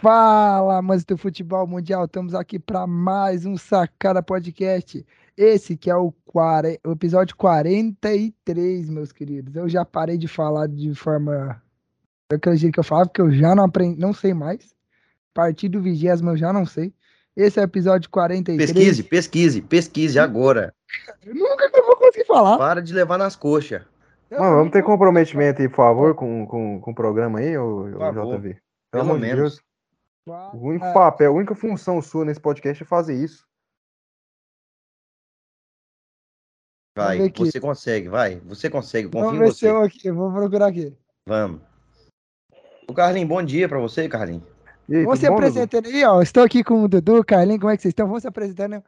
Fala, amantes do futebol mundial, estamos aqui para mais um Sacada Podcast. Esse que é o, quare... o episódio 43, meus queridos. Eu já parei de falar de forma daquele jeito que eu falava, porque eu já não aprendi, não sei mais. A partir do vigésimo eu já não sei. Esse é o episódio 43. Pesquise, pesquise, pesquise agora. Eu nunca que eu vou conseguir falar. Para de levar nas coxas. Mano, vamos ter comprometimento aí, por favor, com, com, com o programa aí, ô. JV. Pelo Pelo menos. Deus. O único Ah, papel, a única função sua nesse podcast é fazer isso. Vai, você consegue, vai. Você consegue, confio Vamos em ver se eu aqui, vou procurar aqui. Vamos. O Carlinhos, bom dia pra você, Carlinhos. E aí, Vamos se Dudu? apresentando aí, ó. Estou aqui com o Dudu, Carlinhos, como é que vocês estão? Vamos se apresentando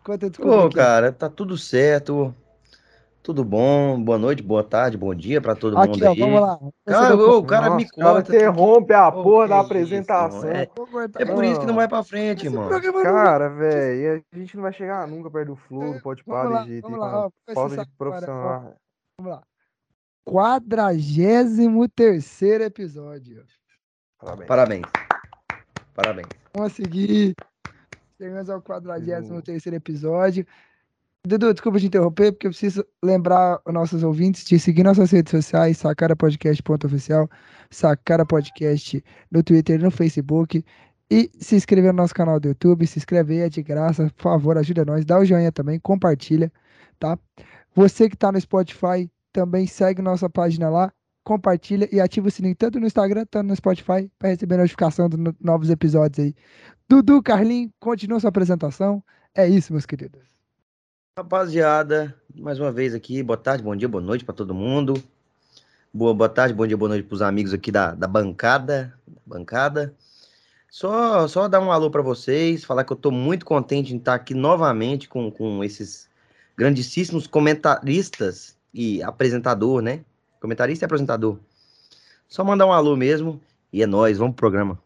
enquanto eu Ô, aqui. cara, tá tudo certo. Tudo bom. Boa noite, boa tarde, bom dia pra todo Aqui, mundo ó, aí. vamos lá. Cara, ô, o cara Nossa, me corta. interrompe a Ô, porra da apresentação. É, é por isso que não vai pra frente, não- Cara, velho, a gente não vai chegar nunca perto do não pode Vamos parar de jeito falta de profissional. Vamos lá. Quadragésimo terceiro episódio. Parabéns. Parabéns. Parabéns. Vamos seguir. Chegamos ao quadragésimo terceiro episódio. Dudu, desculpa te interromper, porque eu preciso lembrar os nossos ouvintes de seguir nossas redes sociais, sacarapodcast.oficial, Sacara Podcast no Twitter e no Facebook. E se inscrever no nosso canal do YouTube, se inscreve aí, é de graça, por favor, ajuda nós, dá o joinha também, compartilha, tá? Você que tá no Spotify, também segue nossa página lá, compartilha e ativa o sininho tanto no Instagram, tanto no Spotify, para receber notificação no- novos episódios aí. Dudu, Carlinhos, continua sua apresentação. É isso, meus queridos. Rapaziada, mais uma vez aqui, boa tarde, bom dia, boa noite pra todo mundo. Boa, boa tarde, bom dia, boa noite pros amigos aqui da, da bancada, bancada. Só, só dar um alô pra vocês, falar que eu tô muito contente em estar aqui novamente com, com esses grandíssimos comentaristas e apresentador, né? Comentarista e apresentador. Só mandar um alô mesmo e é nóis, vamos pro programa.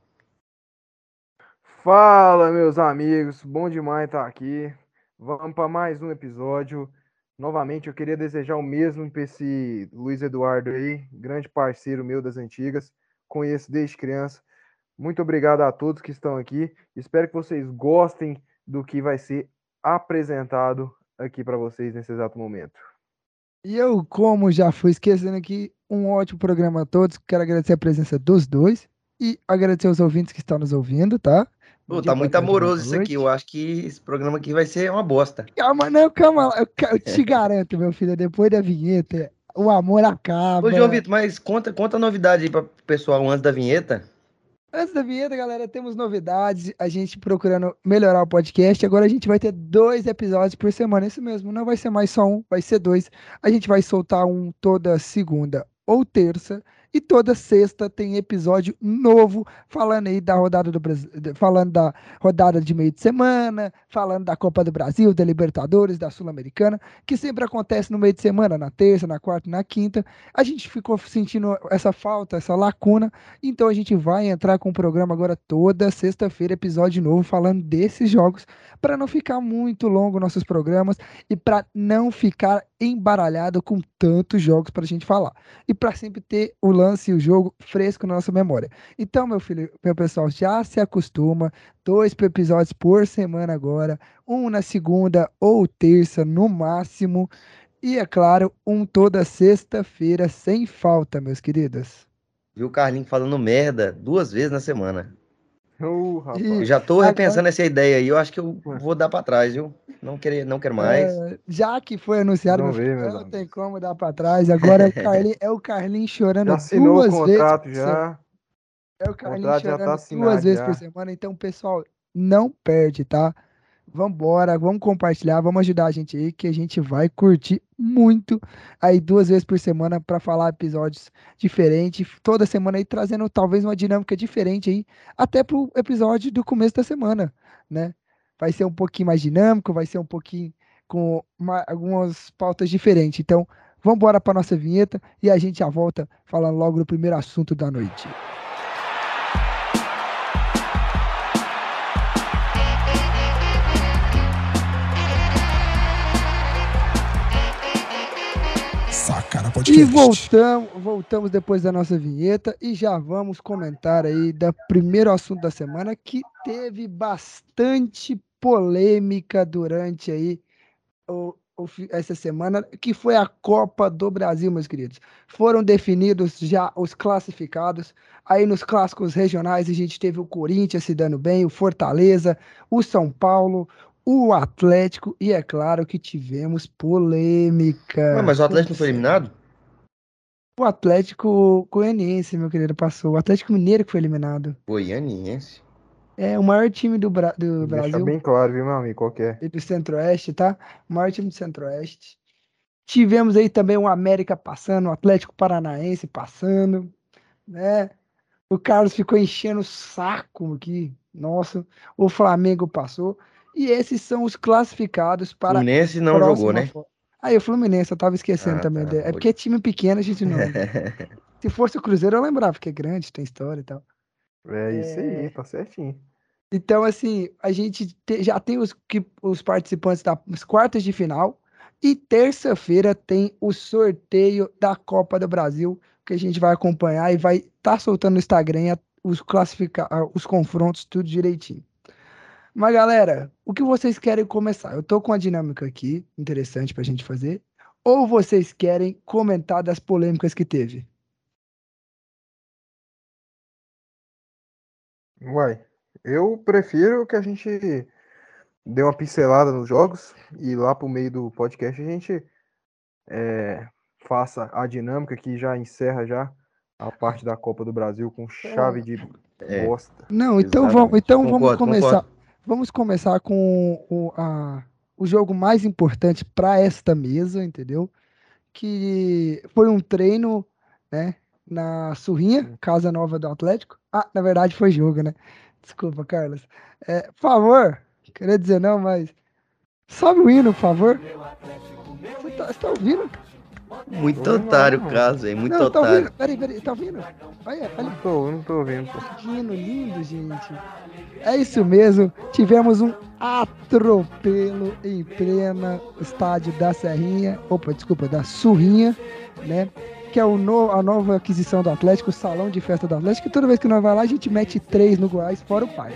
Fala, meus amigos, bom demais estar aqui. Vamos para mais um episódio. Novamente, eu queria desejar o mesmo para esse Luiz Eduardo aí, grande parceiro meu das antigas. Conheço desde criança. Muito obrigado a todos que estão aqui. Espero que vocês gostem do que vai ser apresentado aqui para vocês nesse exato momento. E eu, como já fui esquecendo aqui, um ótimo programa a todos. Quero agradecer a presença dos dois e agradecer aos ouvintes que estão nos ouvindo, tá? Pô, tá muito amoroso isso aqui, eu acho que esse programa aqui vai ser uma bosta. Calma, não, calma. Eu, eu te garanto, meu filho, depois da vinheta, o amor acaba. Ô, João Vitor, mas conta, conta a novidade aí para o pessoal antes da vinheta. Antes da vinheta, galera, temos novidades. A gente procurando melhorar o podcast. Agora a gente vai ter dois episódios por semana. Isso mesmo, não vai ser mais só um, vai ser dois. A gente vai soltar um toda segunda ou terça. E toda sexta tem episódio novo falando aí da rodada do Brasil, falando da rodada de meio de semana, falando da Copa do Brasil, da Libertadores, da Sul-Americana, que sempre acontece no meio de semana, na terça, na quarta na quinta. A gente ficou sentindo essa falta, essa lacuna então a gente vai entrar com o programa agora toda sexta-feira, episódio novo falando desses jogos, para não ficar muito longo nossos programas e para não ficar embaralhado com tantos jogos para a gente falar. E para sempre ter o lance e o jogo fresco na nossa memória. Então, meu filho, meu pessoal, já se acostuma, dois episódios por semana agora, um na segunda ou terça no máximo. E é claro, um toda sexta-feira sem falta, meus queridos. Viu o Carlinhos falando merda duas vezes na semana. Eu já tô Agora- repensando essa ideia aí, eu acho que eu vou dar pra trás, viu? Não, querer, não quero mais. É, já que foi anunciado, não amigos. tem como dar pra trás. Agora é o Carlinhos, é o Carlinhos chorando Já assinou duas o contrato vezes. já. É o Carlinhos contrato já tá chorando duas assinado vezes já. por semana. Então, pessoal, não perde, tá? Vambora, vamos compartilhar, vamos ajudar a gente aí, que a gente vai curtir muito aí duas vezes por semana para falar episódios diferentes, toda semana aí trazendo talvez uma dinâmica diferente aí, até pro episódio do começo da semana, né? Vai ser um pouquinho mais dinâmico, vai ser um pouquinho com uma- algumas pautas diferentes. Então, vamos embora para nossa vinheta e a gente já volta falando logo do primeiro assunto da noite. Podcast. E voltamos, voltamos depois da nossa vinheta e já vamos comentar aí do primeiro assunto da semana que teve bastante polêmica durante aí o, o, essa semana, que foi a Copa do Brasil, meus queridos. Foram definidos já os classificados. Aí nos clássicos regionais a gente teve o Corinthians se dando bem, o Fortaleza, o São Paulo, o Atlético e é claro que tivemos polêmica. Ué, mas o Atlético não foi eliminado? O Atlético Goianiense, meu querido, passou. O Atlético Mineiro que foi eliminado. Goianiense? É o maior time do, Bra do Deixa Brasil. bem claro, viu, meu amigo, qual que é. E do Centro-Oeste, tá? O maior time do Centro-Oeste. Tivemos aí também o América passando, o Atlético Paranaense passando, né? O Carlos ficou enchendo o saco aqui. Nossa, o Flamengo passou. E esses são os classificados para Fluminense não jogou, né? fase. Aí o Fluminense, eu tava esquecendo Ah, também. tá. É porque é time pequeno a gente não. Se fosse o Cruzeiro, eu lembrava, porque é grande, tem história e tal. É isso É. aí, tá certinho. Então, assim, a gente te- já tem os, que, os participantes das quartas de final. E terça-feira tem o sorteio da Copa do Brasil, que a gente vai acompanhar e vai estar tá soltando no Instagram os, os confrontos, tudo direitinho. Mas, galera, o que vocês querem começar? Eu tô com uma dinâmica aqui, interessante pra gente fazer. Ou vocês querem comentar das polêmicas que teve? Uai, eu prefiro que a gente dê uma pincelada nos jogos e lá pro meio do podcast a gente é, faça a dinâmica que já encerra já a parte da Copa do Brasil com chave de É. bosta. Não, então Exatamente. vamos, então vamos começar. concordo. Vamos começar com o, a- o jogo mais importante para esta mesa, entendeu? Que foi um treino, né, na Surrinha, Casa Nova do Atlético. Ah, na verdade foi jogo, né? Desculpa, Carlos. É, por favor, queria dizer não, mas sobe o hino, por favor. Você tá, você tá ouvindo? Muito otário o caso, hein? Muito não, tá otário. ouvindo? Peraí, peraí, tá ouvindo? Olha, olha Não tô, não tô ouvindo. pô. Hino lindo, gente. É isso mesmo. Tivemos um atropelo em plena estádio da Serrinha. Opa, desculpa, da Surrinha, né? Que é o no- a nova aquisição do Atlético, o salão de festa do Atlético. E toda vez que nós vai lá, a gente mete três no Goiás, fora o pai.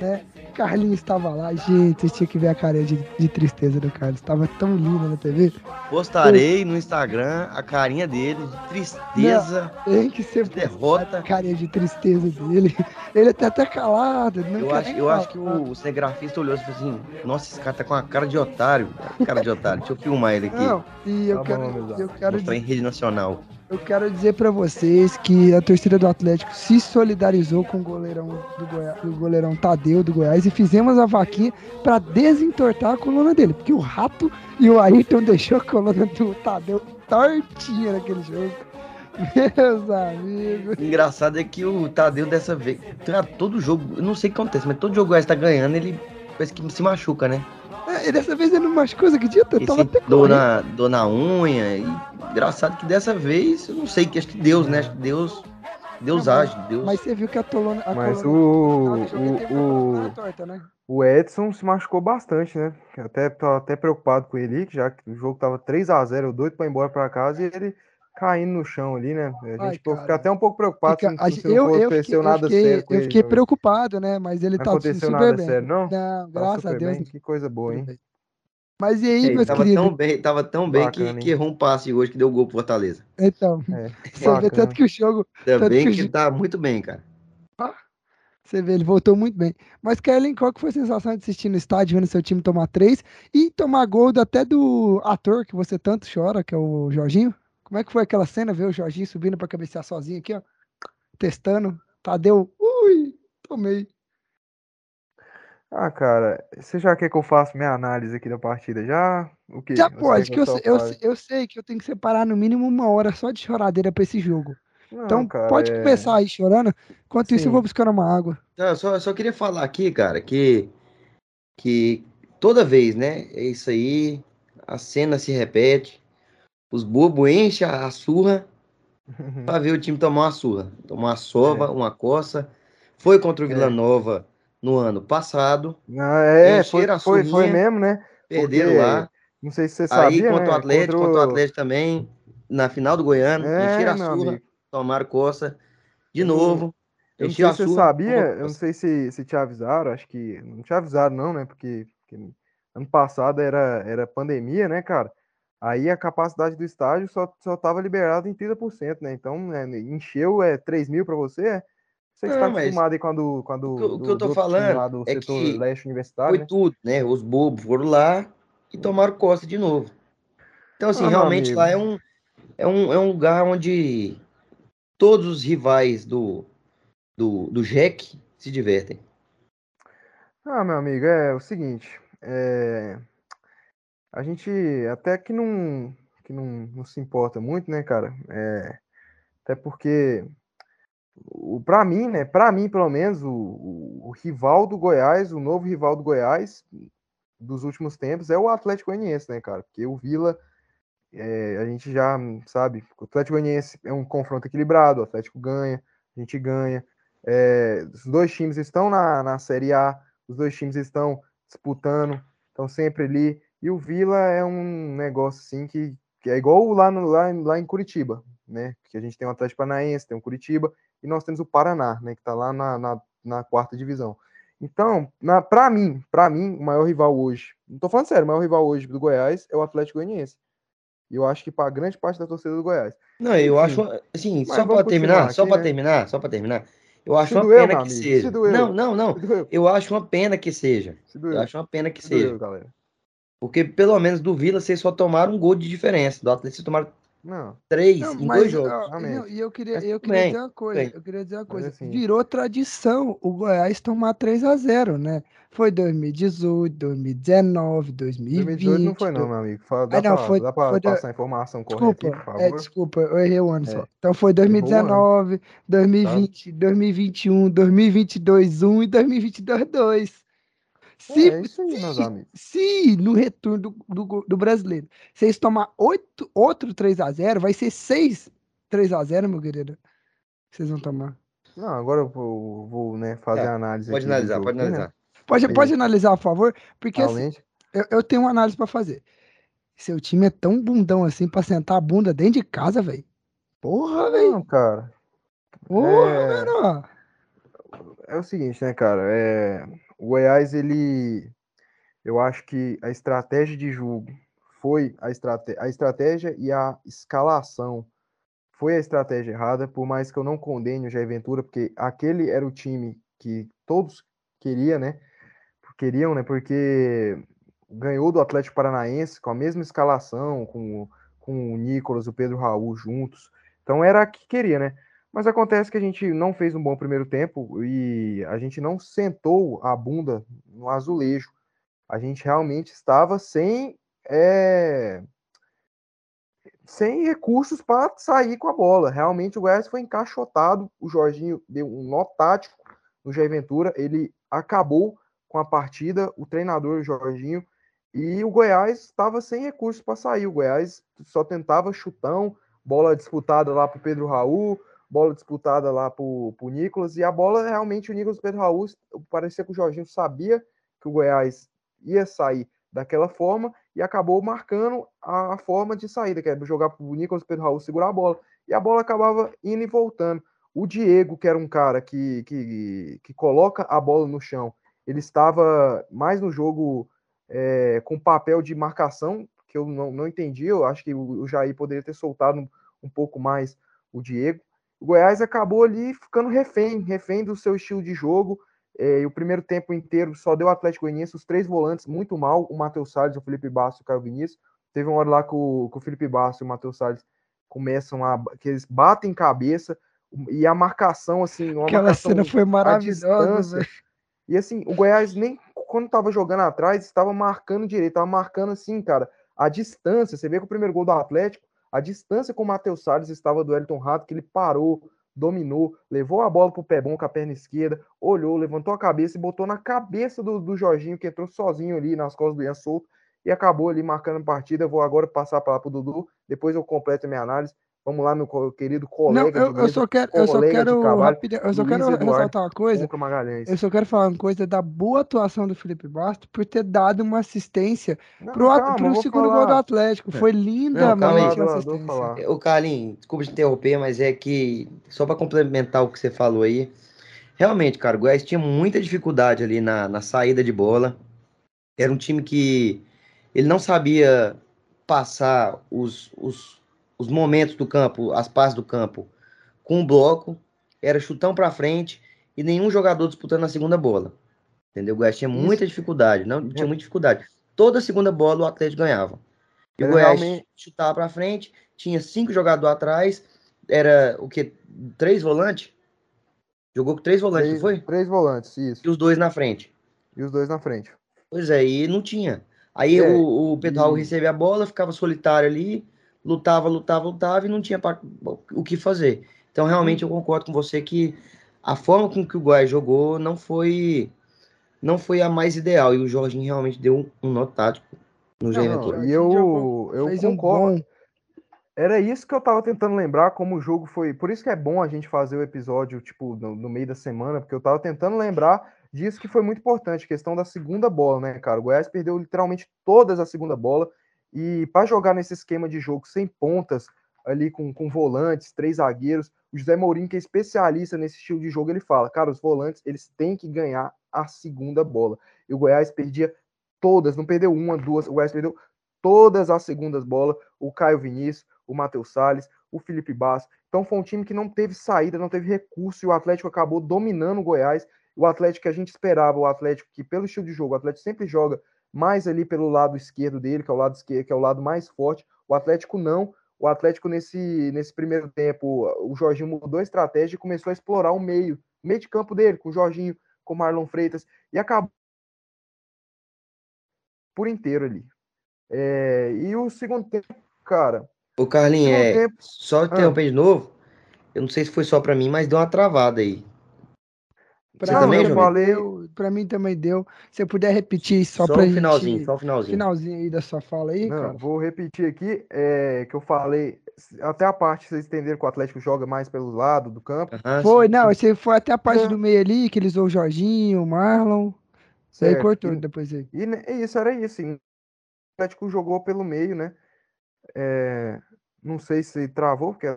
Né? Carlinhos estava lá. Gente, vocês tinham que ver a carinha de, de tristeza do Carlos. Estava tão lindo na TV. Postarei no Instagram a carinha dele, de tristeza, Tem que ser de derrota. a carinha de tristeza dele. Ele tá até calado. Não Eu acho, eu acho que falar. o cinegrafista olhou e falou assim: Nossa, esse cara tá com uma cara de otário. Cara de otário. Deixa eu filmar ele aqui. Não, e eu Tá quero, bom, eu quero, Mostrar em rede nacional. Eu quero dizer pra vocês que a torcida do Atlético se solidarizou com o goleirão do, Goiás, o goleirão Tadeu do Goiás e fizemos a vaquinha pra desentortar a coluna dele, porque o Rato e o Ayrton deixou a coluna do Tadeu tortinha naquele jogo. Meus amigos. Engraçado é que o Tadeu dessa vez. Todo jogo, não sei o que acontece, mas todo jogo o Goiás tá ganhando, ele parece que se machuca, né? É, e dessa vez ele não machucou, você acredita? Eu Ele tava até sente dor correndo. na, dor na unha. E engraçado que dessa vez, eu não sei, que acho que Deus, né? Acho que Deus. Deus Não, age, Deus. Mas você viu que a coluna. A Mas coluna o, o, torta, né? o Edson se machucou bastante, né? Eu Até, tô até preocupado com ele, que já que o jogo tava 3 a 0 eu doido pra ir embora pra casa e ele caindo no chão ali, né? A gente Ai, fica até um pouco preocupado Fica- se, se gente- não eu, eu aconteceu fiquei, eu nada fiquei, sério eu ele. fiquei né? preocupado, né? Mas ele Não tá aconteceu super nada bem. sério, não? Não, Tá graças a Deus. bem, que coisa boa, hein? Mas e aí, Ele meus tava queridos? tão bem, tava tão bem que, Bacana, hein? que errou um passe hoje que deu gol pro Fortaleza. Então, É, você vê tanto que o jogo, bem que o que ju- tá muito bem, cara. você vê, ele voltou muito bem. Mas, Kellen, qual que foi a sensação de assistir no estádio, vendo seu time tomar três e tomar gol do- até do ator que você tanto chora, que é o Jorginho? Como é que foi aquela cena, ver o Jorginho subindo pra cabecear sozinho aqui, ó? Testando. Tadeu, ui, tomei. Ah, cara, você já quer que eu faça minha análise aqui da partida? Já? O quê? Já Você pode, que eu, eu, sei- eu sei que eu tenho que separar no mínimo uma hora só de choradeira pra esse jogo. Não, Então, cara, pode é- começar aí chorando. Enquanto isso, eu Sim. vou buscar uma água. Tá, eu só, eu só queria falar aqui, cara, que, que toda vez, né? É isso aí, a cena se repete, os bobos enchem a surra pra ver o time tomar uma surra. Tomar uma sova, uma coça. Foi contra o É. Vila Nova no ano passado, Não, é, foi, a foi, foi mesmo, né? perderam Porque lá. Não sei se você Aí sabia, contra o né? Atlético, Contra contra o Atlético também, na final do Goiano, É, encheram a surra, amigo. tomaram coça de novo. Eu não sei se você surra, sabia, eu não sei se, se te avisaram, acho que não te avisaram não, né? Porque, porque ano passado era, era pandemia, né, cara? Aí a capacidade do estádio só, só tava liberada em 30%, né? Então, né, encheu é 3 mil para você, é? Você que está acostumado aí com a do, com a do, o que eu- o que do- eu tô do falando lá do é setor que leste universitário, Foi né? tudo, né? Os bobos foram lá e tomaram costa de novo. Então, assim, Ah, realmente lá é um, é, um, é um lugar onde todos os rivais do, do, do Jack se divertem. Ah, meu amigo, é o seguinte, é, a gente até que não, que não, não se importa muito, né, cara? É, até porque, o, pra mim, né, pra mim, pelo menos, o, o, o rival do Goiás, o novo rival do Goiás dos últimos tempos é o Atlético Goianiense, né, cara? Porque o Vila, é, a gente já sabe, o Atlético Goianiense é um confronto equilibrado, o Atlético ganha, a gente ganha. É, os dois times estão na, na Série A, os dois times estão disputando, estão sempre ali. E o Vila é um negócio assim que, que é igual lá, no, lá, em- lá em Curitiba, né? Que a gente tem o Atlético Paranaense, tem o Curitiba, e nós temos o Paraná, né? Que tá lá na, na, na quarta divisão. Então, na, pra mim, para mim, o maior rival hoje, não tô falando sério, o maior rival hoje do Goiás é o Atlético Goianiense. E eu acho que para grande parte da torcida do Goiás. Não, eu Enfim, acho, assim, só para continuar terminar, só para né? terminar, só para terminar. Eu acho Se uma doeu, pena que amigo, seja. se. Não, não, não. Eu acho uma pena que seja. se Eu acho uma pena que se seja. doeu, galera. Porque pelo menos do Vila vocês só tomaram um gol de diferença. Do Atlético vocês tomaram Não, três Não, em mas, dois jogos. e eu queria, Mas eu queria bem, dizer uma coisa, bem. eu queria dizer uma coisa. assim- Virou tradição o Goiás tomar 3 a 0 né? Foi 2018, 2019, 2020. 2018 não foi não, meu amigo. Fala- Dá Ah, não, pra, foi- dá pra foi passar a informação correta aqui, Desculpa, por é, favor? desculpa, eu errei o ano É. só. Então foi Errou 2019, 2020, 2021, 2022 1 e 2022 2. Se, É isso aí, meus se, amigos. se no retorno do, do, do brasileiro vocês tomar oito, outro 3 a 0 vai ser 6 3 a 0 meu querido. Vocês vão tomar. Não, agora eu vou, vou, né, fazer Tá, a análise Pode analisar, jogo pode né? analisar. Pode, Aí. pode analisar, por favor? Porque assim, eu, eu tenho uma análise pra fazer. Seu time é tão bundão assim pra sentar a bunda dentro de casa, velho. Porra, velho. Não, cara. Porra, É, velho. é o seguinte, né, cara? É, o Goiás, ele. Eu acho que a estratégia de jogo foi a, estrate, a estratégia e a escalação foi a estratégia errada, por mais que eu não condene o Jair Ventura, porque aquele era o time que todos queriam, né? Queriam, né? Porque ganhou do Atlético Paranaense com a mesma escalação, com, com o Nicolas, o Pedro Raul juntos. Então era a que queria, né? Mas acontece que a gente não fez um bom primeiro tempo e a gente não sentou a bunda no azulejo. A gente realmente estava sem é, sem recursos para sair com a bola. Realmente o Goiás foi encaixotado. O Jorginho deu um nó tático no Jair Ventura. Ele acabou com a partida, o treinador Jorginho, e o Goiás estava sem recursos para sair. O Goiás só tentava chutão, bola disputada lá para o Pedro Raul, bola disputada lá para o Nicolas, e a bola realmente o Nicolas Pedro Raul parecia que o Jorginho sabia que o Goiás ia sair daquela forma e acabou marcando a, forma de saída, que é jogar para o Nicolas Pedro Raul segurar a bola, e a bola acabava indo e voltando. O Diego, que era um cara que, que, que coloca a bola no chão, ele estava mais no jogo é, com papel de marcação, que eu não, não entendi, eu acho que o, Jair poderia ter soltado um pouco mais o Diego. O Goiás acabou ali ficando refém, refém do seu estilo de jogo, é, e o primeiro tempo inteiro só deu o Atlético Goianiense, os três volantes muito mal, o Matheus Salles, o Felipe Bastos e o Caio Vinícius. Teve uma hora lá que o, que o Felipe Bastos e o Matheus Salles começam a. que eles batem cabeça e a marcação, assim, uma Aquela marcação cena foi maravilhosa. E assim, o Goiás nem quando tava jogando atrás, estava marcando direito, estava marcando assim, cara, a distância. Você vê que o primeiro gol do Atlético, a distância com o Matheus Salles estava do Elton Rato, que ele parou, dominou, levou a bola pro pé bom com a perna esquerda, olhou, levantou a cabeça e botou na cabeça do, do Jorginho, que entrou sozinho ali nas costas do Ian Souto, e acabou ali marcando a partida. Eu vou agora passar para pro Dudu, depois eu completo a minha análise. Vamos lá, meu querido colega. Não, eu, eu só quero, eu só quero, rapidinho, eu só quero ressaltar uma coisa. Eu só quero falar uma coisa da boa atuação do Felipe Bastos por ter dado uma assistência não, pro, calma, pro segundo falar. gol do Atlético. Foi linda assistência. O Carlinhos, desculpa te interromper, mas é que, só para complementar o que você falou aí, realmente, cara, o Goiás tinha muita dificuldade ali na, na saída de bola. Era um time que ele não sabia passar os, os os momentos do campo, as passes do campo com o bloco, era chutão para frente e nenhum jogador disputando a segunda bola. Entendeu? O Goiás tinha muita dificuldade, não tinha muita dificuldade. Toda segunda bola o Atlético ganhava. E o Goiás realmente... chutava para frente, tinha cinco jogadores atrás, era o que? Três volantes? Jogou com três volantes, três, foi? Três volantes, isso. E os dois na frente. E os dois na frente. Pois é, e não tinha. Aí é, o, o Pedro Raul recebia a bola, ficava solitário ali, lutava, lutava, lutava e não tinha o que fazer. Então, realmente, eu concordo com você que a forma com que o Goiás jogou não foi não foi a mais ideal. E o Jorginho realmente deu um, um nó tático no Jair E eu, eu concordo. Um Era isso que eu tava tentando lembrar, como o jogo foi. Por isso que é bom a gente fazer o episódio, tipo, no, no meio da semana, porque eu tava tentando lembrar disso que foi muito importante, questão da segunda bola, né, cara? O Goiás perdeu literalmente todas a segunda bola. E para jogar nesse esquema de jogo sem pontas, ali com, com volantes, três zagueiros, o José Mourinho, que é especialista nesse estilo de jogo, ele fala: cara, os volantes eles têm que ganhar a segunda bola. E o Goiás perdia todas, não perdeu uma, duas, o Goiás perdeu todas as segundas bolas. O Caio Vinícius, o Matheus Salles, o Felipe Basso. Então foi um time que não teve saída, não teve recurso, e o Atlético acabou dominando o Goiás. O Atlético que a gente esperava, o Atlético que, pelo estilo de jogo, o Atlético sempre joga mais ali pelo lado esquerdo dele, que é o lado esquerdo, que é o lado mais forte. O Atlético não. O Atlético, nesse, nesse primeiro tempo, o Jorginho mudou a estratégia e começou a explorar o meio, o meio de campo dele, com o Jorginho, com o Marlon Freitas, e acabou por inteiro ali. É, e o segundo tempo, cara. O Carlinhos, é, tempo... só interromper ah. de novo. Eu não sei se foi só para mim, mas deu uma travada aí. Pra Você também, falei, pra mim também deu. Se eu puder repetir só, só pra o finalzinho, gente, só o finalzinho. Finalzinho aí da sua fala aí, Não, cara. Vou repetir aqui, é, que eu falei, até a parte, vocês entenderam que o Atlético joga mais pelo lado do campo. Uhum, foi, sim. não, você foi até a parte é. do meio ali, que eles usou o Jorginho, o Marlon. Isso aí cortou e, depois aí. E, e, isso, era isso, sim. O Atlético jogou pelo meio, né? É, não sei se travou, porque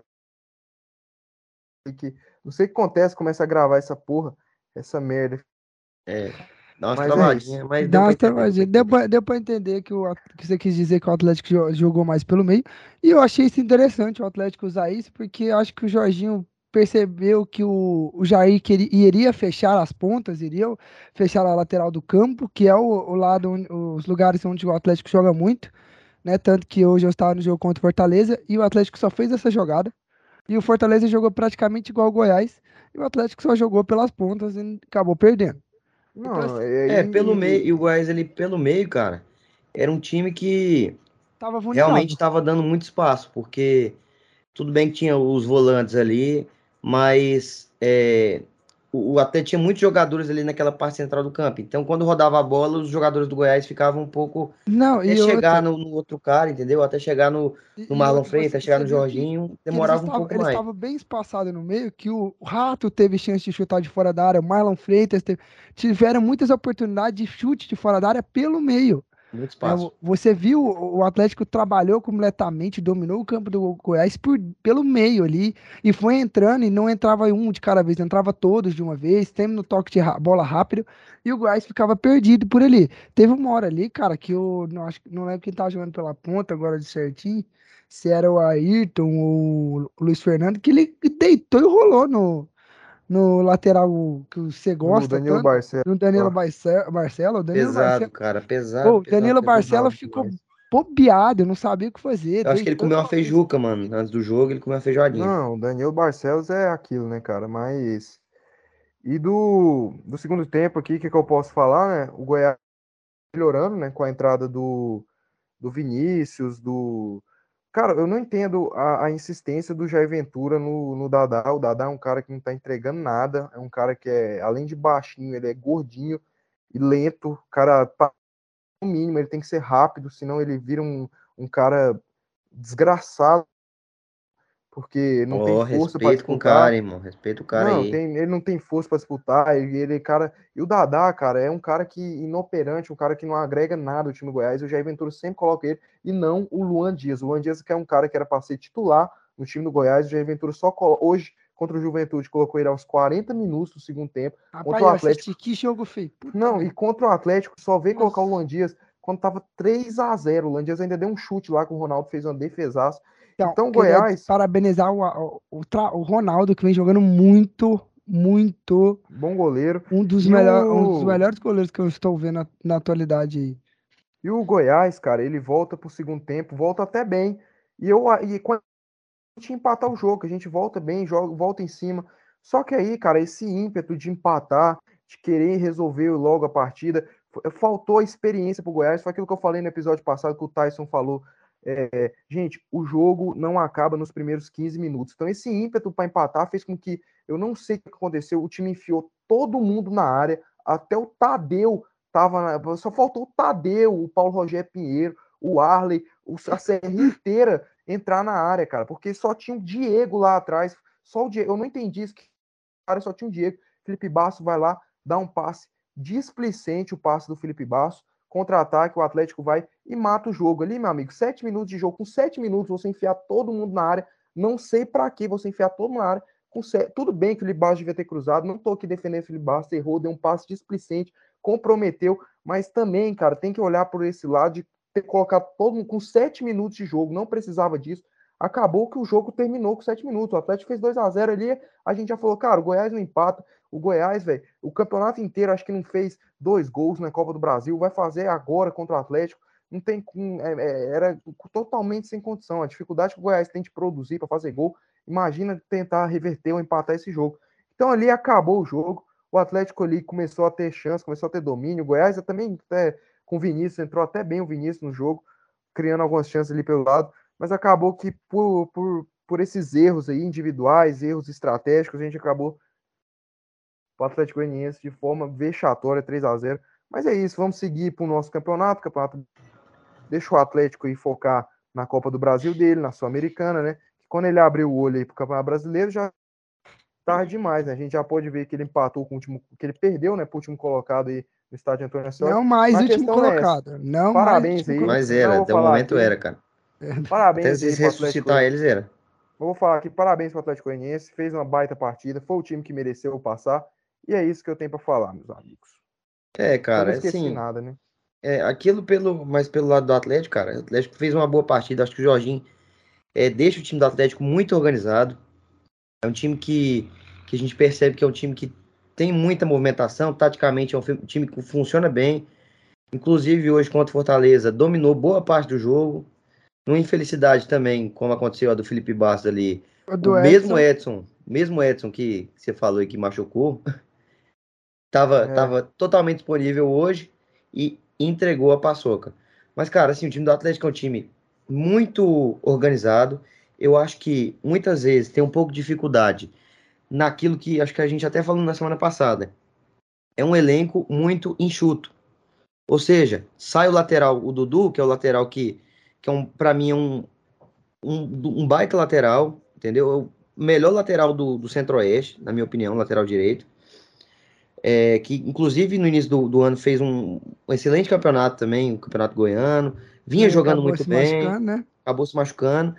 que, não sei o que acontece, começa a gravar essa porra essa merda. É, dá uma mas travadinha, é mas deu, uma travadinha. Deu, pra, deu pra entender que, o, que você quis dizer que o Atlético jogou mais pelo meio. E eu achei isso interessante o Atlético usar isso, porque acho que o Jorginho percebeu que o, o Jair queria, iria fechar as pontas, iria fechar a lateral do campo, que é o, o lado, os lugares onde o Atlético joga muito, né? Tanto que hoje eu estava no jogo contra o Fortaleza e o Atlético só fez essa jogada. E o Fortaleza jogou praticamente igual o Goiás. E o Atlético só jogou pelas pontas e acabou perdendo. Não, é, é, pelo meio. E o Goiás ali pelo meio, cara, era um time que tava realmente estava dando muito espaço, porque tudo bem que tinha os volantes ali, mas é, o, até tinha muitos jogadores ali naquela parte central do campo. Então, quando rodava a bola, os jogadores do Goiás ficavam um pouco. Não, até chegar outra... no, no, outro cara, entendeu? Até chegar no, no Marlon Freitas, até chegar no Jorginho, demorava um pouco eles mais. Eles estavam bem espaçados no meio, que o Rato teve chance de chutar de fora da área, o Marlon Freitas teve... tiveram muitas oportunidades de chute de fora da área pelo meio. Muito espaço. É, você viu, o Atlético trabalhou completamente, dominou o campo do Goiás por, pelo meio ali, e foi entrando, e não entrava um de cada vez, entrava todos de uma vez, sempre no toque de bola rápido, e o Goiás ficava perdido por ali. Teve uma hora ali, cara, que eu não, acho, não lembro quem tava jogando pela ponta agora de certinho, se era o Ayrton ou o Luiz Fernando, que ele deitou e rolou no, no lateral que você gosta. No Danilo Barcelo. No Danilo Barcelo. Barcelo Danilo pesado, Barcelo. cara, pesado. Pô, Danilo Barcelo ficou bobeado, eu não sabia o que fazer. Eu acho que ele comeu uma feijuca, mano. Antes do jogo, ele comeu uma feijoadinha. Não, o Danilo Barcelos é aquilo, né, cara? Mas. E do, do segundo tempo aqui, o que, que eu posso falar, né? O Goiás melhorando, né? Com a entrada do, do Vinícius, do Cara, eu não entendo a, a, insistência do Jair Ventura no, no Dadá. O Dadá é um cara que não tá entregando nada. É um cara que é, além de baixinho, ele é gordinho e lento. O cara, no mínimo, ele tem que ser rápido, senão ele vira um, um cara desgraçado porque não Ó, tem força para respeito com o disputar. cara, irmão. Respeita o cara Não, aí. tem, ele não tem força para disputar. Ele, ele, cara, e o Dadá, cara, é um cara que inoperante, um cara que não agrega nada ao time do Goiás. O Jair Ventura sempre coloca ele e não o Luan Dias. O Luan Dias que é um cara que era para ser titular no time do Goiás. O Jair Ventura só colo- hoje contra o Juventude colocou ele aos 40 minutos do segundo tempo. Rapaz, Contra o Atlético. que jogo feio. Puta Não, e contra o Atlético só veio Nossa. colocar o Luan Dias quando tava 3 a 0 O Luan Dias ainda deu um chute lá que o Ronaldo fez uma defesaça. Então, queria Goiás- Parabenizar o, o, o, Ronaldo, que vem jogando muito, muito. Bom goleiro. Um dos, melhor, o- um dos melhores goleiros que eu estou vendo na, na atualidade aí. E o Goiás, cara, ele volta pro segundo tempo, volta até bem. E eu e quando a gente empatar o jogo, a gente volta bem, joga, volta em cima. Só que aí, cara, esse ímpeto de empatar, de querer resolver logo a partida, faltou a experiência pro Goiás. Foi aquilo que eu falei no episódio passado que o Tyson falou. É, gente, o jogo não acaba nos primeiros 15 minutos. Então, esse ímpeto para empatar fez com que, eu não sei o que aconteceu, o time enfiou todo mundo na área, até o Tadeu tava na, só faltou o Tadeu, o Paulo Rogério Pinheiro, o Arley, a serrinha inteira entrar na área, cara, porque só tinha o Diego lá atrás, só o Diego, eu não entendi isso, cara só tinha o Diego, Felipe Basso vai lá, dá um passe displicente, o passe do Felipe Basso, contra-ataque, o Atlético vai e mata o jogo ali, meu amigo, sete minutos de jogo, com sete minutos você enfiar todo mundo na área, não sei para que você enfiar todo mundo na área, sete, tudo bem que o Felipe devia ter cruzado, não tô aqui defendendo o Felipe errou, deu um passe displicente, comprometeu, mas também, cara, tem que olhar por esse lado de ter colocado todo mundo com sete minutos de jogo, não precisava disso. Acabou que o jogo terminou com sete minutos. O Atlético fez 2 a 0 ali. A gente já falou, cara, o Goiás não empata. O Goiás, velho, o campeonato inteiro acho que não fez dois gols na Copa do Brasil. Vai fazer agora contra o Atlético. Não tem. é, é, era totalmente sem condição. A dificuldade que o Goiás tem de produzir para fazer gol. Imagina tentar reverter ou empatar esse jogo. Então ali acabou o jogo. O Atlético ali começou a ter chance, começou a ter domínio. O Goiás também até com o Vinícius, entrou até bem o Vinícius no jogo, criando algumas chances ali pelo lado, mas acabou que por, por, por esses erros aí individuais, erros estratégicos, a gente acabou o Atlético Goianiense de forma vexatória, 3 a 0 Mas é isso, vamos seguir para o nosso campeonato, campeonato deixa o Atlético aí focar na Copa do Brasil dele, na Sul-Americana, né? Quando ele abriu o olho aí para o Campeonato Brasileiro, já tarde demais, né? A gente já pode ver que ele empatou com o último, que ele perdeu, né, para o último colocado aí no estádio Antônio Ascioli. Não mais último é colocado. Não Parabéns mais aí. último Mas era, até o momento aqui. era, cara. Parabéns Até se aí ressuscitar eles era. Eu vou falar aqui, parabéns para o Atlético Goianiense, fez uma baita partida, foi o time que mereceu passar, e é isso que eu tenho para falar, meus amigos. É, eu cara, não esqueci assim, nada, né? é, aquilo pelo, mas pelo lado do Atlético, cara, o Atlético fez uma boa partida, acho que o Jorginho é, deixa o time do Atlético muito organizado, é um time que, que a gente percebe que é um time que tem muita movimentação, taticamente é um time que funciona bem, inclusive hoje contra o Fortaleza, dominou boa parte do jogo, numa infelicidade também, como aconteceu a do Felipe Bastos ali, O o mesmo Edson, Edson, mesmo Edson que você falou aí que machucou, tava, É. tava totalmente disponível hoje e entregou a paçoca. Mas, cara, assim, o time do Atlético é um time muito organizado. Eu acho que muitas vezes tem um pouco de dificuldade naquilo que acho que a gente até falou na semana passada. É um elenco muito enxuto. Ou seja, sai o lateral, o Dudu, que é o lateral que, que é um, para mim, é um, um, um baita lateral, entendeu? É o melhor lateral do, do Centro-Oeste, na minha opinião, lateral direito. É, que inclusive no início do, do ano fez um, um excelente campeonato também, o campeonato goiano, vinha né, jogando acabou muito bem, né? acabou se machucando.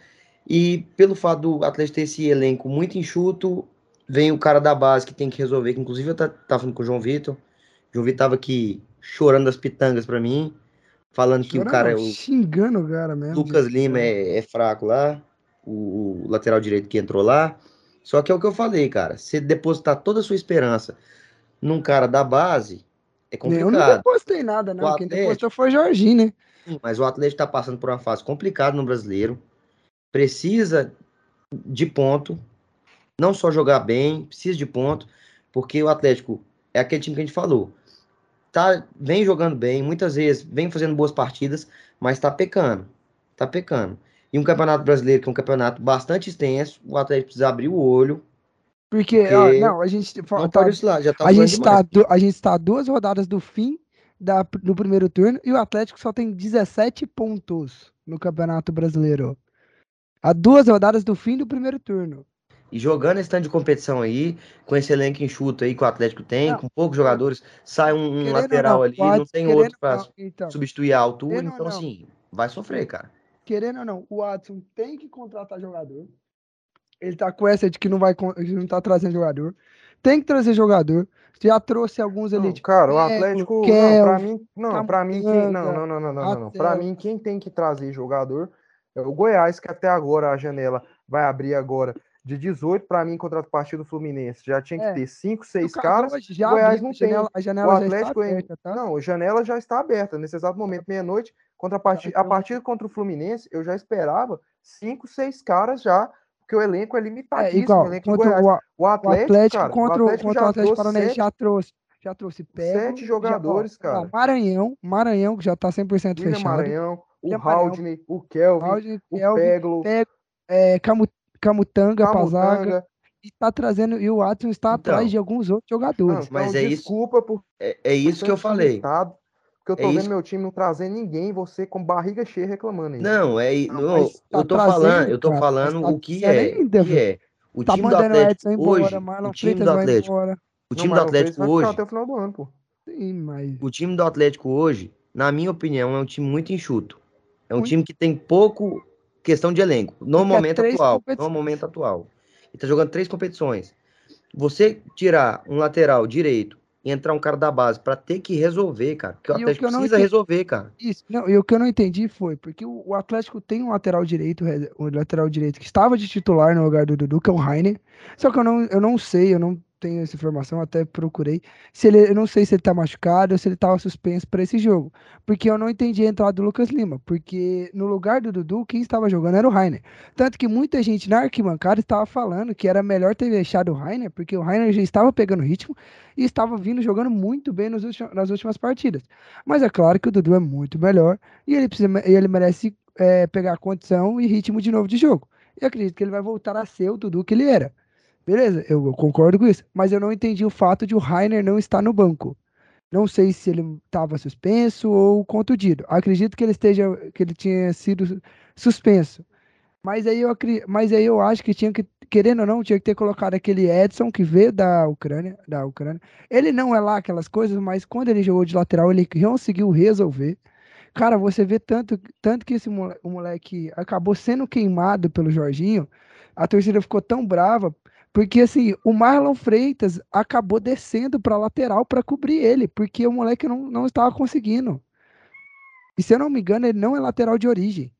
E pelo fato do Atlético ter esse elenco muito enxuto, vem o cara da base que tem que resolver, que inclusive eu ta- tava falando com o João Vitor. O João Vitor tava aqui chorando as pitangas pra mim, falando que o cara, não, o xingando o cara mesmo. Lucas Lima é, é fraco lá, o, o lateral direito que entrou lá. Só que é o que eu falei, cara. Se depositar toda a sua esperança num cara da base, é Eu não complicado. depositei nada, não. Quem Atlético- depositou foi o Jorginho, né? Sim, Mas o Atlético está passando por uma fase complicada no brasileiro. Precisa de ponto. Não só jogar bem, precisa de ponto. Porque o Atlético é aquele time que a gente falou. Tá, vem jogando bem, muitas vezes vem fazendo boas partidas, mas tá pecando. Tá pecando. E um campeonato brasileiro, que é um campeonato bastante extenso, o Atlético precisa abrir o olho. Porque, Porque ó, não, a gente Não tá, pode oscilar, já tá a gente tá, a gente tá a duas rodadas do fim da, do primeiro turno e o Atlético só tem 17 pontos no Campeonato Brasileiro. A duas rodadas do fim do primeiro turno. E jogando esse tanto de competição aí, com esse elenco enxuto aí que o Atlético tem, Não. com poucos jogadores, sai um, Querendo lateral não, ali, o não tem outro não, então, substituir a altura, então assim, vai sofrer, cara. querendo ou não, o Watson tem que contratar jogador. Ele tá com essa de que não vai não tá trazendo jogador. Tem que trazer jogador. Já trouxe alguns ali. Não, cara, o Atlético, não, pra mim, não, pra mim, quem, não, não, não, não, não, não, Atel. mim, quem tem que trazer jogador é o Goiás, que até agora a janela vai abrir agora de 18 pra mim contra a partida do Fluminense. Já tinha que É. ter 5, No 6 caso, caras. já o Goiás não a janela, a O janela já está Atlético, em- aberta, tá? não, a janela já está aberta nesse exato momento, meia-noite, contra a partida, a então- partida contra o Fluminense, eu já esperava 5, 6 caras já, porque o elenco é É limitadíssimo, igual, o elenco do contra Goiás. o, O o Atlético, Atlético cara, contra, o o- Atlético contra o já Atlético trouxe Paranaense sete, já trouxe. Já trouxe Pego. sete já- jogadores, ó, ó, cara. Maranhão, Maranhão que já tá 100% William fechado. Maranhão, o Haldney, o Kelvin, o Kelvin, Peglo, Pego, é, Camu- Camutanga. Camutanga. E tá trazendo, e o Watson está atrás Então. de alguns outros Não, jogadores. então, Mas é isso- desculpa por É, é isso que eu falei. limitado, porque eu É tô vendo isso- meu time não trazendo ninguém, você com barriga cheia reclamando aí. Não, é, Não, não, tá eu tô trazendo, falando, eu tô cara, falando tá o que é, ainda, o que é. O Tá time do Atlético embora, hoje, Marlon o time Freitas do Atlético, embora. o Não, time do Marlon Freitas Atlético hoje, até o final do ano, pô. Sim, mas o time do Atlético hoje, na minha opinião, é um time muito enxuto. É um Muito. time que tem pouco questão de elenco, no quer momento três atual, no momento atual. Ele tá jogando três competições. Você tirar um lateral direito entrar um cara da base pra ter que resolver, cara, porque o o Atlético que eu não precisa entendi- resolver, cara. Isso, não, e o que eu não entendi foi, porque o, o Atlético tem um lateral direito, um lateral direito que estava de titular no lugar do Dudu, que é o Rainer. Só que eu não, eu não sei, eu não tenho essa informação, até procurei. Se ele, eu não sei se ele tá machucado ou se ele tava suspenso para esse jogo. Porque eu não entendi a entrada do Lucas Lima. Porque no lugar do Dudu, quem estava jogando era o Rainer. Tanto que muita gente na arquibancada estava falando que era melhor ter deixado o Rainer, porque o Rainer já estava pegando ritmo e estava vindo jogando muito bem nos ulti- nas últimas partidas. Mas é claro que o Dudu é muito melhor e ele, precisa, ele merece é, pegar condição e ritmo de novo de jogo. E acredito que ele vai voltar a ser o Dudu que ele era. Beleza, eu, concordo com isso. Mas eu não entendi o fato de o Rainer não estar no banco. Não sei se ele estava suspenso ou contundido. Acredito que ele esteja, que ele tinha sido suspenso. Mas aí eu, mas aí eu acho que tinha que, querendo ou não, tinha que ter colocado aquele Edson que veio da Ucrânia, da Ucrânia. Ele não é lá aquelas coisas, mas quando ele jogou de lateral, ele conseguiu resolver. Cara, você vê tanto, tanto que esse moleque acabou sendo queimado pelo Jorginho, a torcida ficou tão brava, porque assim, o Marlon Freitas acabou descendo para lateral para cobrir ele, porque o moleque não, não estava conseguindo. E se eu não me engano, ele não é lateral de origem.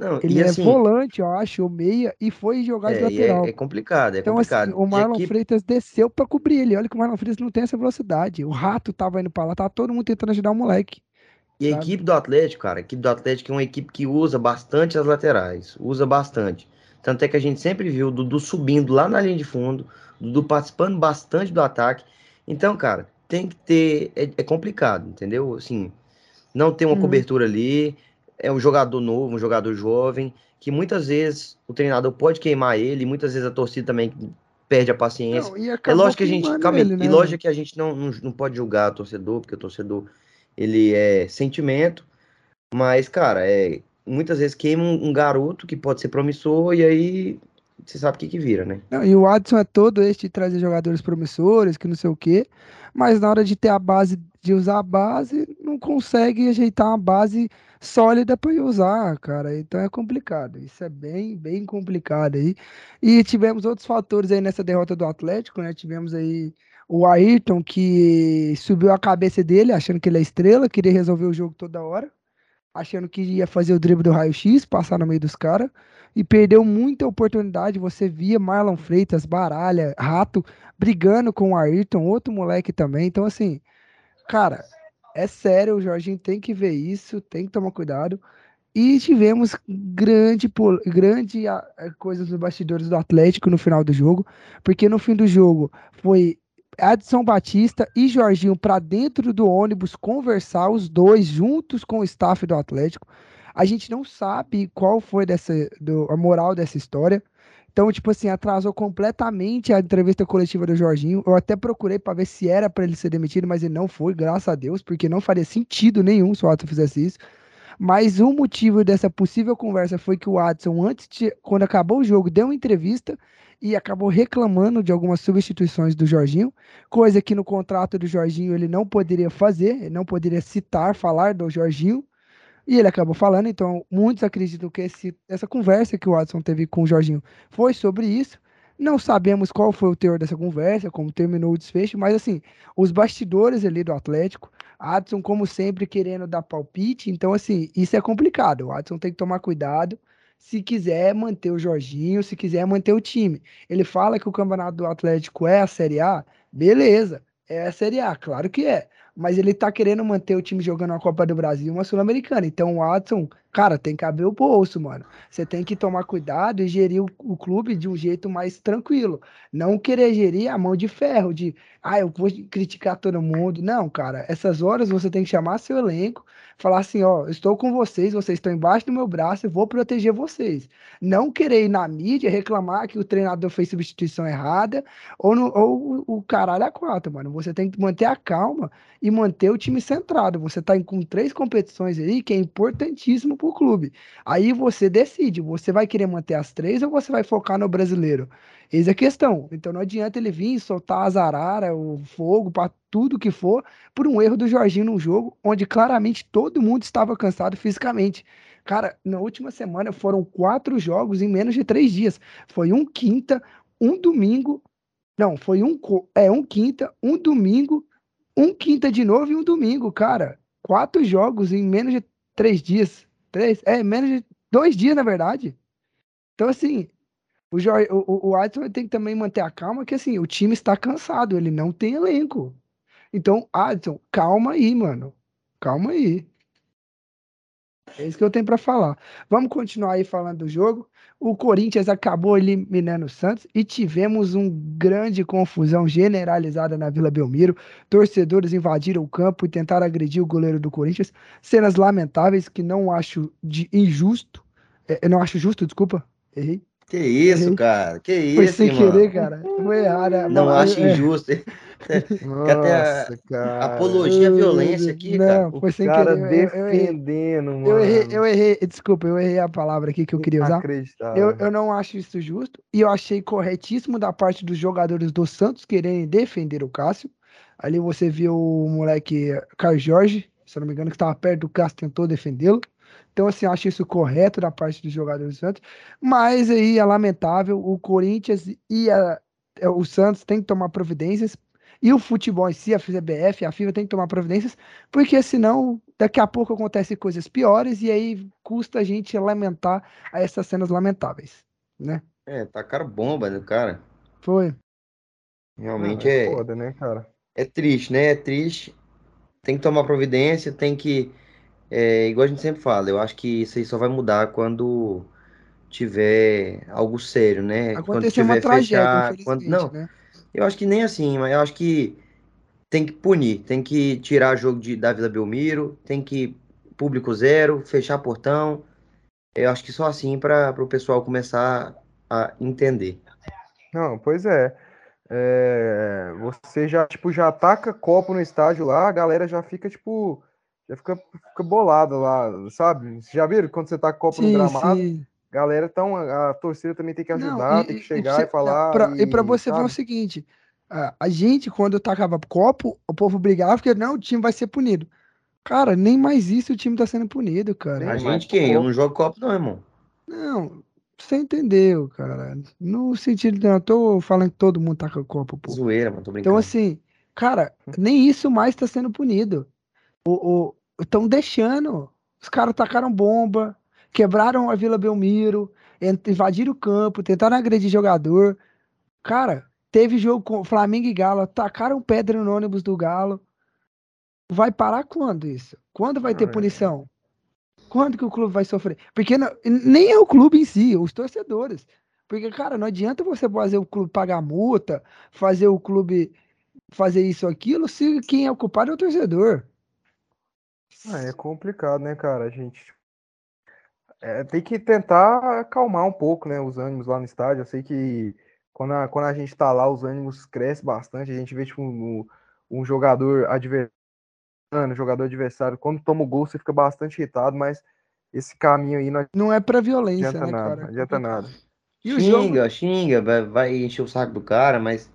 Não, Ele é assim, volante, eu acho, ou meia, e foi jogar de é, lateral. é, é complicado, é Então, complicado. assim, o Marlon aqui- Freitas desceu pra cobrir ele. Olha que o Marlon Freitas não tem essa velocidade. O rato tava indo pra lá, tava todo mundo tentando ajudar o moleque. E a sabe? equipe do Atlético, cara, a equipe do Atlético é uma equipe que usa bastante as laterais, usa bastante. Tanto é que a gente sempre viu o Dudu subindo lá na linha de fundo, o Dudu participando bastante do ataque. Então, cara, tem que ter. É, é complicado, entendeu? Assim, não tem uma Uhum. cobertura ali. É um jogador novo, um jogador jovem, que muitas vezes o treinador pode queimar ele, muitas vezes a torcida também perde a paciência. Não, e É lógico que a gente, calma ele, e né, lógico que a gente não, não, não pode julgar o torcedor, porque o torcedor, ele é sentimento, mas, cara, é, muitas vezes queima um, garoto que pode ser promissor, e aí você sabe o que que vira, né? Não, e o Adson é todo este de trazer jogadores promissores, que não sei o quê, mas na hora de ter a base, de usar a base, não consegue ajeitar uma base sólida para usar, cara. Então é complicado. Isso é bem, bem complicado aí. E tivemos outros fatores aí nessa derrota do Atlético, né? Tivemos aí o Ayrton que subiu a cabeça dele, achando que ele é estrela, queria resolver o jogo toda hora, achando que ia fazer o drible do raio-x, passar no meio dos caras e perdeu muita oportunidade. Você via Marlon Freitas, Baralha, Rato brigando com o Ayrton, outro moleque também. Então, assim, cara, é sério, o Jorginho tem que ver isso, tem que tomar cuidado. E tivemos grande, grande ah, coisas nos bastidores do Atlético no final do jogo, porque no fim do jogo foi Adson Batista e Jorginho para dentro do ônibus conversar, os dois juntos com o staff do Atlético. A gente não sabe qual foi dessa, do- a moral dessa história. Então, tipo assim, atrasou completamente a entrevista coletiva do Jorginho. Eu até procurei para ver se era para ele ser demitido, mas ele não foi, graças a Deus, porque não faria sentido nenhum se o Ato fizesse isso. Mas o motivo dessa possível conversa foi que o Watson, antes de, quando acabou o jogo, deu uma entrevista e acabou reclamando de algumas substituições do Jorginho, coisa que no contrato do Jorginho ele não poderia fazer, ele não poderia citar, falar do Jorginho, e ele acabou falando, então muitos acreditam que esse, essa conversa que o Watson teve com o Jorginho foi sobre isso. Não sabemos qual foi o teor dessa conversa, como terminou o desfecho, mas assim, os bastidores ali do Atlético, Adson, como sempre, querendo dar palpite, então assim, isso é complicado. O Adson tem que tomar cuidado se quiser manter o Jorginho, se quiser manter o time. Ele fala que o campeonato do Atlético é a Série A, beleza, é a Série A, claro que é. Mas ele tá querendo manter o time jogando a Copa do Brasil uma Sul-Americana. Então o Watson, cara, tem que abrir o bolso, mano. Você tem que tomar cuidado e gerir o, o, clube de um jeito mais tranquilo. Não querer gerir a mão de ferro, de, ah, eu vou criticar todo mundo. Não, cara, essas horas você tem que chamar seu elenco, falar assim, ó, estou com vocês, vocês estão embaixo do meu braço, eu vou proteger vocês. Não querer ir na mídia reclamar que o treinador fez substituição errada ou, no, ou o caralho a quatro, mano. Você tem que manter a calma e manter o time centrado. Você está com três competições aí que é importantíssimo para o clube. Aí você decide, você vai querer manter as três ou você vai focar no brasileiro? Eis a questão. Então não adianta ele vir soltar as araras, o fogo, para tudo que for, por um erro do Jorginho num jogo onde claramente todo mundo estava cansado fisicamente. Cara, na última semana foram quatro jogos em menos de três dias. Foi um quinta, um domingo. Não, foi um, é, um quinta, um domingo um quinta de novo e um domingo, cara. Quatro jogos em menos de três dias. Três? É, menos de dois dias, na verdade. Então, assim, o, Jorge, o, o Adson tem que também manter a calma, que assim, o time está cansado, ele não tem elenco. Então, Adson, calma aí, mano. Calma aí. É isso que eu tenho para falar. Vamos continuar aí falando do jogo. O Corinthians acabou eliminando o Santos e tivemos uma grande confusão generalizada na Vila Belmiro. Torcedores invadiram o campo e tentaram agredir o goleiro do Corinthians. Cenas lamentáveis que não acho de injusto. É, não acho justo, desculpa. Errei. Que isso, Errei. cara? Que isso, Foi sem irmão. querer, cara. Foi errado. Né? Não acho é. Injusto. Nossa, até cara. apologia à violência aqui, não, cara. Foi sem cara querer. defendendo, eu, mano. Eu errei, eu errei, desculpa, eu errei a palavra aqui que eu queria usar. Eu, eu não acho isso justo e eu achei corretíssimo da parte dos jogadores do Santos quererem defender o Cássio. Ali você viu o moleque Carlos Jorge, se eu não me engano, que estava perto do Cássio, tentou defendê-lo. Então, assim, acho isso correto da parte dos jogadores do Santos. Mas aí é lamentável, o Corinthians e a, o Santos tem que tomar providências e o futebol em si, a CBF, a FIFA tem que tomar providências, porque senão daqui a pouco acontecem coisas piores e aí custa a gente lamentar a essas cenas lamentáveis, né? É, tá cara bomba do cara. Foi. Realmente ah, é, é foda, né, cara? É triste, né? É triste. Tem que tomar providência, tem que é, igual a gente sempre fala, eu acho que isso aí só vai mudar quando tiver algo sério, né? Acontecer quando tiver uma tragédia, fechar, quando não, né? Eu acho que nem assim, mas eu acho que tem que punir, tem que tirar jogo de, da Vila Belmiro, tem que público zero, fechar portão. Eu acho que só assim para o pessoal começar a entender. Não, pois é. é. Você já, tipo, já ataca copo no estádio lá, a galera já fica, tipo, já fica, fica bolada lá, sabe? Vocês já viram quando você tá copo sim, no gramado? Sim. Galera, então a torcida também tem que ajudar, não, e, tem que chegar e, e falar. Pra, e, para você sabe? ver o seguinte: a, a gente, quando tacava copo, o povo brigava porque não, o time vai ser punido. Cara, nem mais isso o time tá sendo punido, cara. A gente quem? Eu não jogo copo, não, irmão. Não, você entendeu, cara. No sentido de. Eu tô falando que todo mundo taca copo, pô. Zoeira, mano, tô então, brincando. Então, assim, cara, nem isso mais tá sendo punido. O, estão deixando. Os caras tacaram bomba, quebraram a Vila Belmiro, invadiram o campo, tentaram agredir jogador. Cara, teve jogo com Flamengo e Galo, tacaram pedra no ônibus do Galo. Vai parar quando isso? Quando vai ter é. punição? Quando que o clube vai sofrer? Porque não, nem é o clube em si, os torcedores. Porque, cara, não adianta você fazer o clube pagar multa, fazer o clube fazer isso aquilo, se quem é o culpado é o torcedor. Ah, é complicado, né, cara? A gente é, tem que tentar acalmar um pouco, né, os ânimos lá no estádio. Eu sei que quando a, quando a gente tá lá, os ânimos crescem bastante. A gente vê, tipo, um, um jogador adversário o jogador adversário, quando toma o gol, você fica bastante irritado, mas esse caminho aí não Não é pra violência, adianta né, nada, cara? não adianta nada. E o jogo Xinga, xinga, vai, vai encher o saco do cara, mas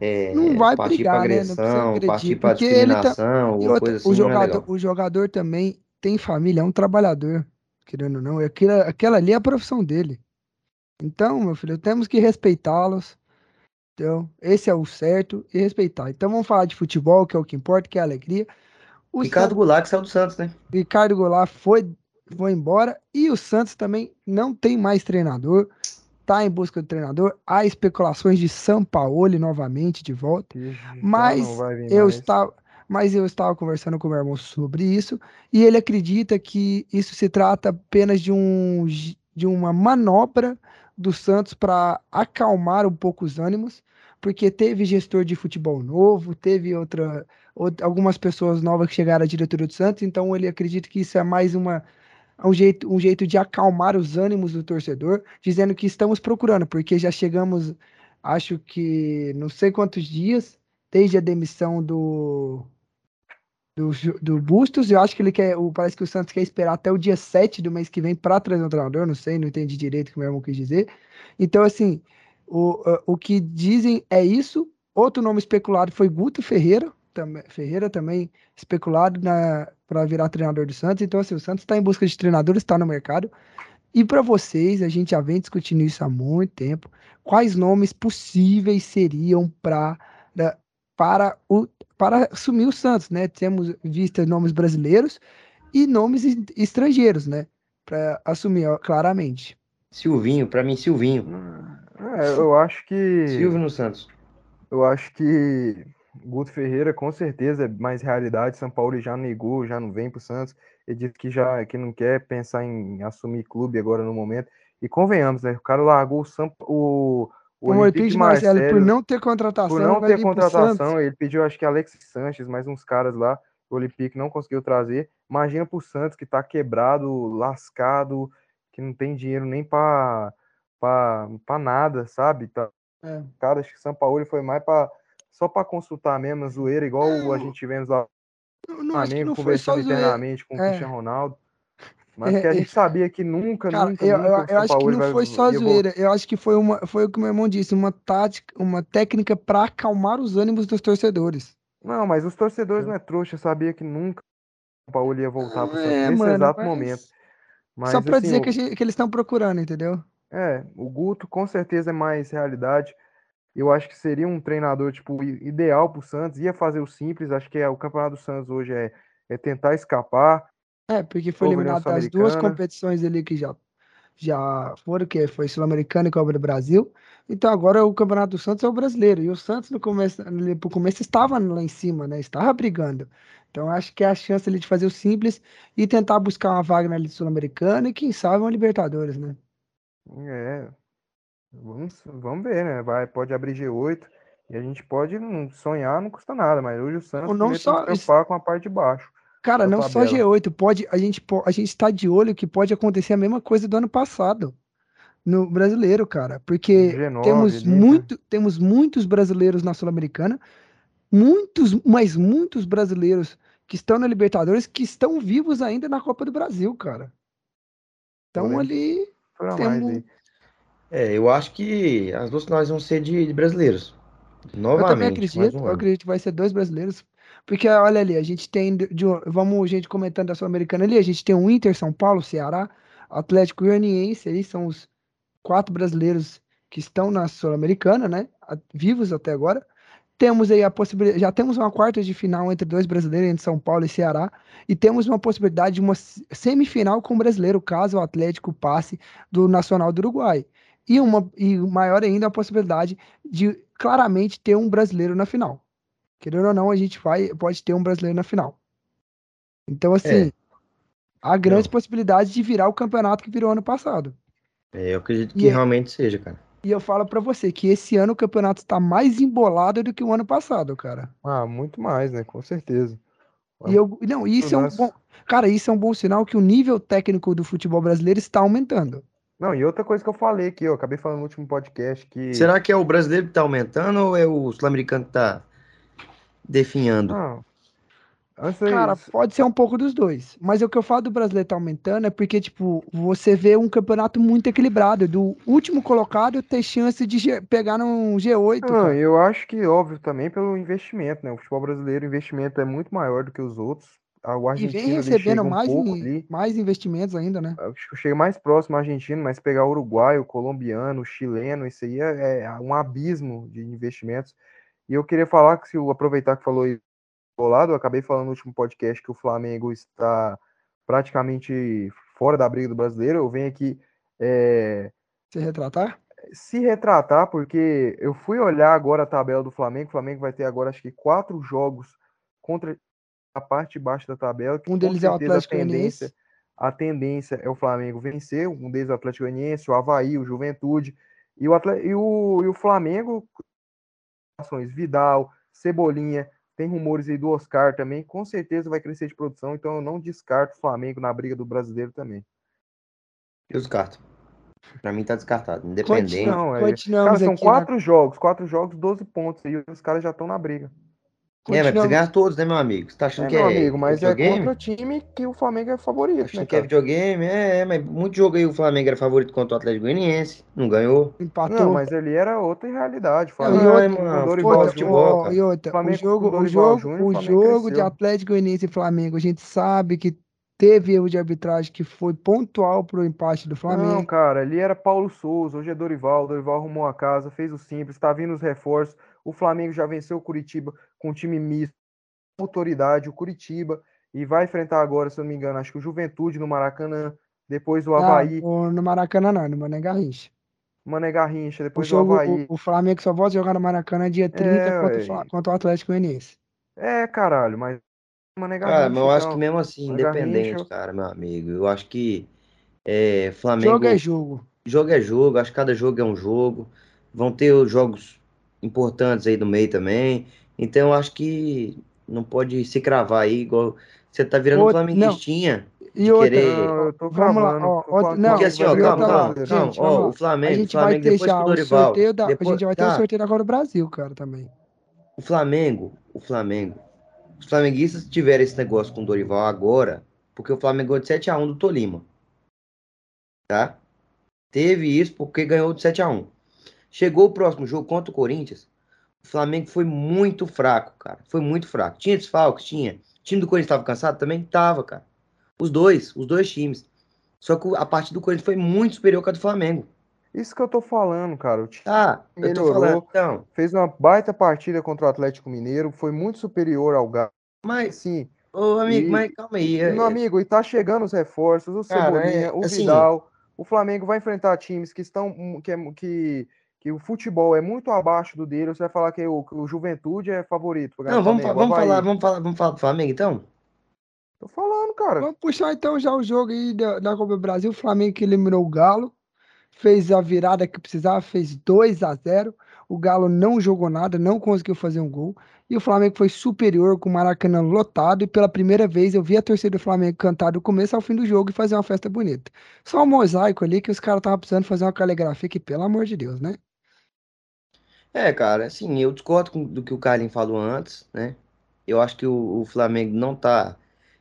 é, não vai partir pra brigar, né? Não precisa agressão, agredir, partir pra tá... discriminação, alguma outra, coisa assim, o é jogador, legal. o jogador também tem família, é um trabalhador, querendo ou não. E Aquela, aquela ali é a profissão dele. Então, meu filho, temos que respeitá-los. Então, esse é o certo e respeitar. Então, vamos falar de futebol, que é o que importa, que é a alegria. O Ricardo Santos- Goulart que saiu do Santos, né? Ricardo Goulart foi, foi embora e o Santos também não tem mais treinador. Tá em busca do treinador. Há especulações de Sampaoli novamente de volta. Mas eu mais. estava, mas eu estava conversando com o meu irmão sobre isso e ele acredita que isso se trata apenas de um de uma manobra do Santos para acalmar um pouco os ânimos, porque teve gestor de futebol novo, teve outra, out- algumas pessoas novas que chegaram à diretoria do Santos, então ele acredita que isso é mais uma um jeito, um jeito de acalmar os ânimos do torcedor, dizendo que estamos procurando, porque já chegamos, acho que não sei quantos dias, desde a demissão do, do, do Bustos, eu acho que ele quer, o- parece que o Santos quer esperar até o dia 7 do mês que vem para trazer um treinador, não sei, não entendi direito o que meu irmão quis dizer. Então, assim, o, o que dizem é isso. Outro nome especulado foi Guto Ferreira, também, Ferreira também especulado para virar treinador do Santos. Então, assim, o Santos está em busca de treinadores, está no mercado. E para vocês, a gente já vem discutindo isso há muito tempo. Quais nomes possíveis seriam pra, para, o, para assumir o Santos, né? Temos visto nomes brasileiros e nomes es- estrangeiros, né? Para assumir, ó, claramente. Silvinho, pra mim, Silvinho. É, eu acho que Silvio no Santos. eu acho que Guto Ferreira com certeza é mais realidade. São Paulo já negou, já não vem pro Santos. Ele disse que já que não quer pensar em assumir clube agora no momento. E convenhamos, né? O cara largou o Samp... o o O Olympique Marseille, por não ter contratação, por não ter contratação, ele pediu acho que Alexis Sanches, mais uns caras lá, o Olympique não conseguiu trazer. Imagina pro Santos que tá quebrado, lascado, que não tem dinheiro nem pra, pra, pra nada, sabe? Tá, É. cara, acho que São Paulo foi mais pra, só pra consultar mesmo, zoeira, igual Não. a gente vemos lá no Flamengo conversando internamente com o É. Cristiano Ronaldo. Mas É, que a é. gente sabia que nunca, Cara, nunca, eu, nunca eu, eu acho que não vai, foi só zoeira. Eu acho que foi uma, foi o que o meu irmão disse, uma tática, uma técnica para acalmar os ânimos dos torcedores. Não, mas os torcedores não é trouxa, sabia que nunca o Paulo ia voltar pro Santos É, nesse mano, exato mas momento. Mas só para assim, dizer o- que, gente- que eles estão procurando, entendeu? É, o Guto com certeza é mais realidade. Eu acho que seria um treinador tipo ideal para o Santos. Ia fazer o simples. Acho que é, o campeonato do Santos hoje é, é tentar escapar. É, porque foi eliminado das duas competições ali que já, já foram, que foi Sul-Americana e Copa do Brasil. Então agora o Campeonato do Santos é o brasileiro. E o Santos no começo, pro começo estava lá em cima, né? Estava brigando. Então acho que é a chance ali de fazer o simples e tentar buscar uma vaga na Sul-Americana e quem sabe uma Libertadores, né? É, vamos, vamos ver, né? Vai, pode abrir G8 e a gente pode sonhar, não custa nada. Mas hoje o Santos não só que se preocupar com a parte de baixo. Cara, da não só tabela. G8, pode, a gente, a gente está de olho que pode acontecer a mesma coisa do ano passado no brasileiro, cara, porque G9 temos né? muito, temos muitos brasileiros na Sul-Americana, muitos, mas muitos brasileiros que estão na Libertadores que estão vivos ainda na Copa do Brasil, cara. Então ali temos. É, eu acho que as duas finais vão ser de, de brasileiros. eu também Novamente, acredito, um eu acredito que vai ser dois brasileiros, porque olha ali, a gente tem, de- vamos, gente comentando da Sul-Americana ali, a gente tem o Inter, São Paulo, Ceará, Atlético Goianiense, ali são os quatro brasileiros que estão na Sul-Americana, né? Vivos até agora. Temos aí a possibilidade, já temos uma quarta de final entre dois brasileiros, entre São Paulo e Ceará, e temos uma possibilidade de uma se- semifinal com o brasileiro, caso o Atlético passe do Nacional do Uruguai. E uma e maior ainda a possibilidade de claramente ter um brasileiro na final. Querendo ou não, a gente vai pode ter um brasileiro na final. Então, assim, É. há grandes Não. possibilidades de virar o campeonato que virou ano passado. É, eu acredito E que é- realmente seja, cara. E eu falo pra você que esse ano o campeonato está mais embolado do que o ano passado, cara. Ah, muito mais, né? Com certeza. E eu, não, isso é um bom, cara, isso é um bom sinal que o nível técnico do futebol brasileiro está aumentando. Não, e outra coisa que eu falei aqui, eu acabei falando no último podcast que. Será que é o brasileiro que tá aumentando ou é o sul-americano que tá definhando? Antes Cara, eles- pode ser um pouco dos dois. Mas o que eu falo do brasileiro tá aumentando é porque, tipo, você vê um campeonato muito equilibrado. Do último colocado ter chance de G- pegar num G8, Não, cara. eu acho que, óbvio, também pelo investimento, né? O futebol brasileiro, o investimento é muito maior do que os outros. Ah, O E vem argentino recebendo um mais, in- mais investimentos ainda, né? Acho que chega mais próximo ao argentino, mas pegar o uruguaio, o colombiano, o chileno, isso aí é, é um abismo de investimentos. E eu queria falar que se eu aproveitar que falou aí do lado, eu acabei falando no último podcast que o Flamengo está praticamente fora da briga do brasileiro. Eu venho aqui é, Se retratar? se retratar, porque eu fui olhar agora a tabela do Flamengo. O Flamengo vai ter agora acho que quatro jogos contra a parte de baixo da tabela. que Um deles é o certeza a Atlético tendência, a tendência é o Flamengo vencer, um deles é o Atlético Goianiense, o Havaí, o Juventude e o, Atle- e o, e o Flamengo, ações Vidal, Cebolinha, tem rumores aí do Oscar também, com certeza vai crescer de produção, então eu não descarto o Flamengo na briga do brasileiro também. Eu descarto. Pra mim tá descartado. Independente. Não, é, Continuamos cara, são aqui na- quatro jogos, quatro jogos, 12 pontos aí, os caras já estão na briga. É, mas precisa Continuamos. ganhar todos, né, meu amigo? Você tá achando É, que meu é amigo, mas é videogame? contra time que o Flamengo é favorito, Achando né, que é videogame? É, é, mas muito jogo aí o Flamengo era favorito contra o Atlético Goianiense. Não ganhou. Empatou. Não, mas ali era outra realidade. O Não, e Flamengo outra- com mano, Dorival futebol, Júnior, futebol, e outra, o Flamengo com jogo, o jogo, Júnior, o o jogo de. Atlético Goianiense e Flamengo, a gente sabe que teve erro de arbitragem que foi pontual pro empate do Não, Flamengo. cara, ali era Paulo Souza, hoje é Dorival. Dorival arrumou a casa, fez o simples, tá vindo os reforços. O Flamengo já venceu o Curitiba com um time misto, autoridade, o Curitiba, e vai enfrentar agora, se eu não me engano, acho que o Juventude no Maracanã, depois o Havaí, no, no Maracanã não, no Mané Garrincha. Mané Garrincha, O depois o jogo, Havaí. o, o Flamengo só volta a jogar no Maracanã dia 30 É, contra, o contra o Atlético Goianiense. É, caralho, mas Mané Cara, Garrincha, mas eu acho que então. mesmo assim, Mané Garrincha. independente, cara, meu amigo, eu acho que é, Flamengo. Jogo é jogo. Jogo é jogo, acho que cada jogo é um jogo. Vão ter os jogos importantes aí no meio também. Então eu acho que não pode se cravar aí, igual você tá virando Outra- flamenguistinha. E de outra, querer- eu tô cravando, ó, falando não, que Porque assim, ó, vai calma, calma, calma. gente, vamos Ó, o a Flamengo, gente vai Flamengo ter depois o o Dorival. sorteio da, a depois- gente vai ter o tá, sorteio da Copa do Brasil, cara, também. O Flamengo, o Flamengo. Os flamenguistas tiveram esse negócio com o Dorival agora, porque o Flamengo ganhou de 7x1 do Tolima. Tá? Teve isso porque ganhou de 7x1. Chegou o próximo jogo contra o Corinthians. O Flamengo foi muito fraco, cara. Foi muito fraco. Tinha desfalques? Tinha. O time do Corinthians estava cansado? Também tava, cara. Os dois, os dois times. Só que a parte do Corinthians foi muito superior que a do Flamengo. Isso que eu tô falando, cara. O time eu tô Melhorou. falando. Então, fez uma baita partida contra o Atlético Mineiro, foi muito superior ao Galo. mas, Sim, ô amigo, E- mas calma aí. É- meu amigo, e tá chegando os reforços, o Cara, Cebolinha, é, o assim- Vidal. O Flamengo vai enfrentar times que estão que, é- que, que o futebol é muito abaixo do dele. Você vai falar que o, que o Juventude é favorito. Não, vamos, Flamengo, vamos falar, vamos falar, vamos falar do Flamengo então? Tô falando, cara. Vamos puxar então já o jogo aí da, da Copa do Brasil. O Flamengo que eliminou o Galo, fez a virada que precisava, fez 2 a 0 O Galo não jogou nada, não conseguiu fazer um gol. E o Flamengo foi superior com o Maracanã lotado. E pela primeira vez eu vi a torcida do Flamengo cantar do começo ao fim do jogo e fazer uma festa bonita. Só um mosaico ali que os caras estavam precisando fazer uma caligrafia que, pelo amor de Deus, né? É, cara, assim, eu discordo do que o Carlin falou antes, né? Eu acho que o, o Flamengo não tá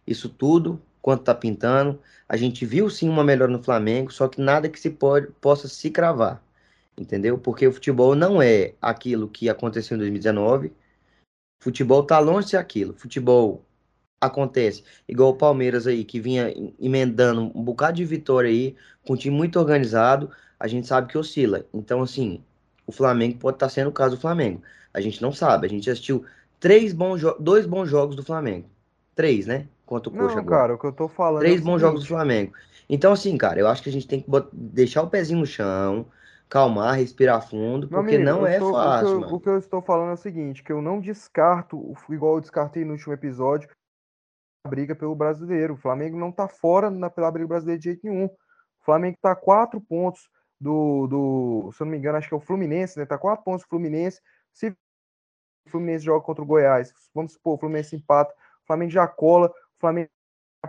isso tudo quanto tá pintando. A gente viu sim uma melhora no Flamengo, só que nada que se pode, possa se cravar, entendeu? Porque o futebol não é aquilo que aconteceu em 2019. Futebol tá longe de aquilo. Futebol acontece igual o Palmeiras aí, que vinha em- emendando um bocado de vitória aí, com um time muito organizado, a gente sabe que oscila. Então, assim, o Flamengo pode estar sendo o caso do Flamengo. A gente não sabe. A gente assistiu três bons dois bons jogos do Flamengo. Três, né? Contra o Coxa Não, agora. cara, o que eu tô falando é Três bons jogos do Flamengo. Então, assim, cara, eu acho que a gente tem que deixar o pezinho no chão, calmar, respirar fundo, porque não eu é estou- o que fácil, eu-. O que eu estou falando é o seguinte, que eu não descarto, igual eu descartei no último episódio, a briga pelo brasileiro. O Flamengo não tá fora na, pela briga brasileira de jeito nenhum. O Flamengo tá quatro pontos do, do, se eu não me engano, acho que é o Fluminense, né? Tá a quatro pontos do Fluminense. Se o Fluminense joga contra o Goiás, vamos supor, o Fluminense empata, o Flamengo já cola, o Flamengo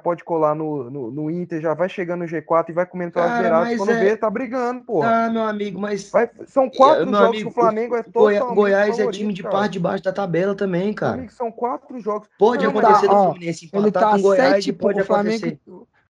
pode colar no, no, no Inter, já vai chegando no G4 e vai comendo pelas beiradas. Quando é- vê, tá brigando, porra. Ah, meu amigo, mas Vai- são quatro meu jogos amigo, que o Flamengo é o totalmente Goiás é time de cara. parte de baixo da tabela também, cara. amigo, são quatro jogos. Pode Não, acontecer tá, do Fluminense Ele empatar tá com o Goiás sete pode o Flamengo, acontecer.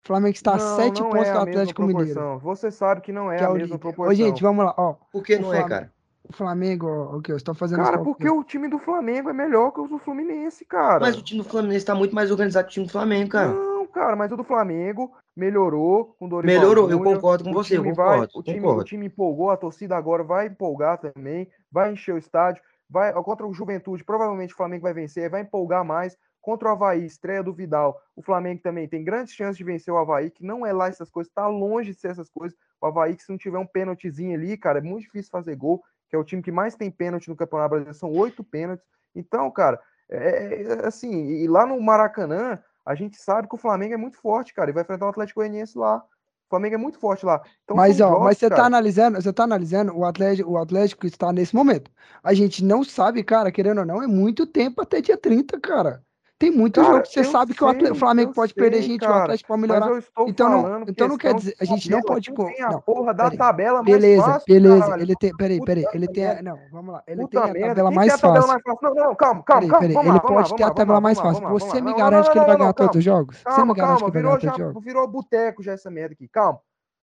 O Flamengo está a não, sete não pontos é do a mesma Atlético Mineiro. proporção. Você sabe que não é Que é a o mesma proporção. Ô, gente, vamos lá, ó. Por que não é, cara? O Flamengo, ó, o que eu estou fazendo Cara, porque o time do Flamengo é melhor que o do Fluminense, cara. Mas o time do Fluminense tá muito mais organizado que o time do Flamengo, cara. Não, cara, mas o do Flamengo melhorou com o Dorival Melhorou, eu Júnior. concordo com O você, eu time vai- concordo, o, time, o concordo. time empolgou, a torcida agora vai empolgar também, vai encher o estádio, vai contra o Juventude, provavelmente o Flamengo vai vencer, vai empolgar mais. Contra o Havaí, estreia do Vidal, o Flamengo também tem grandes chances de vencer o Havaí, que não é lá essas coisas, tá longe de ser essas coisas. O Havaí, que se não tiver um pênaltizinho ali, cara, é muito difícil fazer gol, que é o time que mais tem pênalti no Campeonato Brasileiro, são oito pênaltis. Então, cara, é, é, assim, e lá no Maracanã, a gente sabe que o Flamengo é muito forte, cara, e vai enfrentar o Atlético Goianiense lá. O Flamengo é muito forte lá. Então, Mas, ó, jogos, mas você tá cara. analisando, você tá analisando o Atlético, o Atlético está nesse momento. A gente não sabe, cara, querendo ou não, é muito tempo até dia 30, cara. Tem muito Cara, jogo que você sabe que o, sei, o Flamengo pode perder, sei, gente, o cara, Atlético pode Mas melhorar. eu estou Então não- então não quer dizer- a gente não tabela, pode co- tem a não, porra da peraí. tabela mais Beleza, fácil, beleza. caralho. Ele tem, peraí, peraí, ele tem, a, não, vamos lá. Ele Puta tem a merda, tabela quem mais tem a tabela fácil. mais fácil? Não, não, calma, calma, Peraí, calma, ele pode ter a tabela mais fácil. Você me garante que ele vai ganhar não, todos calma. os jogos? Você Calma, me garante que ele vai virou ganhar já, todos os jogos? virou boteco já essa merda aqui. Calma.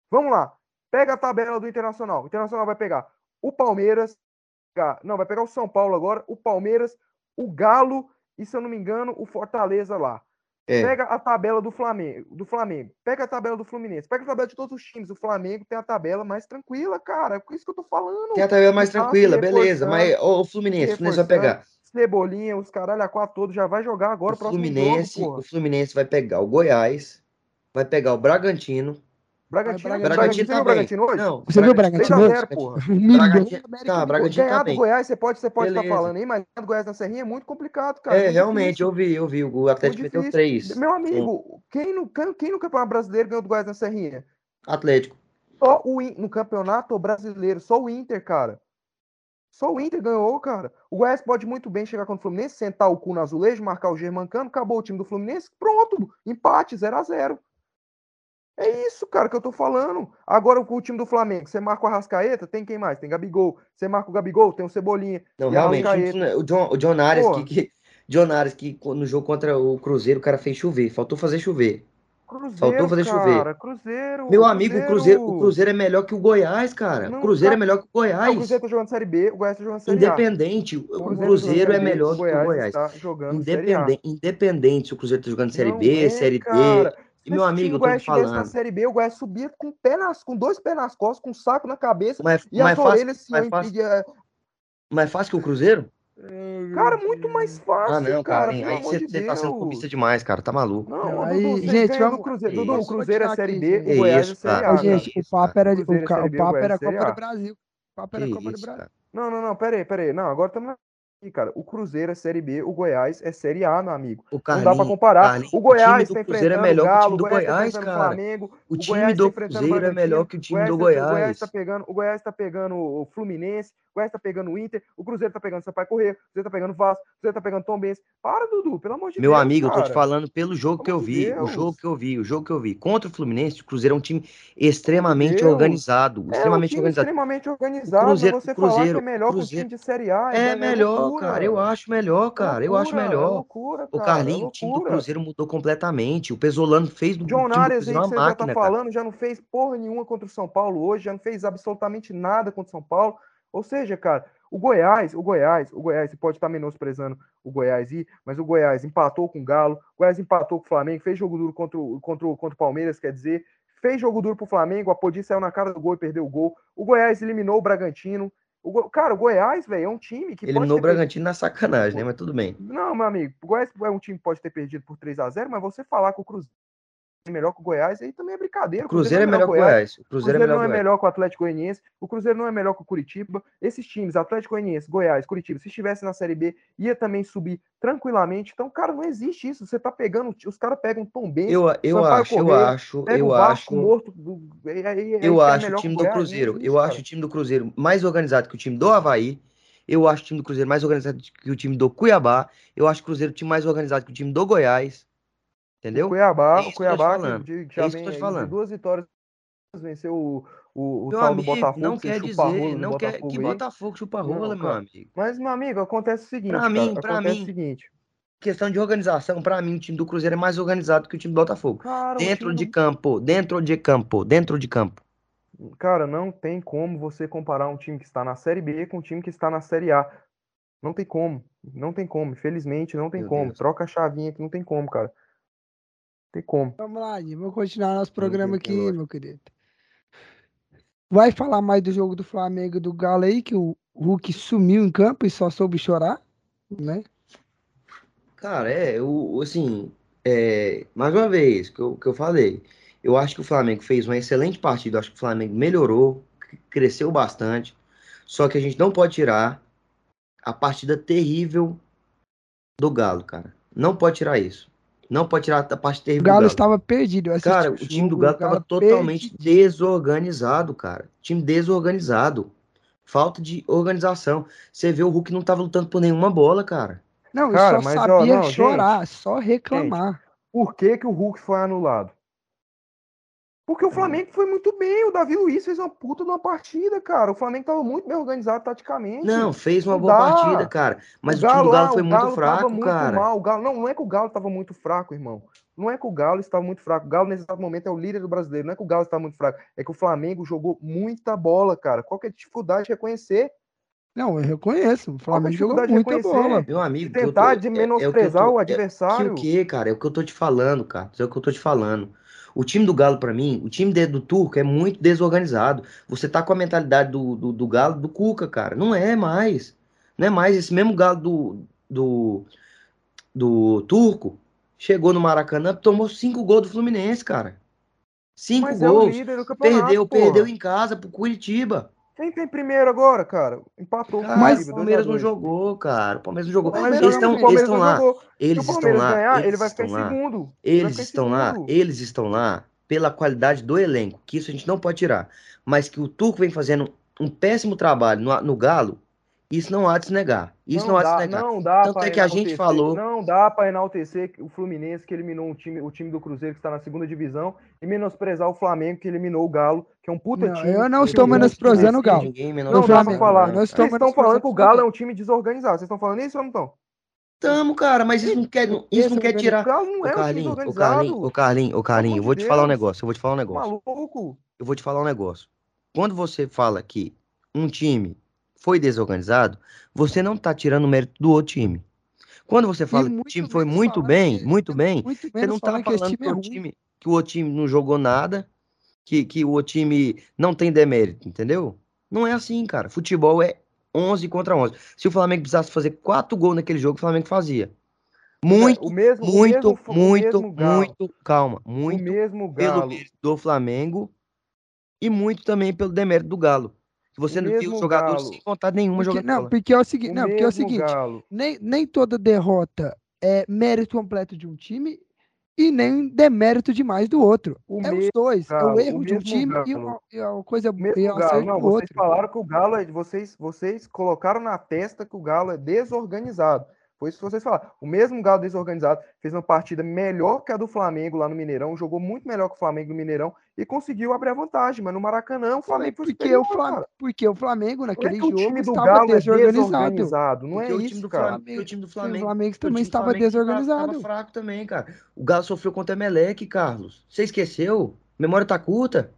Vamos lá. Pega a tabela do Internacional. O Internacional vai pegar o Palmeiras, não, vai pegar o São Paulo agora, o Palmeiras, o Galo e, se eu não me engano, o Fortaleza lá. É. Pega a tabela do Flamengo, do Flamengo. Pega a tabela do Fluminense. Pega a tabela de todos os times. O Flamengo tem a tabela mais tranquila, cara. É isso que eu tô falando. Tem a tabela mais tá tranquila, beleza. Mas o Fluminense, o Fluminense vai pegar. Cebolinha, os caralho a quatro todos, já vai jogar agora O o Fluminense, jogo, o Fluminense vai pegar o Goiás, vai pegar o Bragantino. Bragantino, Vai, Bragantino, Bragantino você viu o também. Bragantino hoje? Não, Você viu o Bragantino? 3x0, porra. Bragantino- o América tá, do Bragantino Ganhar também. do Goiás, você pode, você pode estar Beleza. falando aí, mas ganhar do Goiás na Serrinha é muito complicado, cara. É, muito realmente, eu vi, eu vi. O Atlético meteu difícil. três. Meu amigo, quem no, quem, quem no Campeonato Brasileiro ganhou do Goiás na Serrinha? Atlético. Só o no Campeonato Brasileiro, só o Inter, cara. Só o Inter ganhou, cara. O Goiás pode muito bem chegar contra o Fluminense, sentar o cu no azulejo, marcar o Germancano, acabou o time do Fluminense, pronto, empate, 0 a 0 É isso, cara, que eu tô falando. Agora o time do Flamengo, você marca o Arrascaeta, tem quem mais? Tem Gabigol. Você marca o Gabigol, tem o Cebolinha. Não, realmente, o, John, o John Arias, que, que, John Arias, que no jogo contra o Cruzeiro, o cara fez chover. Faltou fazer chover. Cruzeiro, Faltou fazer chover. cara, Cruzeiro. Meu amigo, o Cruzeiro, o Cruzeiro é melhor que o Goiás, cara. Não, o Cruzeiro é cara. melhor que o Não, o Goiás. Cruzeiro tá jogando Série B, o Goiás tá jogando Série A. Independente, o O o tá Cruzeiro é B, melhor que o Goiás. está jogando Série A. Independente, independente se o Cruzeiro tá jogando Série Não B, é, Série cara. D. E meu amigo, eu tô Goiás estivesse na falando. Série B, o Goiás subia com, pé nas, com dois pés nas costas, com um saco na cabeça Mais, e mais, as fácil, orelhas assim, mais, fácil, impedia- mais fácil que o Cruzeiro? Cara, muito mais fácil, Ah, não, cara, cara. Aí você de tá sendo clubista demais, cara. Tá maluco. Não, Não, aí, Dudu, gente, vamos- Cruzeiro. Dudu, o Cruzeiro é vou Série B, o. Goiás é Série. A. Gente, o papo era, o, é papo era é Copa do Brasil. O papo era Copa do Brasil. Não, não, não, peraí, peraí. Não, agora estamos cara. O Cruzeiro é Série B, o Goiás é Série A, meu amigo. O Não dá pra comparar. Carlinhos, O o Goiás tá é enfrentando o melhor que o Galo, time o do Goiás tá Goiás, o cara. Flamengo, O o time Goiás tá do o Cruzeiro é melhor que o o time do Goiás, tá, o Goiás Goiás. tá pegando, o Goiás tá pegando o Fluminense, o Goiás tá pegando o Inter, o Cruzeiro tá pegando o Sampaio Corrêa, o Cruzeiro tá pegando o Vasco, o Cruzeiro tá pegando o Tom Benz. Para, Dudu, pelo amor de Meu Deus, amigo, eu tô te cara. falando pelo jogo Pelo que eu vi, o Deus. jogo que eu vi, o jogo que eu vi. Contra o Fluminense, o Cruzeiro é um time extremamente Deus. organizado, É um extremamente time organizado. extremamente organizado, Cruzeiro- você o falar que Cruzeiro- é melhor que o Cruzeiro- time de Série A É melhor, loucura. cara. Eu acho melhor, cara. Eu acho É melhor. loucura, O cara, é Carlinhos, o time do. Cruzeiro mudou completamente. O Pesolano fez do John Arias aí Cruzeiro que você já tá máquina, cara. falando, já não fez porra nenhuma contra o São Paulo hoje, já não fez absolutamente nada contra o São Paulo. Ou seja, cara, o Goiás, o Goiás, o Goiás, você pode estar menosprezando o Goiás aí, mas o Goiás empatou com o Galo, o Goiás empatou com o Flamengo, fez jogo duro contra o, contra o, contra o Palmeiras, quer dizer, fez jogo duro pro Flamengo, a Podi saiu na cara do gol e perdeu o gol. O Goiás eliminou o Bragantino. O Go- Cara, o Goiás, velho, é um time que Eliminou o Bragantino na sacanagem, né? Mas tudo bem. não, meu amigo, o Goiás é um time que pode ter perdido por 3 a 0 mas você falar que o Cruzeiro melhor que o Goiás, aí também é brincadeira. O Cruzeiro é melhor que o Goiás. O O Cruzeiro Cruzeiro é melhor não é Goiás. melhor que o Atlético Goianiense, o Cruzeiro não é melhor que o Curitiba. Esses times, Atlético Goianiense, Goiás, Curitiba, se estivesse na Série B, ia também subir tranquilamente. Então, cara, não existe isso. Você tá pegando, os caras pegam Tom Benz, Eu, eu acho, eu Corrêa, acho, eu acho. morto. Do, aí- aí- aí Eu é acho o time do Goiás, Cruzeiro, existe, eu cara. acho o time do Cruzeiro mais organizado que o time do Havaí. Eu acho o time do Cruzeiro mais organizado que o time do Cuiabá. Eu acho o Cruzeiro o time mais organizado que o time do Goiás. Entendeu? O Cuiabá, É o Cuiabá que, que É já eu vem duas vitórias, venceu o, o, o tal do amigo, Botafogo, não que quer rola dizer, não quer Botafogo que. Botafogo chupa rola, Não, meu cara. amigo. Mas, meu amigo, acontece o seguinte, Pra cara. mim, pra Acontece o mim, seguinte. questão de organização, pra mim, o time do Cruzeiro é mais organizado que o time do Botafogo. Cara, Dentro time de do campo, dentro de campo, dentro de campo. Cara, não tem como você comparar um time que está na Série B com um time que está na Série A. Não tem como. Não tem como. Infelizmente, não tem Meu como. Deus. Troca a chavinha que não tem como, cara. Tem como. Vamos lá, vamos continuar nosso programa aqui, lógica. meu querido. Vai falar mais do jogo do Flamengo e do Galo aí, que o Hulk sumiu em campo e só soube chorar, né? Cara, é, eu, assim, é, mais uma vez, que eu, que eu falei, eu acho que o Flamengo fez uma excelente partida, eu acho que o Flamengo melhorou, cresceu bastante, só que a gente não pode tirar a partida terrível do Galo, cara. Não pode tirar isso. Não pode tirar a parte O terrível do Galo Galo. estava perdido. Cara, o o time do Galo o tava totalmente perdido. desorganizado, cara. Time desorganizado. Falta de organização. Você vê o Hulk não tava lutando por nenhuma bola, cara. Não, Cara, só mas, ó, sabia não, chorar, só reclamar. Por que, que o Hulk foi anulado? Porque o Flamengo foi muito bem. O Davi Luiz fez uma puta numa partida, cara. O Flamengo tava muito bem organizado taticamente. Não, fez uma boa dá. partida, cara. Mas o o, time do Galo ah, foi o muito Galo fraco, tava muito cara. mal. O Galo, não, não é que o Galo estava muito fraco, irmão. Não é que o Galo estava muito fraco. O Galo, nesse exato momento, é o líder do brasileiro. Não é que o Galo estava muito fraco. É que o Flamengo jogou muita bola, cara. Qual que é a dificuldade de reconhecer? Não, eu reconheço. O é Flamengo jogou dificuldade de muita reconhecer? bola. Meu amigo, Tentar tô- de é- é o que eu menosprezar tô- o é- Que adversário. o quê, cara? É o que eu tô te falando, cara. É o que eu tô te falando. O time do Galo, pra mim, o time do Turco é muito desorganizado. Você tá com a mentalidade do, do, do Galo do Cuca, cara. Não é mais. Não é mais. Esse mesmo Galo do, do, do Turco chegou no Maracanã, tomou cinco gols do Fluminense, cara. Cinco Mas é gols. campeonato, Perdeu, porra. perdeu em casa pro Curitiba. Quem tem primeiro agora, cara? Empatou Cara, Mas- o Palmeiras não 2 a 2. jogou, cara. O Palmeiras não jogou. Palmeiras Eles estão eles estão lá. jogou. Se Eles o estão lá. ganhar, ele vai ficar em segundo. Eles estão lá, eles estão lá pela qualidade do elenco, que isso a gente não pode tirar. Mas que o Turco vem fazendo um péssimo trabalho no, no Galo, isso não há de se negar. Isso não, de se dá, não dá Tanto pra é que a gente enaltecer- falou- Não dá para enaltecer o Fluminense que eliminou um time, o time do Cruzeiro que está na segunda divisão e menosprezar o Flamengo que eliminou o Galo, que é um puta Não, time. eu não estou menosprezando o. Galo. Ninguém Não menospreza dá Flamengo, pra falar. não estou Vocês estão falando que o Galo é um time desorganizado. Vocês estão falando isso ou não estão? Tamo, cara, mas isso não quer, não- isso não quer O tirar. Galo não é um time Carlinhos, ô desorganizado. Carlinhos, ô Carlinhos, ô Carlinhos, eu vou te falar um negócio, eu vou te falar um negócio. Maluco. Eu vou te falar um negócio. Quando você fala que um time foi desorganizado, você não tá tirando o mérito do outro time. Quando você fala que o time foi muito bem, que- muito bem, Muito Você não tá falando que é o time, que o outro time não jogou nada, que, que o outro time não tem demérito, entendeu? Não é assim, cara. Futebol é 11 contra 11. Se o Flamengo precisasse fazer quatro gols naquele jogo, o Flamengo fazia. Muito, o mesmo, o muito, mesmo, o muito, muito, calma, o muito mesmo pelo Galo, do Flamengo e muito também pelo demérito do Galo. Que você O não tem os mesmo jogadores Galo. sem vontade nenhuma Porque, jogando não, bola. porque é o seguinte, o não, porque é o seguinte, Galo. nem, nem toda derrota é mérito completo de um time e nem demérito demais do outro. O é os dois, é o Galo, erro o de um time e Galo. uma, e uma coisa O mesmo e um Galo. Não, do vocês outro. falaram que o Galo é. Vocês, vocês colocaram na testa que o Galo é desorganizado. Foi isso que vocês falaram. O mesmo Galo desorganizado fez uma partida melhor que a do Flamengo lá no Mineirão, jogou muito melhor que o Flamengo no Mineirão e conseguiu abrir a vantagem. Mas no Maracanã, o Flamengo foi Porque superior, o, Flam... cara. porque o Flamengo Não é naquele que o jogo time do estava Galo é desorganizado. desorganizado. Não Porque é o time isso, do cara. Flamengo, porque o time do O Flamengo, Flamengo o também time do estava Flamengo desorganizado. Tava fraco também, cara. O Galo sofreu contra o Emelec, Carlos. Você esqueceu? Memória tá curta.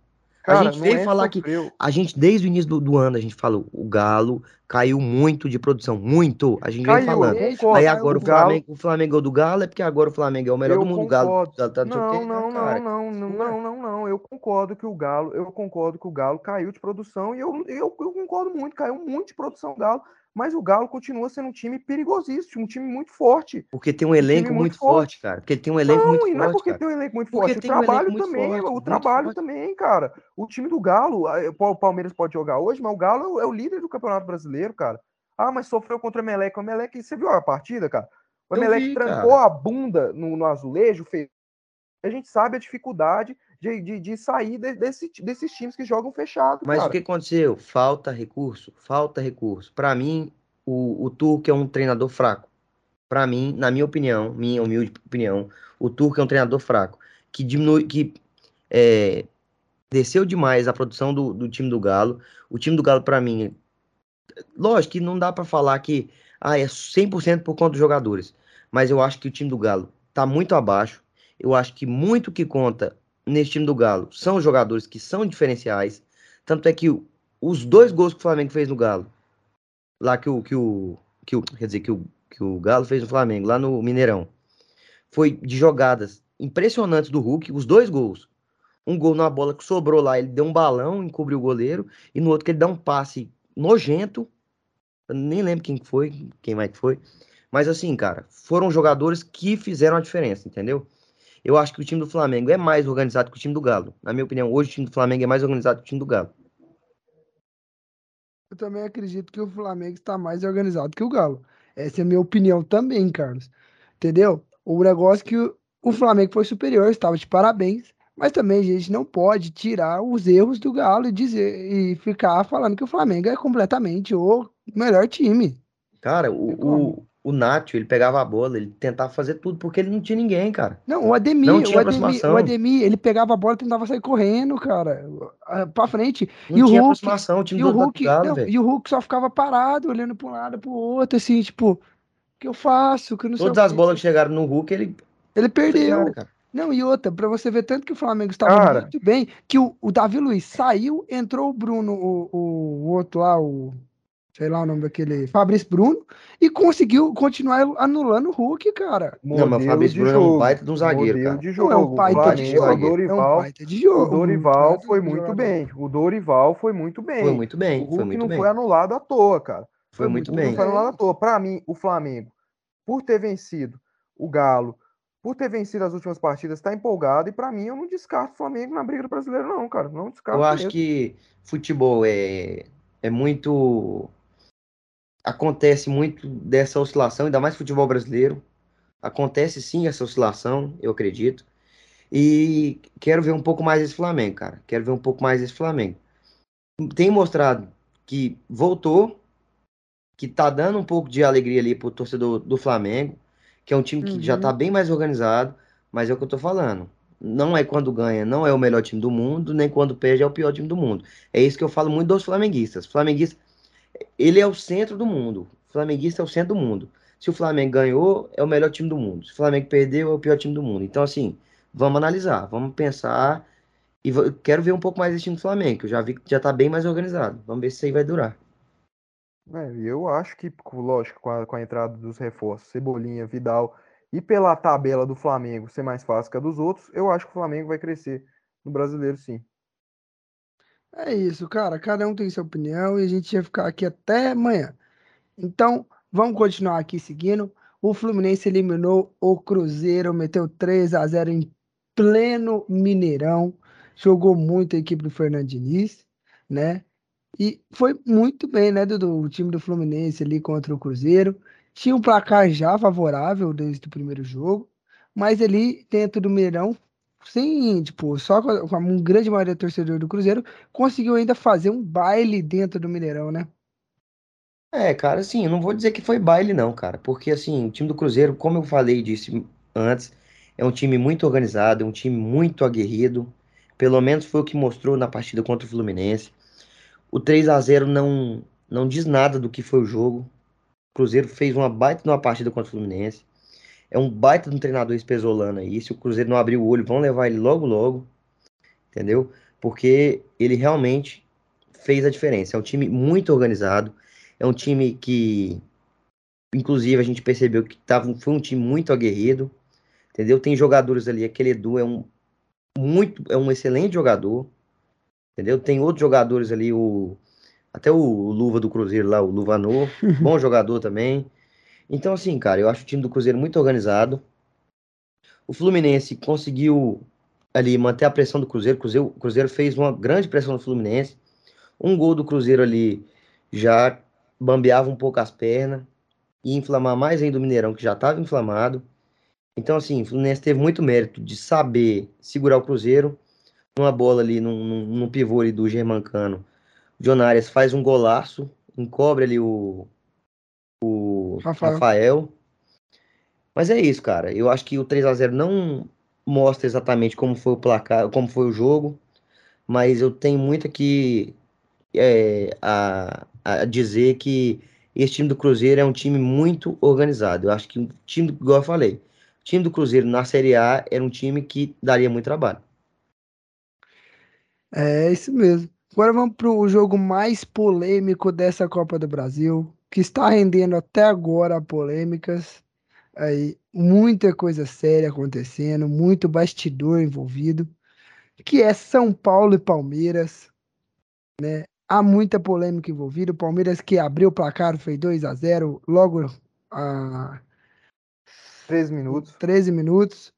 Cara, a gente veio é falar que sofreu. a gente desde o início do, do ano a gente falou, o Galo caiu muito de produção, muito. A gente Caiu, falando. eu concordo. Aí agora o o Galo- Flamengo, o Flamengo é o do Galo, é porque agora o Flamengo é o melhor Eu do mundo, o Galo concordo. tá, tá não o Não, não, não, não, não, não, não, não. Eu concordo que o Galo, eu concordo que o Galo caiu de produção e eu, eu, eu concordo muito, caiu muito de produção do Galo, mas o Galo continua sendo um time perigosíssimo, um time muito forte. Porque tem um elenco time muito muito forte, cara. Porque tem um elenco não, muito e não é forte, porque cara. tem um elenco muito Porque forte, o um trabalho muito também, forte, o trabalho forte. também, cara. O time do Galo, o Palmeiras pode jogar hoje, mas o Galo é o- é o líder do Campeonato Brasileiro, cara. Ah, mas sofreu contra o Emelec. O Emelec, você viu a partida, cara? O Emelec vi, trancou cara. a bunda no, no azulejo, fez. A gente sabe a dificuldade de, de, de sair de- desse, desses times que jogam fechado, Mas cara. o que aconteceu? Falta recurso, falta recurso. Pra mim, o, o Turco é um treinador fraco. para mim, na minha opinião, minha humilde opinião, o Turco é um treinador fraco, que diminui, que é, desceu demais a produção do, do, time do Galo. O time do Galo, para mim, lógico que não dá para falar que ah, é 100% por conta dos jogadores, mas eu acho que o time do Galo tá muito abaixo. Eu acho que muito que conta nesse time do Galo são jogadores que são diferenciais. Tanto é que os dois gols que o Flamengo fez no Galo, lá que o, que o, que o quer dizer, que o, que o Galo fez no Flamengo, lá no Mineirão, foi de jogadas impressionantes do Hulk, os dois gols. Um gol na bola que sobrou lá, ele deu um balão, encobriu o goleiro, e no outro que ele dá um passe nojento. Nem lembro quem foi, quem mais foi. Mas assim, cara, foram jogadores que fizeram a diferença, entendeu? Eu acho que o time do Flamengo é mais organizado que o time do Galo. Na minha opinião, hoje o time do Flamengo é mais organizado que o time do Galo. Eu também acredito que o Flamengo está mais organizado que o Galo. Essa é a minha opinião também, Carlos. Entendeu? O negócio que o Flamengo foi superior, estava de parabéns. Mas também a gente não pode tirar os erros do Galo e dizer e ficar falando que o Flamengo é completamente o melhor time. Cara, o, o, o Nacho, ele pegava a bola, ele tentava fazer tudo, porque ele não tinha ninguém, cara. Não, o Ademir, não tinha o, Ademir o Ademir, ele pegava a bola e tentava sair correndo, cara, pra frente. Não e tinha o Hulk, aproximação, o time e do o Hulk, Galo, não, velho. E o Hulk só ficava parado, olhando pra um lado, pro outro, assim, tipo, o que eu faço? Que eu não Todas sei as bolas que chegaram no Hulk, ele... Ele perdeu. Cara, cara. Não, e outra, pra você ver tanto que o Flamengo estava Cara. muito bem, que o, o Davi Luiz saiu, entrou o Bruno, o, o, o outro lá, o. Sei lá o nome daquele. Fabrício Bruno, e conseguiu continuar anulando o Hulk, cara. Não, mas o Modelo Fabrício Bruno é um jogo, baita de um zagueiro, modelo cara. de Não jogo. é um pai o de jogo. o É um Dorival, pai de jogo. o Dorival Não foi muito jogador. bem. O Dorival foi muito bem. Foi muito bem, o foi Hulk muito não bem. foi anulado à toa, cara. Foi muito Não bem. foi anulado à toa. Pra mim, o Flamengo, por ter vencido o Galo, por ter vencido as últimas partidas, tá empolgado. E pra mim, eu não descarto o Flamengo na briga do brasileiro, não, cara. Não descarto Eu acho mesmo. que futebol é, é muito. Acontece muito dessa oscilação, ainda mais futebol brasileiro. Acontece sim essa oscilação, eu acredito. E quero ver um pouco mais esse Flamengo, cara. Quero ver um pouco mais esse Flamengo. Tem mostrado que voltou, que tá dando um pouco de alegria ali pro torcedor do Flamengo, que é um time que já Uhum. tá bem mais organizado, mas é o que eu tô falando. Não é quando ganha, não é o melhor time do mundo, nem quando perde é o pior time do mundo. É isso que eu falo muito dos flamenguistas. Flamenguista, ele é o centro do mundo. O flamenguista é o centro do mundo. Se o Flamengo ganhou, é o melhor time do mundo. Se o Flamengo perdeu, é o pior time do mundo. Então, assim, vamos analisar, vamos pensar. E quero ver um pouco mais desse time do Flamengo, que eu já vi que já tá bem mais organizado. Vamos ver se isso aí vai durar. É, eu acho que, lógico, com a, com a entrada dos reforços, Cebolinha, Vidal, e pela tabela do Flamengo ser mais fácil que a dos outros, eu acho que o Flamengo vai crescer no brasileiro, sim. É isso, cara. Cada um tem sua opinião e a gente ia ficar aqui até amanhã. Então, vamos continuar aqui seguindo. O Fluminense eliminou o Cruzeiro, meteu 3 a 0 em pleno Mineirão. Jogou muito a equipe do Fernando né? E foi muito bem, né, Dudu? O time do Fluminense ali contra o Cruzeiro. Tinha um placar já favorável desde o primeiro jogo, mas ali dentro do Mineirão, sem, tipo, só com a, um grande maioria do torcedor do Cruzeiro, conseguiu ainda fazer um baile dentro do Mineirão, né? É, cara, assim, eu não vou dizer que foi baile, não, cara, porque, assim, o time do Cruzeiro, como eu falei disse antes, é um time muito organizado, é um time muito aguerrido, pelo menos foi o que mostrou na partida contra o Fluminense. O 3 a 0 não, não diz nada do que foi o jogo. O Cruzeiro fez uma baita numa partida contra o Fluminense. É um baita de um treinador espesolano aí. Se o Cruzeiro não abrir o olho, vão levar ele logo, logo. Entendeu? Porque ele realmente fez a diferença. É um time muito organizado. É um time que, inclusive, a gente percebeu que tava, foi um time muito aguerrido. Entendeu? Tem jogadores ali. Aquele Edu é um muito, é um excelente jogador. Entendeu? Tem outros jogadores ali, o até o Luva do Cruzeiro lá, o Luvanor, bom jogador também. Então, assim, cara, eu acho o time do Cruzeiro muito organizado. O Fluminense conseguiu ali manter a pressão do Cruzeiro. O Cruzeiro, Cruzeiro fez uma grande pressão no Fluminense. Um gol do Cruzeiro ali já bambeava um pouco as pernas. E inflamar mais ainda o Mineirão, que já estava inflamado. Então, assim, o Fluminense teve muito mérito de saber segurar o Cruzeiro. Numa bola ali, num, num, pivô ali do Germancano. O John faz um golaço, encobre ali o, o Rafael. Rafael. Mas é isso, cara. Eu acho que o 3 a 0 não mostra exatamente como foi o placar, como foi o jogo, mas eu tenho muito aqui é, a, a dizer que esse time do Cruzeiro é um time muito organizado. Eu acho que o time, igual eu falei, o time do Cruzeiro na Série A era um time que daria muito trabalho. É isso mesmo. Agora vamos para o jogo mais polêmico dessa Copa do Brasil, que está rendendo até agora polêmicas. Aí, muita coisa séria acontecendo, muito bastidor envolvido, que é São Paulo e Palmeiras, né? Há muita polêmica envolvida. O Palmeiras que abriu o placar foi 2 a 0 logo a 13 minutos. 13 minutos,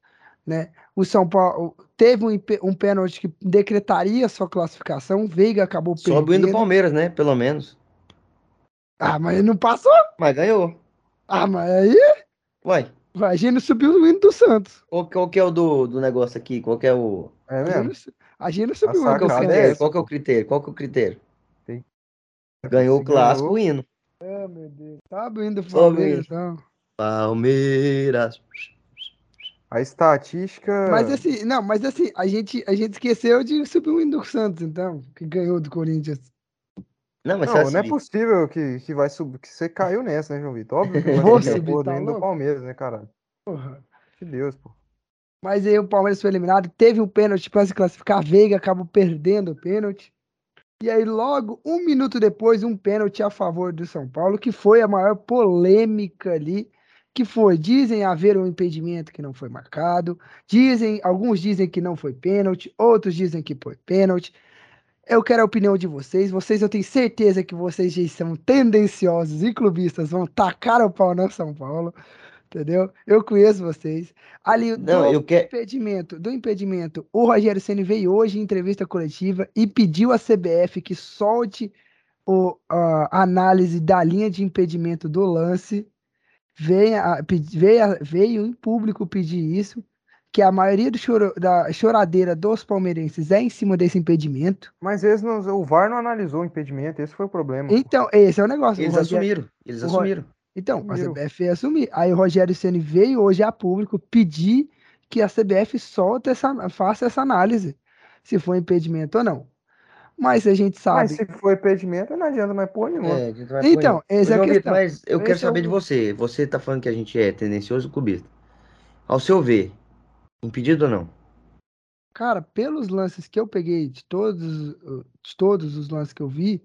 né? O São Paulo teve um, um pênalti que decretaria sua classificação. Veiga acabou perdendo. Sobe o do Palmeiras, né? Pelo menos. Ah, mas não passou. Mas ganhou. Ah, mas aí. Uai. A gente subiu o hino do Santos. Qual, qual que é o do, do negócio aqui? Qual que é o. É mesmo? A gente subiu o hino do Santos. Qual que é o critério? Qual que é o critério? Ganhou o clássico ganhou. hino. É, meu Deus. Tá abrindo o Palmeiras, então. Palmeiras. A estatística. Mas assim, não, mas assim, a gente, a gente esqueceu de subir o hino do Santos, então, que ganhou do Corinthians. Não, mas não, não é possível que, que vai subir, que você caiu nessa, né, João Vitor? Óbvio que vai subir do tá do Palmeiras, né, cara? Porra. Que Deus, pô. Mas aí o Palmeiras foi eliminado, teve um pênalti para se classificar, Veiga acabou perdendo o pênalti. E aí, logo, um minuto depois, um pênalti a favor do São Paulo, que foi a maior polêmica ali, que foi, dizem haver um impedimento que não foi marcado, dizem, alguns dizem que não foi pênalti, outros dizem que foi pênalti. Eu quero a opinião de vocês. Vocês, eu tenho certeza que vocês já são tendenciosos e clubistas, vão tacar o pau no São Paulo entendeu? Eu conheço vocês. Ali, Não, do eu quero... impedimento, do impedimento, o Rogério Ceni veio hoje em entrevista coletiva e pediu à CBF que solte o, a análise da linha de impedimento do lance. Venha, veio, veio em público pedir isso, que a maioria do choro, da choradeira dos palmeirenses é em cima desse impedimento. Mas eles não, o VAR não analisou o impedimento, esse foi o problema. Então, esse é o negócio. Eles o Rogério, assumiram, eles assumiram. Então, a CBF ia assumir. Aí o Rogério Ceni veio hoje a público pedir que a CBF solte essa, faça essa análise, se foi impedimento ou não. Mas a gente sabe. Mas se for impedimento, não adianta mais pôr nenhum. É, então, essa é a questão. Mas eu quero saber é o... de você. Você tá falando que a gente é tendencioso clubista. Ao seu ver, impedido ou não? Cara, pelos lances que eu peguei, de todos, de todos os lances que eu vi,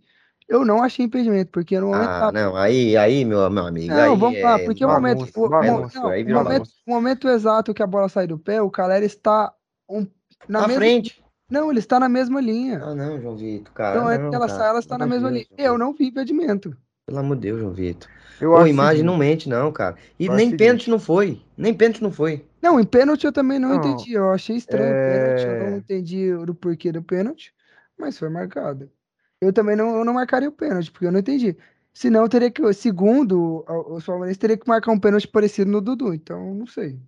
eu não achei impedimento, porque no momento. Ah, não, aí, aí, meu, meu amigo. Não, aí vamos lá, é porque o momento, o, não, momento, o momento exato que a bola sai do pé, o Calera está um, na, na mesma, frente. Não, ele está na mesma linha. Ah, não, João Vitor, cara. Então, é que ela sai, ela está na mesma linha. Eu não vi impedimento. Pelo amor de Deus, João Vitor. Eu Pô, imagem não mente, não, cara. E nem pênalti não foi. Nem pênalti não foi. Não, em pênalti eu também não, não entendi. Eu achei estranho é... o pênalti. Eu não entendi o porquê do pênalti, mas foi marcado eu também não, eu não marcaria o pênalti, porque eu não entendi. Senão, eu teria que, segundo os palmeirenses, teria que marcar um pênalti parecido no Dudu, então não sei.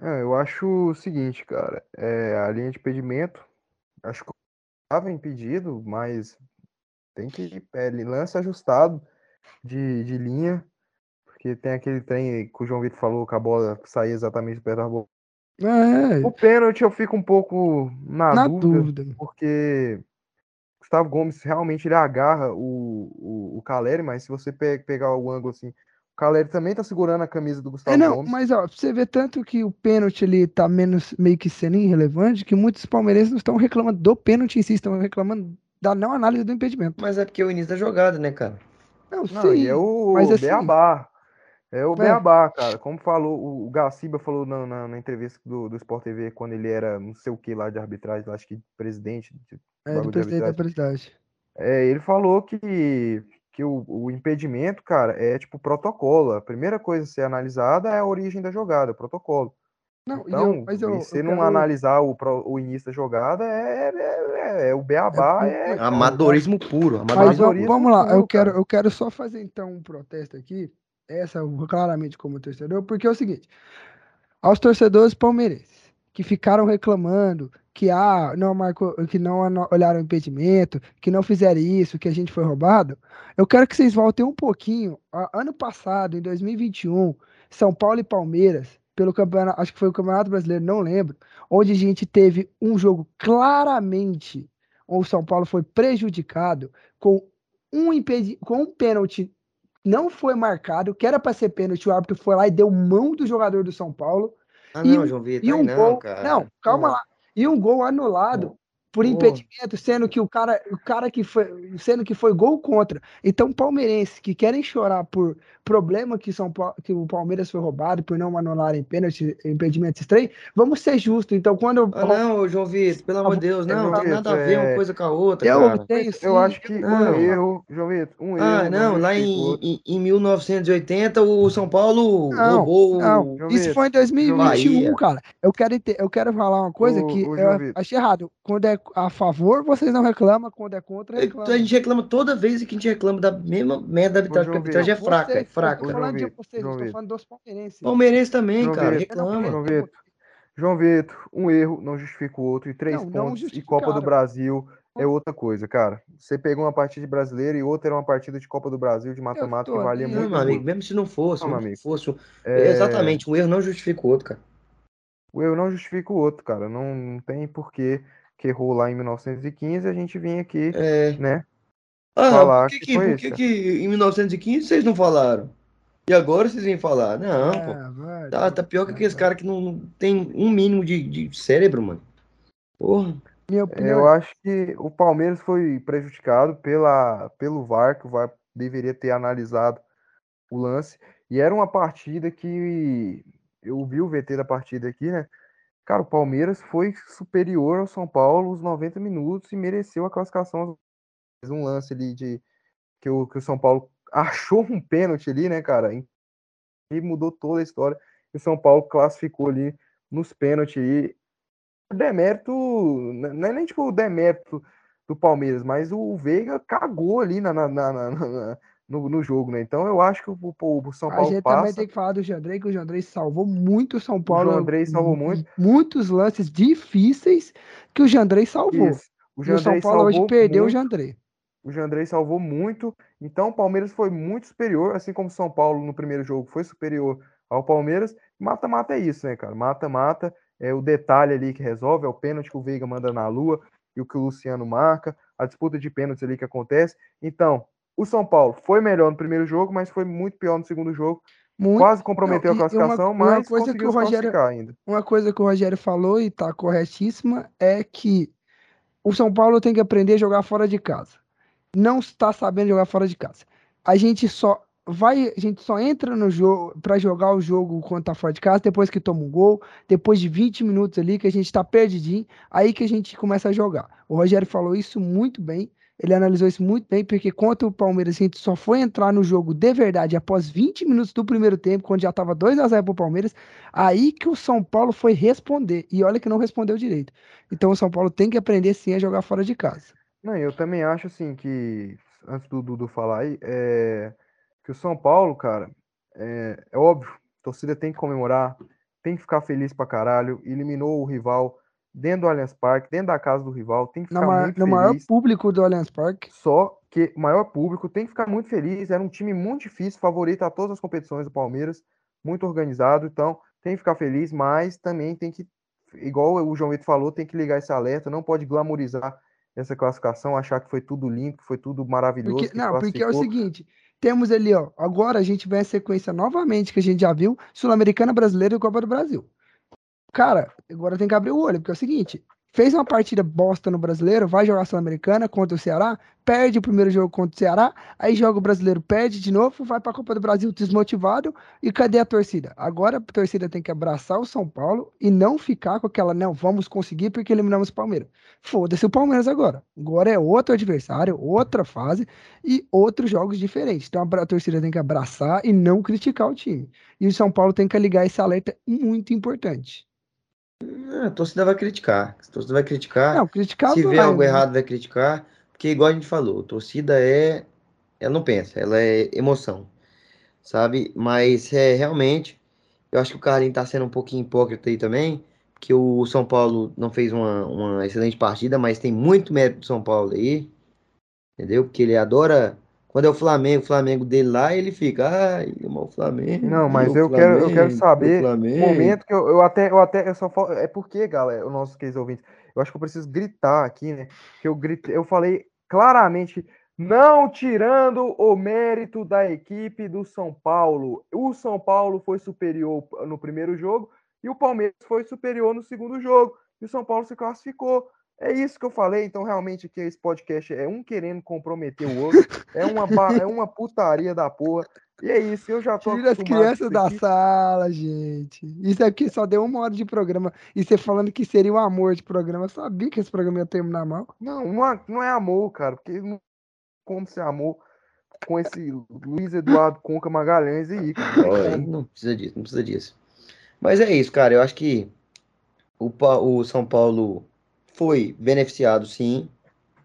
É, eu acho o seguinte, cara, é, a linha de impedimento, acho que estava impedido, mas tem que é, lance ajustado de, de linha, porque tem aquele trem que o João Vitor falou que a bola saía exatamente perto da bola. É. O pênalti eu fico um pouco na, na dúvida, dúvida, porque Gustavo Gomes realmente ele agarra o, o, o Caleri, mas se você pe pegar o ângulo assim, o Caleri também tá segurando a camisa do Gustavo é, não, Gomes. Mas ó, você vê tanto que o pênalti ele tá menos meio que sendo irrelevante, que muitos palmeirenses não estão reclamando do pênalti em si, estão reclamando da não análise do impedimento. Mas é porque é o início da jogada, né, cara? Não, não sim. é o mas, assim, Beabá. É o é. Beabá, cara. Como falou, o Gaciba falou na, na, na, entrevista do, do Sport TV quando ele era não sei o que lá de arbitragem, acho que presidente é, do presidente da presidade. É, ele falou que, que o, o, impedimento, cara, é tipo protocolo. A primeira coisa a ser analisada é a origem da jogada, o protocolo. Não, então, eu, mas eu, se eu não quero... analisar o, o início da jogada, é, é, é, é o beabá. É, é amadorismo puro. Amadorismo mas vamos lá, puro, eu, quero, eu quero só fazer então um protesto aqui. Essa, claramente, como torcedor, porque é o seguinte: aos torcedores palmeirenses que ficaram reclamando que ah, não marcou, que não olharam o impedimento, que não fizeram isso, que a gente foi roubado, eu quero que vocês voltem um pouquinho. Ano passado, em 2021, São Paulo e Palmeiras, pelo campeonato, acho que foi o Campeonato Brasileiro, não lembro, onde a gente teve um jogo claramente onde o São Paulo foi prejudicado com um impedi com um pênalti não foi marcado, que era para ser pênalti, o árbitro foi lá e deu mão do jogador do São Paulo. Ah, e, não, João Vitor, e um não, gol, cara. não, calma Pô, lá. E um gol anulado por impedimento, sendo que o cara, o cara que foi, sendo que foi gol contra. Então, palmeirenses que querem chorar por problema que São que o Palmeiras foi roubado por não anularem pênalti, impedimento estranho, vamos ser justos. Então, quando Ah, não, João Vitor, pelo amor de Deus, não, não tem nada a ver uma é- coisa com a outra, eu cara. tenho sim, Eu acho que Não. um erro, João Vitor, um erro. Ah, não, lá o em, em, em 1980 o São Paulo Não, roubou Não, João isso foi em 2021, Bahia. cara. Eu quero, eu quero falar uma coisa Ô, que ô, eu achei errado. Quando é a favor, vocês não reclamam. Quando é contra, reclamam. A gente reclama toda vez que a gente reclama da mesma merda da arbitragem, porque a arbitragem é fraca, é Vocês, eu fraca. falando de vocês, Vitor. falando dos palmeirenses. Palmeirense também, João cara, Vitor, reclama. João Vitor, João Vitor, um erro não justifica o outro, e três Não, não pontos, e justificaram. Copa do Brasil é outra coisa, cara. Você pegou uma partida de brasileiro e outra era uma partida de Copa do Brasil, de mata-mata, que valia ali, Não, muito. meu amigo, mesmo se não fosse, Não, amigo. se fosse, É, exatamente, um erro não justifica o outro, cara. O erro não justifica o outro, cara. Não, não tem porquê que errou lá em 1915 a gente vinha aqui, É. né? Ah, Falar por que, que por que, que em 1915 vocês não falaram? E agora vocês vêm falar? Não, pô. Ah, vai, Tá, tá pior que aqueles caras que não, não tem um mínimo de, de cérebro, mano. Porra. Minha É, opinião Eu é- acho que o Palmeiras foi prejudicado pela, pelo VAR, que o VAR deveria ter analisado o lance. E era uma partida que eu vi o VT da partida aqui, né? Cara, o Palmeiras foi superior ao São Paulo os 90 minutos e mereceu a classificação. Um lance ali de que o, que o São Paulo achou um pênalti ali, né, cara? E mudou toda a história. E o São Paulo classificou ali nos pênaltis aí. O demérito, não é nem tipo o demérito do Palmeiras, mas o Veiga cagou ali na- na- na- na- no, no jogo, né? Então eu acho que o, o- o São A Paulo gente também passa. tem que falar do Jandrei, que o Jandrei salvou muito o São Paulo. João Andrei salvou muito. Muitos lances difíceis que o Jandrei salvou. Isso. O E o São Jandrei Paulo hoje perdeu o muito. Jandrei. O Jandrei salvou muito. Então o Palmeiras foi muito superior, assim como o São Paulo no primeiro jogo foi superior ao Palmeiras. Mata-mata é isso, né, cara? Mata-mata é o detalhe ali que resolve, é o pênalti que o Veiga manda na lua e o que o Luciano marca, a disputa de pênaltis ali que acontece. Então, o São Paulo foi melhor no primeiro jogo, mas foi muito pior no segundo jogo. Muito. Quase comprometeu Não, a uma- classificação, e uma mas coisa que conseguiu o se Rogério- ainda. Uma coisa que o Rogério falou e tá corretíssima é que o São Paulo tem que aprender a jogar fora de casa. Não está sabendo jogar fora de casa. A gente só vai, a gente só entra no jogo para jogar o jogo quando tá fora de casa depois que toma um gol, depois de 20 minutos ali que a gente tá perdidinho, aí que a gente começa a jogar. O Rogério falou isso muito bem. Ele analisou isso muito bem, porque contra o Palmeiras, a gente só foi entrar no jogo de verdade após 20 minutos do primeiro tempo, quando já estava 2 a 0 pro Palmeiras. Aí que o São Paulo foi responder. E olha que não respondeu direito. Então o São Paulo tem que aprender sim a jogar fora de casa. Não, eu também acho assim que, antes do Dudu falar aí, é, que o São Paulo, cara, é, é óbvio, a torcida tem que comemorar, tem que ficar feliz pra caralho, eliminou o rival dentro do Allianz Parque, dentro da casa do rival, tem que No, ficar maior, muito no maior feliz. público do Allianz Parque. Só que o maior público tem que ficar muito feliz. Era um time muito difícil, favorito a todas as competições do Palmeiras, muito organizado. Então, tem que ficar feliz, mas também tem que, igual o João Vitor falou, tem que ligar esse alerta. Não pode glamorizar essa classificação, achar que foi tudo limpo, que foi tudo maravilhoso. Porque, que não, porque é o seguinte: temos ali, ó. Agora a gente vê a sequência novamente que a gente já viu: Sul-Americana Brasileira e Copa do Brasil. Cara, agora tem que abrir o olho, porque é o seguinte: fez uma partida bosta no brasileiro, vai jogar Sul-Americana contra o Ceará, perde o primeiro jogo contra o Ceará, aí joga o brasileiro, perde de novo, vai pra Copa do Brasil desmotivado. E cadê a torcida? Agora a torcida tem que abraçar o São Paulo e não ficar com aquela, não, vamos conseguir porque eliminamos o Palmeiras. Foda-se o Palmeiras agora. Agora é outro adversário, outra fase e outros jogos diferentes. Então a torcida tem que abraçar e não criticar o time. E o São Paulo tem que ligar esse alerta muito importante. Ah, a torcida vai criticar. A torcida vai criticar. Não, criticar Se vê algo né? errado, vai criticar. Porque, igual a gente falou, a torcida é. Ela não pensa, ela é emoção. Sabe? Mas é realmente. Eu acho que o Carlinhos tá sendo um pouquinho hipócrita aí também. Que o São Paulo não fez uma, uma excelente partida, mas tem muito mérito do São Paulo aí. Entendeu? Porque ele adora Quando é o Flamengo, o Flamengo dele lá, ele fica, ai, o Flamengo. Não, mas o eu quero, eu quero Flamengo, saber o o Flamengo. momento que eu, eu até, eu até, eu só falo, é porque, galera, os nossos queridos ouvintes, eu acho que eu preciso gritar aqui, né? Que eu gritei, eu falei claramente, não tirando o mérito da equipe do São Paulo. O São Paulo foi superior no primeiro jogo e o Palmeiras foi superior no segundo jogo. E o São Paulo se classificou. É isso que eu falei. Então, realmente, aqui esse podcast é um querendo comprometer o outro. É uma, é uma putaria da porra. E é isso. Eu já tô Tira as crianças da aqui. sala, gente. Isso aqui só deu uma hora de programa. E você falando que seria o amor de programa. Eu sabia que esse programa ia terminar mal. Não, não é, não é amor, cara. Porque não como ser amor com esse Luiz Eduardo Conca Magalhães aí. cara. Não como. não precisa disso, não precisa disso. Mas é isso, cara. Eu acho que o, o São Paulo foi beneficiado, sim.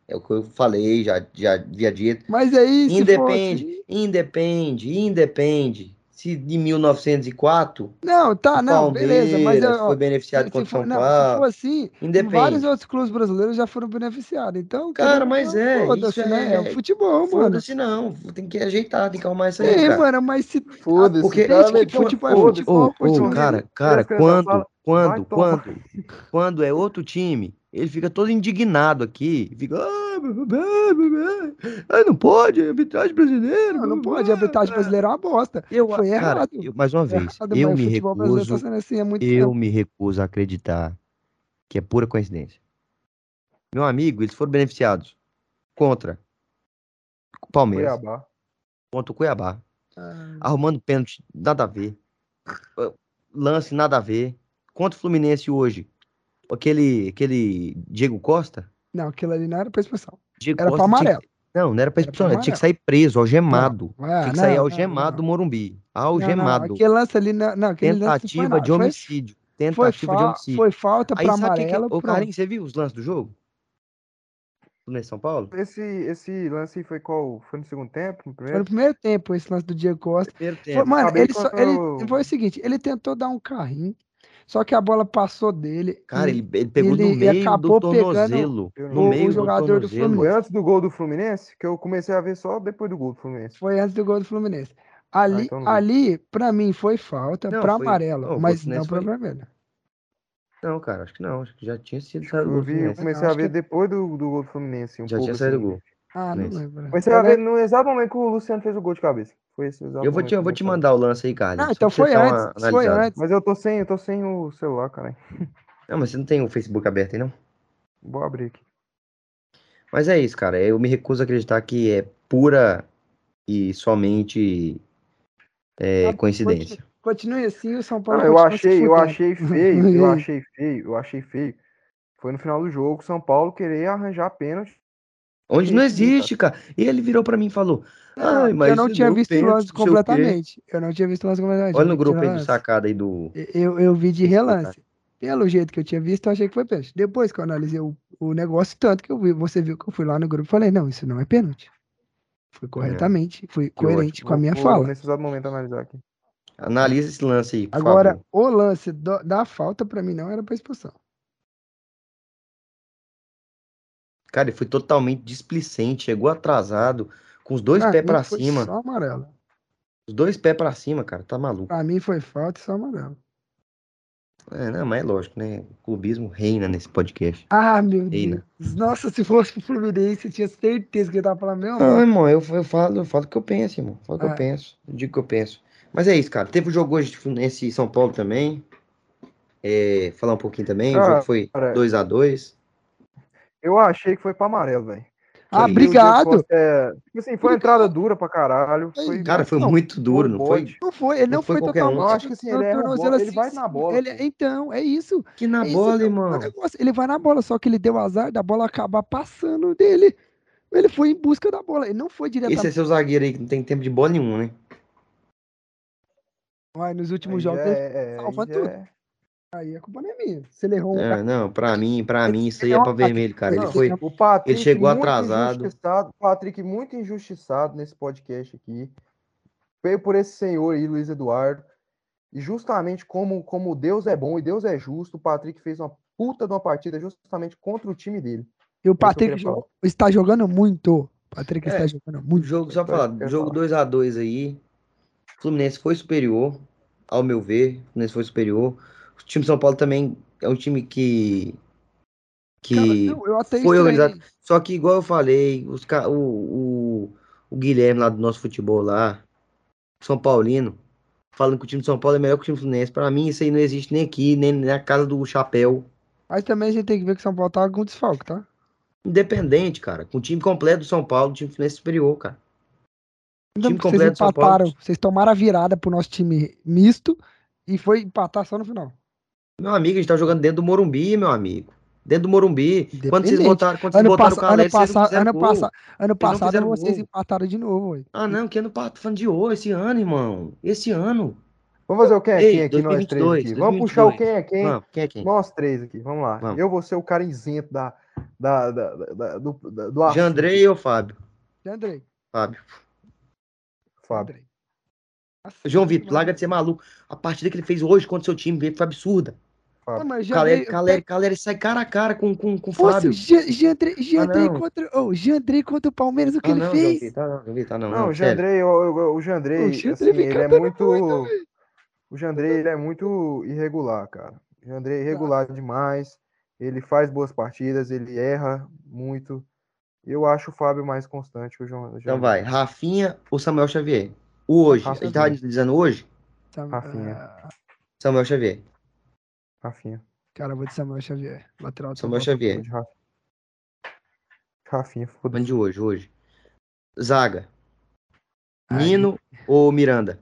É o que eu falei, já, já havia dito. Mas aí, se Independe, fosse... independe, independe. Se de 1904 Não, tá, o não, beleza. Mas Palmeiras ó, foi beneficiado contra o São não, se for Paulo, assim, independe. vários outros clubes brasileiros já foram beneficiados. Então, Cara, mas não, é, foda-se, isso né? é- É o futebol, mano. Foda-se não, tem que ajeitar, tem que arrumar isso aí, É, cara. mano, mas se. Foda-se, porque- o cara Desde que meteu uma futebol é futebol, continua. cara, cara, quando, quando, quando, quando é outro time, ele fica todo indignado aqui, fica, ah, blá, blá, blá, blá, blá. ah, não pode, é arbitragem brasileira. Não, não pode. A arbitragem blá." brasileira é uma bosta. Eu, Foi cara, errado. eu- mais uma vez, Errado, eu me tá recuso, sendo assim eu tempo. me recuso a acreditar que é pura coincidência. Meu amigo, eles foram beneficiados contra o Palmeiras, Cuiabá. contra o Cuiabá, Ah, arrumando pênalti, nada a ver. Lance, nada a ver. Contra o Fluminense hoje, aquele, aquele Diego Costa. Não, aquilo ali não era pra expulsão. Diego Era pra Costa tinha amarelo. que- Não, não era pra Era pra expulsão, tinha que amarelo. sair preso, algemado. Ah, tinha que sair não, algemado não, do Morumbi. não. Não, não, Algemado. Aquele lance ali, não, não aquele lance não foi Tentativa nada. de Foi- homicídio. Foi, Tentativa de fa- homicídio. foi falta Aí pra sabe o que que é? amarelo. Ô. Carinho, você viu os lances do jogo? Fluminense São Paulo? Esse, esse lance foi qual? Foi no segundo tempo? No Foi primeiro? no primeiro tempo esse lance do Diego Costa. Primeiro Foi- tempo. mano, Acabei ele, só, ele foi o seguinte, ele tentou dar um carrinho, só que a bola passou dele. Cara, e ele, ele pegou ele no meio acabou do tornozelo. o- No o meio do jogador do tornozelo. Foi antes do gol do Fluminense? Que eu comecei a ver só depois do gol do Fluminense. foi antes do gol do Fluminense. Ali, então não vi. ali para mim, foi falta Não, pra foi- amarelo, não, o mas Fluminense não pra foi- vermelho. Não, cara, acho que não. Acho que já tinha sido Eu, saído o gol do vi, eu Fluminense. comecei Acho a ver que- depois do, do gol do Fluminense. Um Já pouco tinha saído o assim. gol. Ah, não lembro. Comecei a ver no exato momento que o Luciano fez o gol de cabeça. Foi esse exato Eu vou te, eu vou te mandar o lance aí. Não, só então você foi uma antes, foi antes. Mas eu tô sem, eu tô sem o celular, cara. Não, mas você não tem o Facebook aberto aí, não? Vou abrir aqui. Mas é isso, cara. Eu me recuso a acreditar que é pura e somente é, Ah, coincidência. Continue assim, o São Paulo Não, eu achei, eu achei feio, eu achei feio, eu achei feio. Foi no final do jogo, São Paulo querer arranjar pênalti. Onde não existe, cara. E ele virou pra mim e falou: Não, Ai, mas eu não tinha visto o lance não sei o quê." completamente. Eu não tinha visto o lance completamente. Olha eu no vi de grupo aí do relance. sacada aí do. Eu, eu vi de relance. Pelo jeito que eu tinha visto, eu achei que foi pênalti. Depois que eu analisei o, o negócio, tanto que eu vi, você viu que eu fui lá no grupo e falei, não, isso não é pênalti. Fui corretamente, fui coerente com a Vou- minha vou fala. Nesse exato momento analisar aqui. Analisa esse lance aí, por Agora, favor. o lance do- da falta, pra mim, não era pra expulsão. Cara, ele foi totalmente displicente, chegou atrasado, com os dois Pra pés foi cima. Só amarelo. Os dois pés pra cima, cara, tá maluco. Pra mim foi falta e só amarelo. É, não, mas é lógico, né? O clubismo reina nesse podcast. Ah, meu Reina. Deus. Nossa, se fosse pro Fluminense, eu tinha certeza que ele tava falando mesmo. Não, irmão, eu, eu falo, eu falo o que eu penso, irmão. Falo o que Ah. eu penso. Eu digo o que eu penso. Mas é isso, cara. Teve o jogo hoje de Fluminense e São Paulo também. É, falar um pouquinho também. o Cara, jogo foi 2x2. Eu achei que foi pra amarelo, velho. Ah, Foi. obrigado. É, tipo assim, foi uma entrada dura pra caralho. Foi, Cara, foi Não, muito duro, não foi? Não foi, ele Não não foi foi, qualquer um. totalmente. Eu acho que assim, ele tornozelo bola, ele assim, vai na bola, ele- então, é isso. Que na bola, é o irmão. Ele vai na bola, só que ele deu azar da bola acabar passando dele. Ele foi em busca da bola. Ele não foi Esse é seu zagueiro aí que não tem tempo de bola nenhuma, né? Mas nos últimos Aí jogos, já ele- é- é, salva tudo. é- aí a culpa não é minha. Se ele errou um. É, não, pra mim, pra mim, isso aí Ele é é pra vermelho, cara. Ele foi. O Patrick chegou muito atrasado. Patrick muito injustiçado nesse podcast aqui. Veio por esse senhor aí, Luiz Eduardo. E justamente como, como Deus é bom e Deus é justo, o Patrick fez uma puta de uma partida justamente contra o time dele. E o eu Patrick está jogando muito. O Patrick É, está jogando muito. jogo, só falar, ia jogo falar. 2x2 aí. O Fluminense foi superior, ao meu ver. O Fluminense foi superior. O time São Paulo também é um time que. Cara, que até foi organizado. Só que, igual eu falei, os, o, o, o Guilherme lá do nosso futebol lá, São Paulino, falando que o time de São Paulo é melhor que o time do Fluminense. Pra mim, isso aí não existe nem aqui, nem na casa do Chapéu. Mas também a gente tem que ver que São Paulo tá com desfalque, tá? Independente, cara. Com o time completo do São Paulo, o time do Fluminense é superior, cara. Então, Time porque vocês completo de São Paulo. empataram, vocês tomaram a virada pro nosso time misto e foi empatar só no final. Meu amigo, a gente tá jogando dentro do Morumbi, meu amigo. Dentro do Morumbi. Quando vocês botaram, quando vocês Ano, botaram o passa, ano, Caleri, vocês não fizeram ano, passa, ano não passado vocês gol. empataram de novo. ué. Ah, não, que ano passado, falando de hoje, esse ano, irmão. Esse ano. Vamos fazer o quem é Ei, quem aqui, nós três 2022, aqui. Vamos puxar o 2022. quem é quem, Vamos, quem é quem? nós três aqui. Vamos lá. Vamos. Eu vou ser o cara isento da, da, da, da- do, da, do assunto. Jandrei ou Fábio? Andrei. Fábio. Fábio. João Vitor, larga de ser maluco. A partida que ele fez hoje contra o seu time foi absurda. Não, mas Caleri, Jandrei- Caleri, Caleri sai cara a cara com, com, com o Fábio. Jean- Jandrei Jandrei não. contra, oh, Jandrei contra o Palmeiras, o que Ah, ele não, fez? Ah, não, João Vitor, ah, não, Não, não, o. Jandrei, o, o, Jandrei, O Jandrei assim, ele é muito. muito, o Jandrei, ele é muito irregular, cara. O Jandrei é irregular demais. Ele faz boas partidas, ele erra muito. Eu acho o Fábio mais constante que o João. Então vai, Rafinha ou Samuel Xavier? O hoje, Rafinha. ele tava dizendo hoje? Rafinha. Ah, Samuel Xavier. Rafinha. cara, eu vou de Samuel Xavier. Lateral de São Samuel. Xavier. De Rafinha. Rafinha, foda-se. de hoje, hoje. Zaga. Aí. Nino ou Miranda?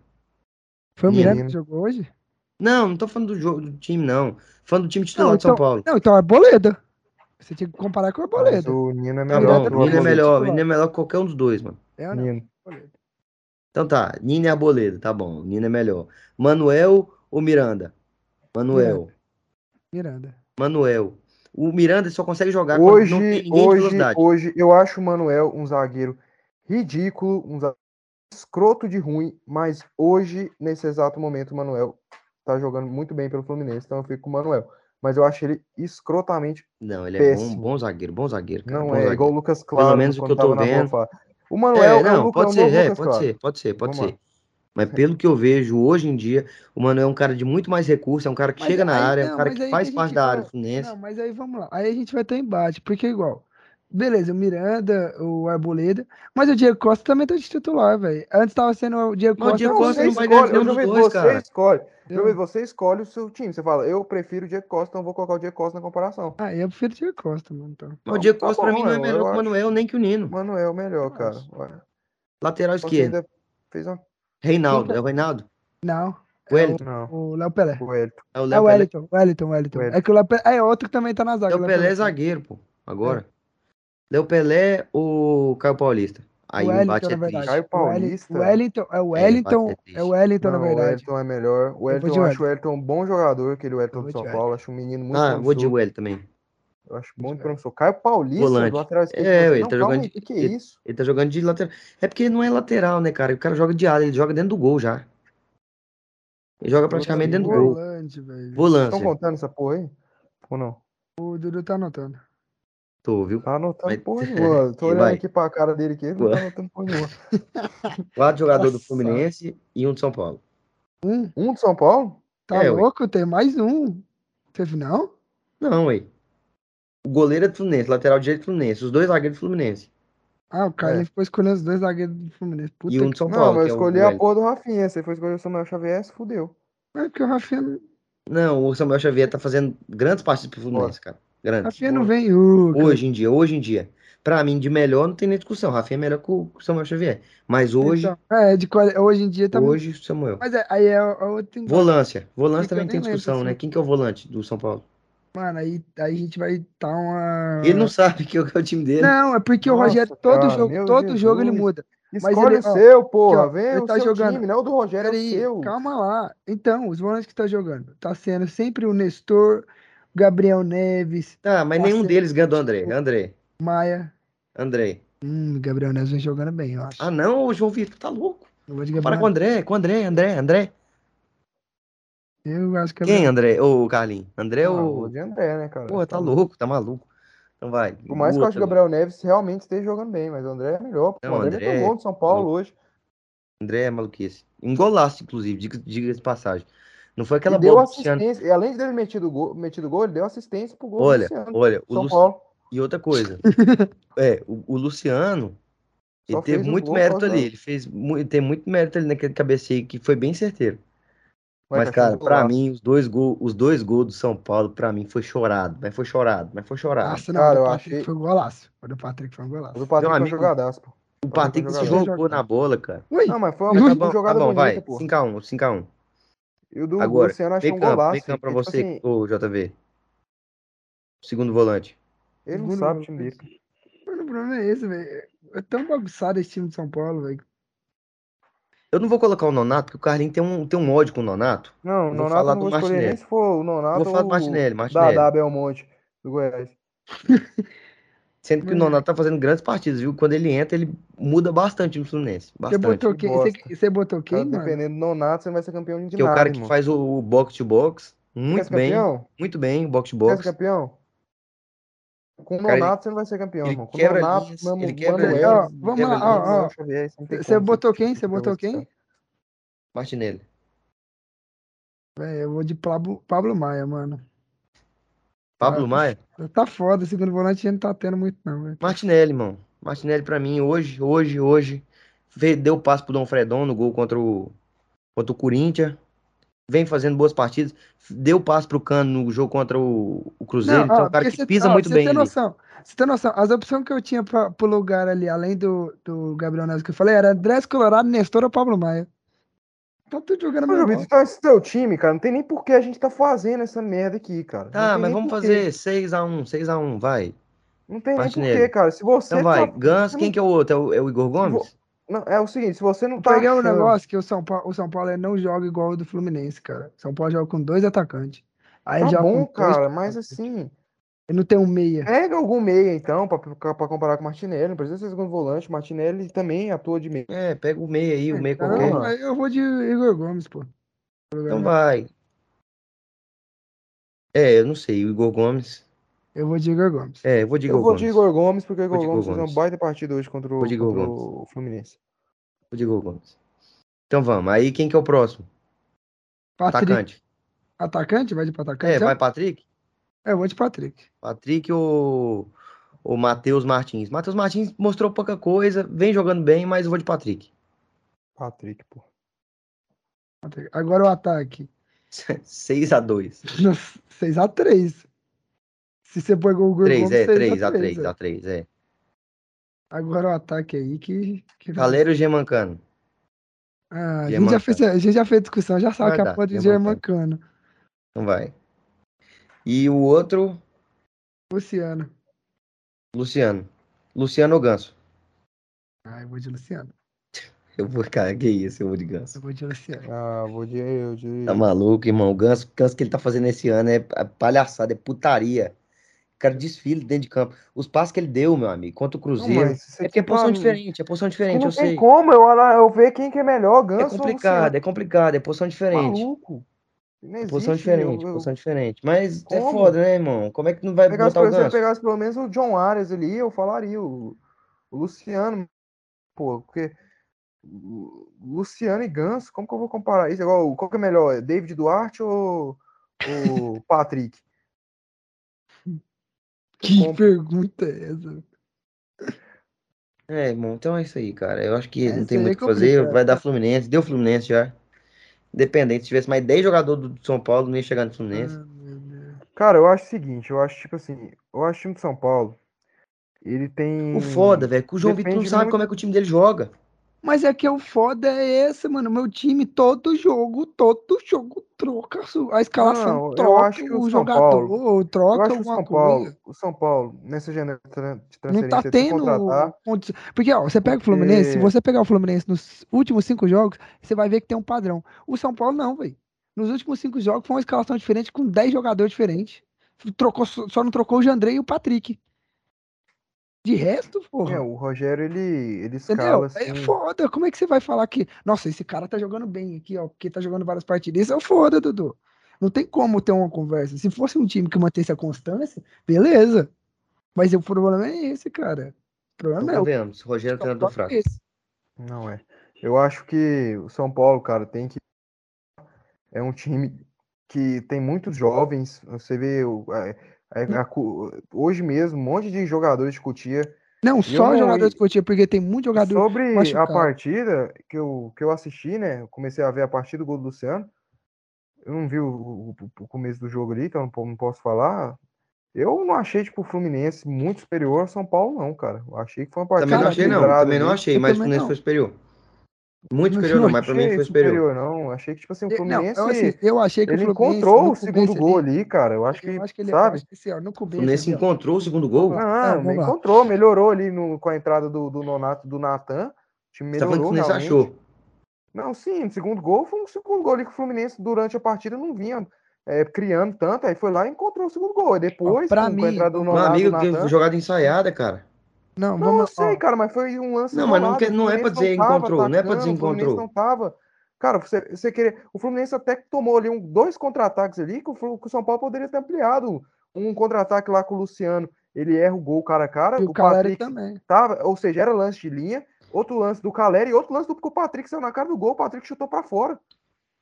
Foi o Miranda Menino. que jogou hoje? Não, não tô falando do jogo do time, não. Falando do time titular Não, de São então- Paulo. Não, então é Boleda. Você tinha que comparar com a Mas Boleda. o Nino é Tá melhor. o o Nino é Arboleda. melhor, o. Nino é melhor que qualquer um dos dois, mano. É não? Nino. Então tá, Nino e Arboleda, tá bom, o Nino é melhor. Manuel ou Miranda? Manuel. Miranda. Manuel. O Miranda só consegue jogar quando Hoje, não tem ninguém de hoje, velocidade. hoje, eu acho o Manuel um zagueiro ridículo, um zagueiro escroto de ruim, mas hoje, nesse exato momento, o Manuel tá jogando muito bem pelo Fluminense, então eu fico com o Manuel. Mas eu acho ele escrotamente. Não, ele é bom, bom zagueiro, bom zagueiro, cara, Não bom é zagueiro. igual o Lucas Claro, menos o quando que eu tô vendo. O Manuel É, é, não, o Lucas, pode é o ser, é, Lucas pode Claro. ser, pode ser, pode Vamos ser. Mas pelo que eu vejo hoje em dia, o Manuel é um cara de muito mais recurso, é um cara que Mas chega na aí- área, é um não, cara que faz que parte da área do Fluminense. Não, mas aí vamos lá. Aí a gente vai ter embate, porque é igual. Beleza, o Miranda, o Arboleda, mas o Diego Costa também tá de titular, velho. Antes tava sendo o Diego Mas o Costa. Diego Não, Costa você não escolhe, Jovem, dois, você cara. escolhe. Eu- você escolhe o seu time. Você fala, eu prefiro o Diego Costa, então vou colocar o Diego Costa na comparação. Ah, eu prefiro o Diego Costa, mano. Então. Mas o Diego tá Costa pra bom, mim não é melhor que o. Manuel, nem que o Nino. Manuel, melhor, Eu cara. acho. Ué, Lateral esquerdo. ainda fez uma. Reinaldo, Quem é o Reinaldo? Não. O é Wellington. Não, O Léo Pelé. o Elton. É o É Léo o. Wellington, Wellington, Wellington. Wellington. É que o Léo Pelé. É outro que também tá na zaga. Léo o Pelé é zagueiro, pô. Agora. Léo Pelé ou Caio Paulista? Aí o o Wellington, embate é na triste. Caio O Wellington- Paulista? O Wellington, é o É, Wellington, ser é o Wellington, na Não, o verdade. Elton é melhor. O de eu acho o Elton um bom jogador, aquele vou do de São Wellington. Paulo. Acho um menino muito Ah, vou de promissor. Well também. Eu acho de muito Wellington. promissor. Caio Paulista, Volante. do lateral esquerdo. É, ele não, tá jogando de- que que é isso? Ele tá jogando de lateral. É porque ele não é lateral, né, cara? O cara joga de área, ele joga dentro do gol já. Ele joga praticamente dentro do gol. Volante, velho. Estão Volância. contando essa porra aí? Ou não? O Dudu tá anotando. Tô, viu? Tá anotando Vai- porra nenhuma. Tô olhando vai. aqui pra cara dele aqui, ele não tá anotando porra nenhuma. Quatro jogadores do. Fluminense e um de São Paulo. Um? Um de São Paulo? Tá É, ué. louco? Tem mais um. Teve não? Não, ué. O goleiro é do Fluminense, lateral direito do Fluminense. Os dois zagueiros do Fluminense. Ah, o Caio É. ficou escolhendo os dois zagueiros do Fluminense. Puta E um de São Não, Paulo. mas que eu é o escolhi a porra do Rafinha. Você foi escolher o Samuel Xavier, se fudeu. É porque o Rafinha, não- Não, o Samuel Xavier tá fazendo grandes partidas pro Fluminense, cara. Grandes. Rafinha não vem. Uh, cara. Hoje em dia, hoje em dia. Pra mim, de melhor, não tem nem discussão. Rafinha é melhor que o Samuel Xavier. Mas hoje, Então, é, de quali... hoje em dia tá. hoje, Samuel. Mas é, aí é, é outro. Volância. Volância também tem nem lembro, discussão, né? assim. Quem que é o volante do São Paulo? Mano, aí, aí a gente vai tá uma. Ele não sabe que é o time dele. Não, é porque o Nossa, Rogério, todo cara, jogo, todo jogo ele Jesus. muda. Escolhe ele- o ó, seu, porra. ó, Vem ele o tá seu jogando- time, não é o do Rogério, é o seu. calma lá. Então, os volantes que tá jogando, tá sendo sempre o Nestor, Gabriel Neves, Tá, mas nenhum deles ganha do André. André. Maia. André. Hum, Gabriel Neves vem jogando bem, eu acho. Ah, não, o João Vitor, tá louco. Eu vou de Para Gabriel com o André, com o André, André, André. Eu acho que Quem, André? Ô, Carlinhos? André Ah, ou. o de André, né, cara? Pô, tá louco, tá maluco. Então vai. Por mais que eu acho que o Gabriel Neves realmente esteja jogando bem, mas o André é melhor. pô. Não, o André, André é- gol do São Paulo hoje. André é maluquice. Um golaço, inclusive, diga- diga-se de passagem. Não foi aquela e deu do Luciano. assistência. E além de ele metido gol, metido gol, ele deu assistência pro gol Olha, Luciano. olha, o São Paulo. E outra coisa. é, o, o Luciano, ele teve muito gol mérito ali. Ele fez ele tem muito mérito ali naquele cabeceio que foi bem certeiro. Mas, Caixinha, cara, pra golaço. mim, os dois gols, os dois gols do São Paulo, pra mim, foi chorado. Mas foi chorado, mas foi chorado. Nossa, não, Cara, o eu Patrick achei- foi um golaço. O do Patrick foi um O golaço. do Patrick Meu foi amigo- jogadaço, pô. o Patrick Patrick foi se jogou na bola, cara. Ui, Não, mas foi uma, Mas foi tá bom, jogada tá bom, bonita, vai. pô. 5x1, 5x1. E o do Agora, Luciano achei um Beckham, golaço. Beckham pra porque, tipo você, assim, ô JV. Segundo volante. ele não Segundo sabe o time dele. o problema é esse, velho. É tão bagunçado esse time de São Paulo, velho. Eu não vou colocar o Nonato, porque o Carlinhos tem um, tem um ódio com o Nonato. Não, o Nonato falar não do vou escolher nem Martinelli. se for o Nonato Vou falar do Martinelli, Martinelli. Dadá Belmonte, do Goiás. Sendo que o Hum. Nonato tá fazendo grandes partidas, viu? Quando ele entra, ele muda bastante no Fluminense. Você Bastante. botou que quem? Você, você botou Cara, quem, mano? dependendo do Nonato, você não vai ser campeão de Que é o nada, cara que irmão. faz o, o box to box. Quer Muito bem. campeão? Muito bem, box to Quer ser box. campeão? Com o Cara, Nonato você não vai ser campeão, irmão. Com o Nonato, linhas, Mano- ele quebra Manuel, linhas, Ó, vamos quebra lá, linhas. ó. Você botou quem? Você botou quem? Martinelli. Véi, eu vou de Pablo, Pablo Maia, mano. Pablo Ah, Maia. Tá foda, segundo volante a gente não tá tendo muito, não, velho. Martinelli, irmão. Martinelli, pra mim, hoje, hoje, hoje, deu passo pro Dom Fredon no gol contra o, contra o Corinthians. Vem fazendo boas partidas. Deu passo pro Cano no jogo contra o, o Cruzeiro. Não, então, é ó, um cara que cê- pisa ó, muito bem tem ali. noção, Você tem noção? As opções que eu tinha pra, pro lugar ali, além do, do Gabriel Neves que eu falei, era Andrés Colorado, Nestor ou Pablo Maia. Tá tudo jogando Ô, bola. então esse teu time, cara, não tem nem por que a gente tá fazendo essa merda aqui, cara. Tá, tem mas vamos fazer 6x1, 6x1, vai. Não tem nem Martinelli. porquê, cara. Se você Então vai. tá- você quem que é o outro? É o, é o Igor Gomes? Não, é o seguinte, se você não tá peguei um achando... negócio que o São Paulo, o São Paulo não joga igual o do Fluminense, cara. São Paulo joga com dois atacantes. Aí Tá bom, dois cara, mas assim, Ele não tem um meia. pega algum meia então, pra, pra pra comparar com o Martinelli. Não precisa ser segundo volante. Martinelli também atua de meia. É, pega o meio aí, o meio Então, qualquer. Eu vou de Igor Gomes, pô. Então vai. É, eu não sei, o Igor Gomes. Eu vou de Igor Gomes. É, eu vou de Eu Igor vou Gomes. de Igor Gomes, porque o Vou Igor de Gomes Igor fez uma baita partida hoje contra o, Vou Igor contra o Fluminense. Vou de Igor Gomes. Então vamos. Aí quem que é o próximo? Patrick. Atacante. Atacante? Vai de atacante? É, já? vai Patrick? É, eu vou de Patrick. Patrick ou o Matheus Martins? Matheus Martins mostrou pouca coisa, vem jogando bem, mas eu vou de Patrick. Patrick, pô. Agora o ataque. 6x2. 6x3. Se você pegou o Igor 3, Gomes, é, 6 3 a a 3 é. a 3 é. Agora o ataque aí que. que vai- Galera Gemancano. Ah, a, gente já fez, a gente já fez discussão, já sabe Vai que a porra de Germancano. Germancano. Então vai. E o outro, Luciano. Luciano. Luciano ou Ganso? Ah, eu vou de Luciano. Eu vou, cara, que isso, eu vou de Ganso. Eu vou de Luciano. Ah, vou de. Eu de... Tá maluco, irmão? O Ganso, o Ganso que ele tá fazendo esse ano é é palhaçada, é putaria. O cara desfile dentro de campo. Os passos que ele deu, meu amigo, contra o Não, Cruzeiro. isso É porque é posição pra mim- diferente, é posição diferente, não eu tem sei. como eu, eu ver quem que é melhor, Ganso É complicado, é complicado, é posição diferente. Maluco. Não É posição existe, eu- diferente, eu- posição diferente. Mas é Como? foda, né, irmão? Como é que não vai pegasse, botar o se eu Ganso? pegasse pelo menos o John Arias ali, eu falaria. O, o Luciano, pô, porque. Luciano e Ganso, como que eu vou comparar isso? Igual, qual que é melhor? David Duarte ou o Patrick? Que Como? pergunta é essa? É, irmão, então é isso aí, cara. Eu acho que É, não tem é muito o que fazer. Vai dar Fluminense. Deu Fluminense já. Independente, se tivesse mais 10 jogadores do São Paulo, não ia chegar no Fluminense. Ah. Cara, eu acho o seguinte, eu acho tipo assim, eu acho o time de São Paulo, ele tem. O foda, velho, que o João Vitor não depende sabe muito- como é que o time dele joga. Mas é que o foda é esse, mano. Meu time, todo jogo, todo jogo troca a escalação, Não, eu troca o jogador, Paulo- Eu troca alguma São Paulo, coisa. o São Paulo, nessa janela de tran- de Não transferência, tá tendo Porque, ó, você pega o Fluminense, se Porque- você pegar o Fluminense nos últimos cinco jogos, você vai ver que tem um padrão. O São Paulo não, velho. Nos últimos cinco jogos foi uma escalação diferente com 10 jogadores diferentes. Trocou, só só não trocou o Jandrei e o Patrick. De resto, porra. É, o Rogério, ele, ele Entendeu? escala É assim. foda. Como é que você vai falar que, nossa, esse cara tá jogando bem aqui, ó, porque tá jogando várias partidas? Isso é o foda, Dudu. Não tem como ter uma conversa. Se fosse um time que mantesse a constância, beleza. Mas o problema é esse, cara. O problema Então é tá o vendo? Se o Rogério é treinador problema fraco. é esse. Não é. Eu acho que o São Paulo, cara, tem que. É um time que tem muitos jovens. Você vê. o- a- a- a hoje mesmo, um monte de jogadores de Cotia. Não, só não- jogador de Cotia, porque tem muito jogador. Sobre a machucado. partida que eu, que eu assisti, né? eu Comecei a ver a partida do gol do Luciano. Eu não vi o, o- o começo do jogo ali, então não não posso falar. Eu não achei, tipo, o Fluminense muito superior ao São Paulo, não, cara. Eu achei que foi uma partida Também não achei, não. Também não achei, mas o Fluminense não. foi superior. Muito superior, não, Não mas pra mim foi superior. não. Achei que, tipo assim, o É, Não, Fluminense. eu, assim, eu achei que Ele o Fluminense. encontrou no o segundo gol ali, cara. Eu acho que, Eu acho que ele. sabe? que, assim, ó, no O começo. Fluminense ali, ó, encontrou o segundo gol. Lá. Não, Não, vamos lá. encontrou, melhorou ali no, com a entrada do, do Nonato do Natan. O time Você tá falando que o melhorou Fluminense realmente. achou. Não, sim, o segundo gol foi um segundo gol ali que o Fluminense durante a partida não vinha é, criando tanto, aí foi lá e encontrou o segundo gol. E depois, pra com, com a mim, entrada do meu Meu Nonato do amigo, Natan. jogada ensaiada, cara. Não, Não, eu vamos. sei, ó, cara, mas foi um lance Não, mas não não é pra dizer tava encontrou, não é pra dizer atacando, o Fluminense encontrou. não tava. Cara, você, você querer. O Fluminense até que tomou ali um, dois contra-ataques ali que o, que o São Paulo poderia ter ampliado. Um contra-ataque lá com o Luciano, ele erra o gol cara a cara. E O o Caleri Patrick também. tava, ou seja, era lance de linha. Outro lance do Caleri e outro lance do que o Patrick saiu na cara do gol. O Patrick chutou pra fora.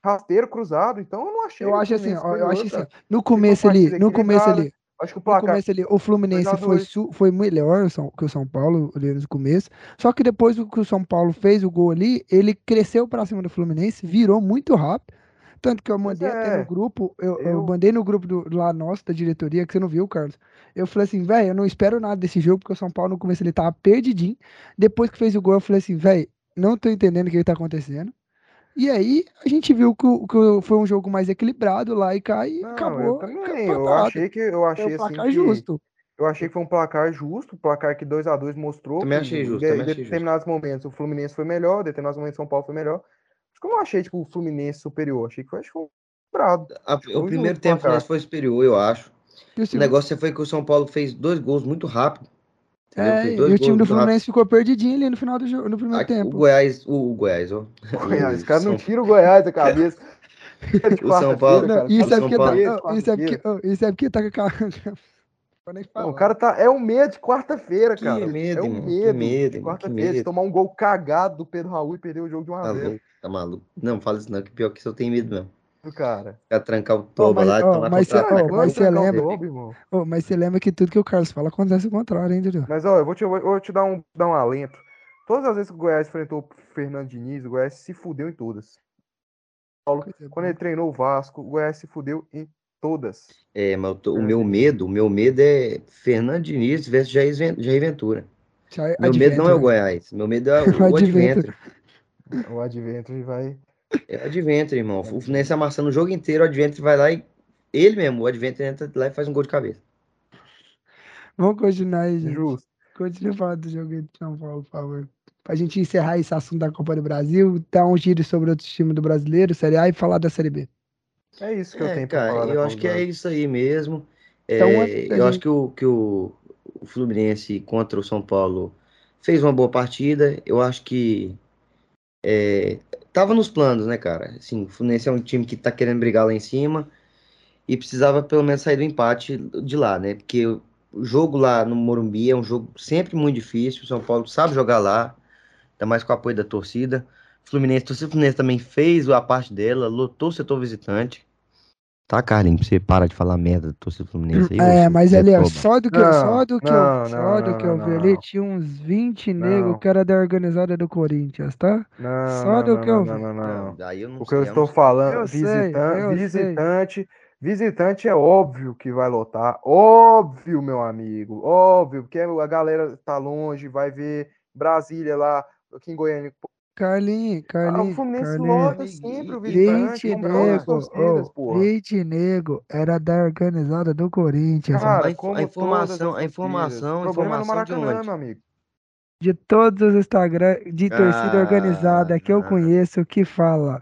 Rasteiro, cruzado. Então eu não achei. Eu acho assim, eu acho assim, no começo ali, no começo equilibrada, ali, Acho que o placar. começo ali, o Fluminense 2 a foi, 2. su- foi melhor que o São Paulo ali no começo. Só que depois que o São Paulo fez o gol ali, ele cresceu pra cima do Fluminense, virou muito rápido. Tanto que eu mandei até é. no grupo, eu, eu Eu- mandei no grupo do, lá nosso, da diretoria, que você não viu, Carlos. Eu falei assim, velho, eu não espero nada desse jogo, porque o São Paulo no começo ele tava perdidinho. Depois que fez o gol, eu falei assim, velho, não tô entendendo o que, que tá acontecendo. E aí a gente viu que, o- que foi um jogo mais equilibrado lá e cá e eu acabou. também. Eu empatado. achei que eu Foi achei um assim placar que justo. eu achei que foi um placar justo, um placar que 2 a 2 mostrou Também que achei em justo, de- também achei justo. determinados momentos o Fluminense foi melhor, em determinados momentos o São Paulo foi melhor. Acho que eu não achei tipo o Fluminense superior, achei que foi acho que foi brado. A- Foi o primeiro tempo o placar. Fluminense foi superior, eu acho. O negócio foi que o São Paulo fez dois gols muito rápido. É, e o time do. Fluminense ficou perdidinho ali no final do jogo, no primeiro Aqui, o tempo. Goiás, o, o Goiás, ó. Goiás, os caras não tiram o Goiás da cabeça. É O São quarta-feira, Paulo- Não, isso é São porque Paulo- tá, isso é porque, isso é porque tá com o cara tá. É um medo de quarta-feira, Que cara. medo, é um irmão, que medo, medo, que quarta-feira. De medo. tomar um gol cagado do Pedro Raul e perder o jogo de 1 Tá 0 louco, tá maluco. Não, fala isso não, que pior que isso eu tenho medo mesmo. Cara. Ficar trancar o toba mas, lá ó, tomar mas, cê, ó, Quando mas você lembra, ô, mas você lembra que tudo que o Carlos fala acontece o contrário, hein, Dudu? Mas ó, eu vou te, eu vou te dar, um, dar um alento. Todas as vezes que o Goiás enfrentou o Fernando Diniz, o Goiás se fudeu em todas. Paulo, quando ele treinou o Vasco, o Goiás se fudeu em todas. É, mas tô- o É, meu medo, o meu medo é Fernando Diniz versus Jair Jair Ventura. Já- Meu medo não é o Adventure. Goiás, meu medo é o, o Adventure. Adventure. O Adventure vai. É o Adventure, irmão. O Fluminense amassando o jogo inteiro, o Adventure vai lá e ele mesmo, o Adventure entra lá e faz um gol de cabeça. Vamos continuar aí, gente. Justo. Continua falando do jogo aí de São Paulo, por favor. Pra gente encerrar esse assunto da Copa do Brasil, dar um giro sobre outros times do brasileiro, Série A e falar da Série B. É isso que eu É, tenho pra cara, falar. da eu acho que é isso aí mesmo. Então, É, antes da eu acho gente- que, o, que o, o Fluminense contra o São Paulo fez uma boa partida. Eu acho que é, tava nos planos, né, cara? Assim, o Fluminense é um time que tá querendo brigar lá em cima e precisava pelo menos sair do empate de lá, né? Porque o jogo lá no Morumbi é um jogo sempre muito difícil. O São Paulo sabe jogar lá, ainda mais com o apoio da torcida. Fluminense, a torcida Fluminense também fez a parte dela, lotou o setor visitante. Tá, Carlinhos, você para de falar merda do torcida do Fluminense aí. É, mas ali, ó, só do que, eu- Não, só do que, eu, só não, do que eu vi ali, tinha uns 20 negros que era da organizada do Corinthians, tá? Não, Só não, do não, que eu vi. não, não, não. Não, daí eu não O que sei, eu eu estou não- falando, Eu sei, eu sei. visitante, visitante é óbvio que vai lotar, óbvio, meu amigo, óbvio, porque a galera tá longe, vai ver Brasília lá, aqui em Goiânia. Pô, Carlinhos, ah, o Carlinhos, Fluminense Carlinhos. lota sempre o visitante, 20 com todas as nego, oh. 20 nego era da organizada do Corinthians, Cara, A a como as informação- a informação- O problema no informação de Maracanã, onde? amigo. de todos os Instagram de torcida Ah, organizada que eu ah. conheço que fala.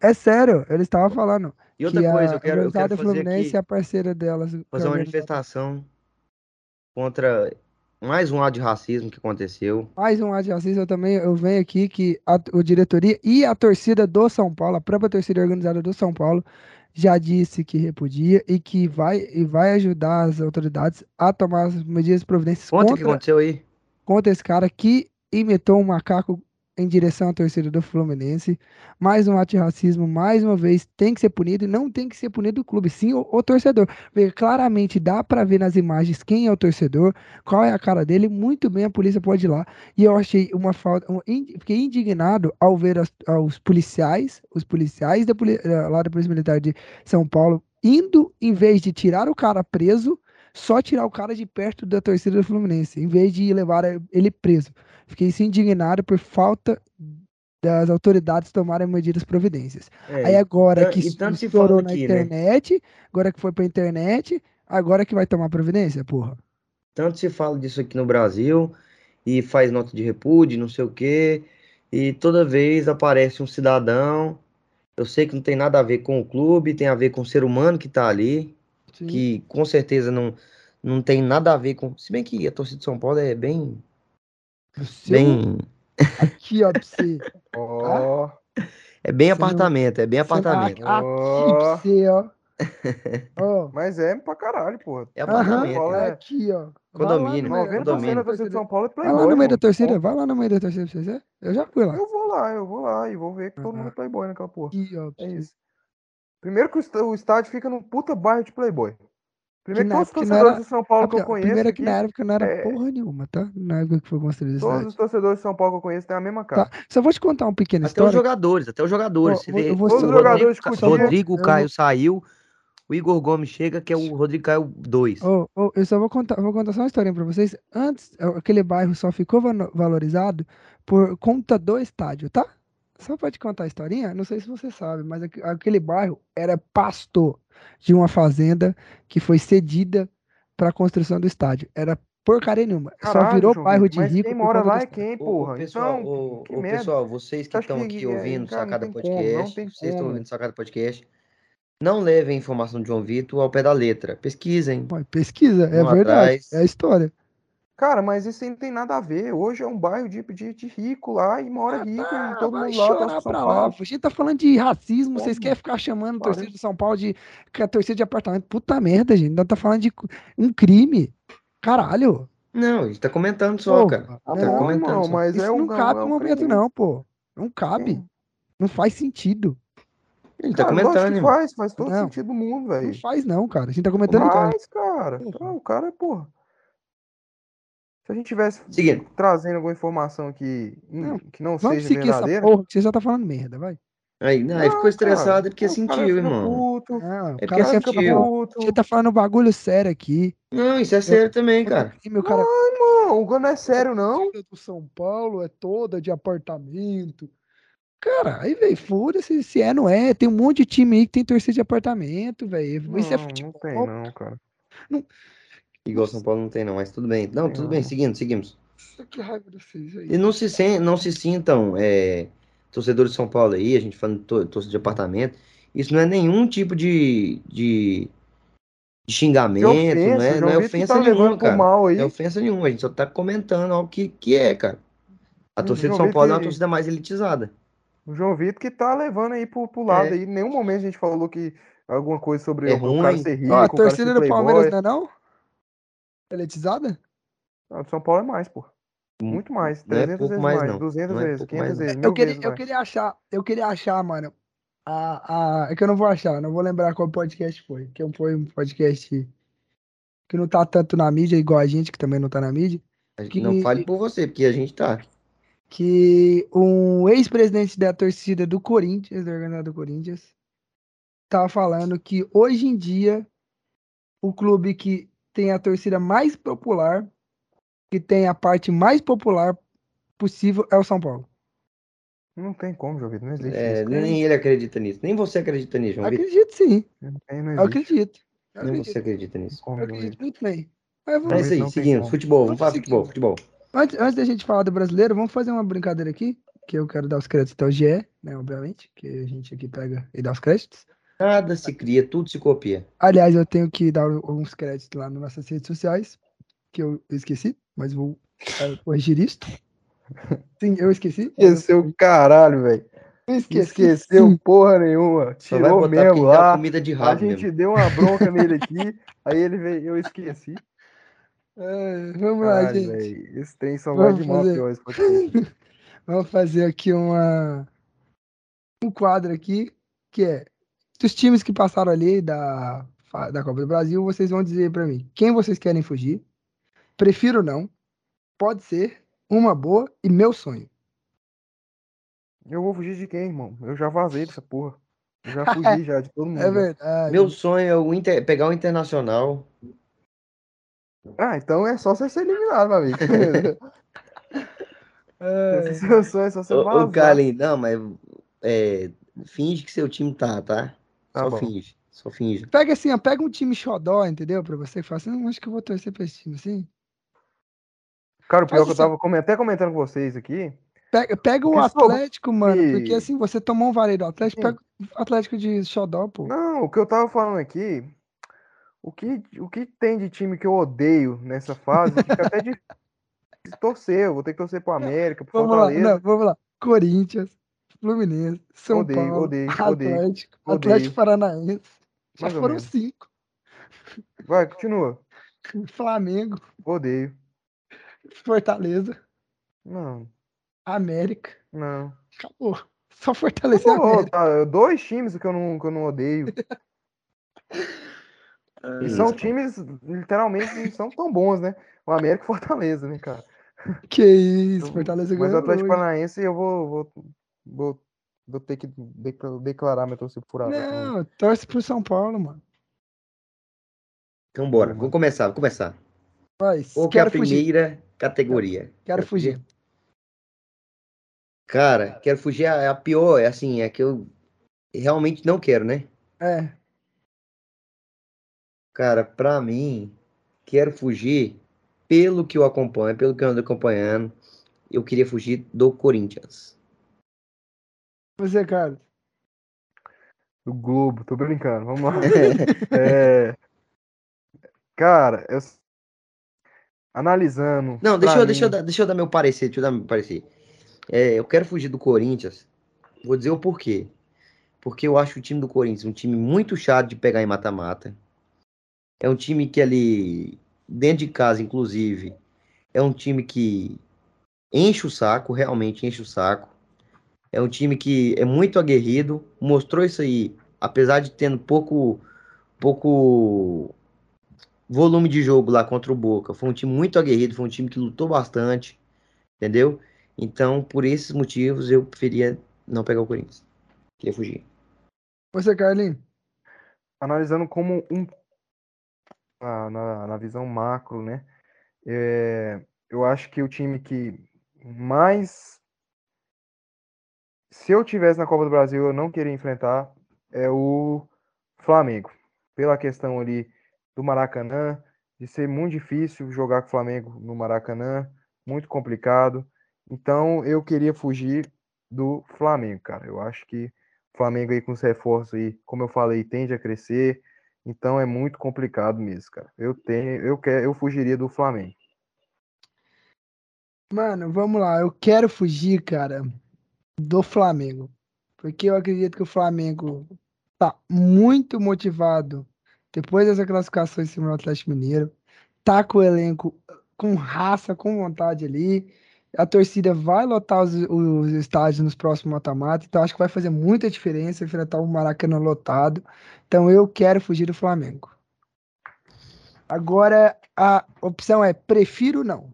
É sério, eles estavam falando E outra que coisa, a eu quero, eu quero fazer Fluminense aqui, é a parceira delas. fazer uma manifestação contra mais um ato de racismo que aconteceu. Mais um ato de racismo, eu também eu venho aqui que a, o diretoria e a torcida do São Paulo, a própria torcida organizada do São Paulo, já disse que repudia e que vai, e vai ajudar as autoridades a tomar as medidas providências Conta o que aconteceu aí. contra esse cara que imitou um macaco em direção à torcida do Fluminense. Mais um ato de racismo, mais uma vez, tem que ser punido e não tem que ser punido o clube, sim o, o torcedor. Claramente dá para ver nas imagens quem é o torcedor, qual é a cara dele, muito bem a polícia pode ir lá. E eu achei uma falta, um, fiquei indignado ao ver as- os policiais, os policiais da, eh, lá da Polícia Militar de São Paulo, indo, em vez de tirar o cara preso, só tirar o cara de perto da torcida do Fluminense, em vez de levar ele preso. Fiquei indignado por falta das autoridades tomarem medidas providências. É, Aí agora que estourou na aqui, né? internet, agora que foi pra internet, agora que vai tomar providência, porra. Tanto se fala disso aqui no Brasil e faz nota de repúdio, não sei o quê, e toda vez aparece um cidadão. Eu sei que não tem nada a ver com o clube, tem a ver com o ser humano que tá ali, Sim. que com certeza não, não tem nada a ver com. Se bem que a torcida de São Paulo é bem, seu- bem, Aqui, ó, pra você. Ó, é bem Você não- apartamento, é bem não- apartamento. Aqui pra Ó. você, ó. Ó. mas é pra caralho, porra. É apartamento. Né? é- aqui, ó. Condomínio, Vai lá no meio- 90% condomínio. da torcida de São Paulo é Vai lá playboy. no meio da torcida, vai lá no meio da torcida pra você ver. Eu já fui lá. Eu vou lá, eu vou lá e vou ver que todo mundo é playboy naquela porra. Aqui, ó. pra É você. isso. Primeiro que o está- o estádio fica num puta bairro de playboy. Primeiro que todos os torcedores era- de São Paulo que eu conheço Primeiro que aqui, na época não era é- porra nenhuma, tá? Na época que foi construído esse todos estádio. os torcedores de São Paulo que eu conheço têm a mesma cara. Tá. Só vou te contar uma pequena Até os história. jogadores, até os jogadores. Você vou- vê, eu o só- Todos os Rodrigo, jogadores Ca- discutiam. Rodrigo eu Caio saiu, o Igor Gomes chega, que é o Rodrigo Caio 2. Ô, ô, eu só vou contar, vou contar só uma historinha pra vocês. Antes, é, aquele bairro só ficou valorizado por conta do estádio, tá? Só pra te contar a historinha, não sei se você sabe, mas aqu- aquele bairro era pastor de uma fazenda que foi cedida para a construção do estádio. Era porcaria nenhuma. só Caralho, virou João bairro de mas rico quem mora lá é quem, Ô, ô, porra? pessoal, então, ô, que ô, pessoal, vocês que estão que- aqui é, ouvindo cara, não Sacada como, Podcast, não tem vocês estão como. ouvindo Sacada Podcast, não levem a informação de João Vitor ao pé da letra. Pesquisem. Pesquisa, é verdade. atrás. É a história. Cara, mas isso aí não tem nada a ver. Hoje é um bairro de, de, de rico lá e mora rico Ah, e todo mundo lá São pra lá. Paulo. A gente tá falando de racismo, vocês querem ficar chamando Parece. torcida de São Paulo de que a torcida de apartamento. Puta merda, gente. Nós tá falando de um crime. Caralho. Não, a gente tá comentando só, Pô, cara. Ah, Tá não, comentando só. mas Isso é um não cabe é no um momento, crime. não, pô. Não cabe. Sim. Não faz sentido. A gente tá Cara, lógico comentando, que faz, faz todo Não. sentido do mundo, Não velho. faz, não, cara. A gente tá comentando. Faz, cara. Então, o cara é, porra. Se a gente tivesse Seguindo. trazendo alguma informação que Não, que não Vamos seja seguir essa verdadeira. porra, que você já tá falando merda, vai. Aí, não, ele ficou Não, estressado cara, porque sentiu, irmão. Puto, Não, É porque sentiu. Você tá falando um bagulho sério aqui. Não, isso é sério também, cara. E meu cara. Não, o Gano é sério, não. torcida do São Paulo é toda de apartamento. Cara, aí, velho, foda-se se é, não é. Tem um monte de time aí que tem torcida de apartamento, velho. Isso é Não, futebol. não tem, não, cara. Igual São Paulo não tem, não, mas tudo bem. Não, tudo bem, seguindo, seguimos. Que raiva aí. E não se, sen- não se sintam é, torcedores de São Paulo aí, a gente falando de tor- torcida de apartamento. Isso não é nenhum tipo de, de, de xingamento, não é, não é ofensa tá nenhuma, cara. mal aí. Não é ofensa nenhuma, a gente só tá comentando algo que, que é, cara. A Hum, torcida de São Paulo é uma torcida mais elitizada. O João Vitor que tá levando aí pro, pro lado É. aí. Em nenhum momento a gente falou que alguma coisa sobre É o, o cara ruim. ser rico, Ó, a torcida do Palmeiras não é não? Eletizada? Não, do São Paulo é mais, pô. Muito mais. Não é 300 pouco vezes mais, mais, não. 200 Não é vezes, pouco 500 mais, não. vezes, Eu queria, vezes eu queria achar, eu queria achar, mano. A, a, é que eu não vou achar, não vou lembrar qual podcast foi. Que foi um podcast que não tá tanto na mídia, igual a gente, que também não tá na mídia. A gente Que- Não fale por você, porque a gente tá. que um ex-presidente da torcida do Corinthians, da organizada do Corinthians, tava falando que hoje em dia o clube que tem a torcida mais popular, que tem a parte mais popular possível é o São Paulo. Não tem como, João Vitor. Não existe É, isso. nem ele acredita nisso. Nem você acredita nisso, João Vitor. Acredito sim, Não eu acredito. Eu Nem acredito, você acredita nisso. Como, eu acredito muito bem. Mas vamos- É isso aí, seguindo. Futebol, vamos Vamos falar futebol, futebol. Antes, antes da gente falar do brasileiro, vamos fazer uma brincadeira aqui, que eu quero dar os créditos até o GE, né, obviamente, que a gente aqui pega e dá os créditos. Nada se cria, tudo se copia. Aliás, eu tenho que dar alguns créditos lá nas nossas redes sociais, que eu esqueci, mas vou é, corrigir isto. Sim, eu esqueci. O caralho, velho. Esqueci. Esqueceu porra nenhuma. Tirou botar mesmo lá. comida de A rabo gente mesmo. deu uma bronca nele aqui. Aí ele veio, eu esqueci. É, vamos lá, gente. velho. Esse trem só vai de mal a pior. Vamos fazer aqui uma um quadro aqui que é dos times que passaram ali da da Copa do Brasil, vocês vão dizer pra mim quem vocês querem fugir. Prefiro não. Pode ser uma boa e meu sonho. Eu vou fugir de quem, irmão? Eu já vazei dessa porra. Eu já fugi já de todo mundo. É verdade. Meu sonho é o Inter- pegar o Internacional. Ah, então é só você ser eliminado, meu amigo. É, Esse seu sonho é só você vazar. ô Carlin, não, mas é, finge que seu time tá, tá? Tá Só bom. finge. Só finge. Pega assim, ó, pega um time xodó, entendeu? Pra você que fala assim, não, acho que eu vou torcer pra esse time assim. Cara, o pior Faz que eu assim. tava come- até comentando com vocês aqui. Pega, pega o Atlético, mano, porque que- assim, você tomou um vareio do Atlético, Sim. pega o Atlético de xodó, pô. Não, o que eu tava falando aqui. O que, o que tem de time que eu odeio nessa fase, fica até de torcer. Eu vou ter que torcer pro América, pro Vamos lá, Fortaleza. não, vamos lá. Corinthians, Fluminense, São Odeio, Paulo, odeio, odeio, Atlético, odeio. Atlético Paranaense. Já foram menos. cinco. Vai, continua. Flamengo, Odeio. Fortaleza, Não, América. não. Acabou. Só Fortaleza e Pô, América. tá, dois times que eu não, que eu não odeio. E são times, literalmente, não são tão bons, né? O América e Fortaleza, né, cara? Que isso, Eu- Fortaleza Mas o ganhou Atlético. Paranaense eu vou, vou, vou, vou ter que decla- declarar minha torcida por água. Não, torce pro São Paulo, mano. Então bora, vou começar, vou começar. Vai, Qual que é a quero fugir. primeira categoria? Quero fugir. Cara, quero fugir é a pior, é assim, é que eu realmente não quero, né? É, Cara, pra mim, quero fugir pelo que eu acompanho, pelo que eu ando acompanhando. Eu queria fugir do Corinthians. Você, cara. Do Globo, tô brincando, vamos lá. É, cara, eu analisando. Não, deixa eu, deixa, eu mim- dar, deixa eu dar meu parecer, deixa eu dar meu parecer. É, eu quero fugir do Corinthians. Vou dizer o porquê. Porque eu acho o time do Corinthians um time muito chato de pegar em mata-mata. É um time que ali, dentro de casa, inclusive, é um time que enche o saco, realmente enche o saco. É um time que é muito aguerrido, mostrou isso aí, apesar de tendo pouco, pouco volume de jogo lá contra o Boca. Foi um time muito aguerrido, foi um time que lutou bastante, entendeu? Então, por esses motivos, eu preferia não pegar o Corinthians. Queria fugir. Você, Carlinhos. analisando como um na, na, visão macro, né? É, eu acho que o time que mais se eu tivesse na Copa do Brasil eu não queria enfrentar é o Flamengo, pela questão ali do Maracanã, de ser muito difícil jogar com o Flamengo no Maracanã, muito complicado. Então eu queria fugir do Flamengo, cara. Eu acho que o Flamengo aí com os reforços aí, como eu falei, tende a crescer. Então é muito complicado mesmo, cara. Eu tenho, eu quero, eu fugiria do Flamengo. Mano, vamos lá. Eu quero fugir, cara, do Flamengo. Porque eu acredito que o Flamengo tá muito motivado depois dessa classificação em cima do Atlético Mineiro. Tá com o elenco com raça, com vontade ali. A torcida vai lotar os, os estádios nos próximos mata-mata. Então acho que vai fazer muita diferença enfrentar o Maracanã lotado. Então eu quero fugir do Flamengo. Agora a opção é prefiro não.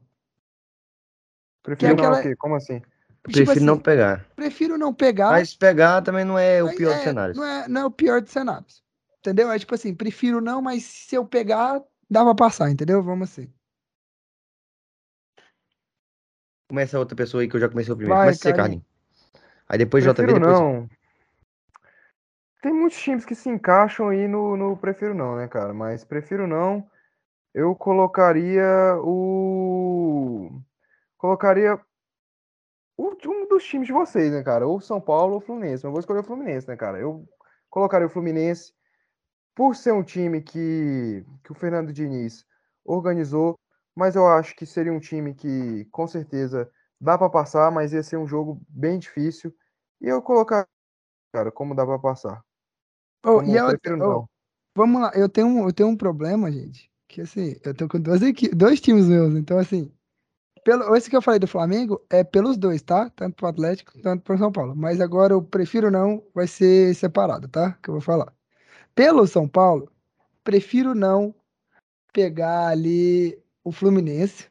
Prefiro não aquela- o quê? Como assim? Tipo Prefiro assim, não pegar. prefiro não pegar. Mas pegar também não é o pior é, dos cenários. Não é, não é o pior dos cenários. Entendeu? É tipo assim, prefiro não, mas se eu pegar, dá pra passar, entendeu? Vamos assim. Começa outra pessoa aí que eu já comecei o primeiro. Vai, Começa você, Carlinhos. Aí depois JV, Prefiro depois. não. Tem muitos times que se encaixam aí no, no prefiro não, né, cara? Mas prefiro não. Eu colocaria o. Colocaria o- um dos times de vocês, né, cara? Ou São Paulo ou Fluminense. Mas eu vou escolher o Fluminense, né, cara? Eu colocaria o Fluminense por ser um time que, que o Fernando Diniz organizou, mas eu acho que seria um time que com certeza dá para passar, mas ia ser um jogo bem difícil. E eu colocar, cara, como dá pra passar? Oh, Como e prefiro oh, vamos lá, eu tenho, um, eu tenho um problema, gente. Que assim, eu tô com duas equipes, dois times meus, então assim. Pelo, esse que eu falei do Flamengo é pelos dois, tá? Tanto pro Atlético, tanto pro São Paulo. Mas agora eu prefiro não, vai ser separado, tá? Que eu vou falar. Pelo São Paulo, prefiro não pegar ali o Fluminense,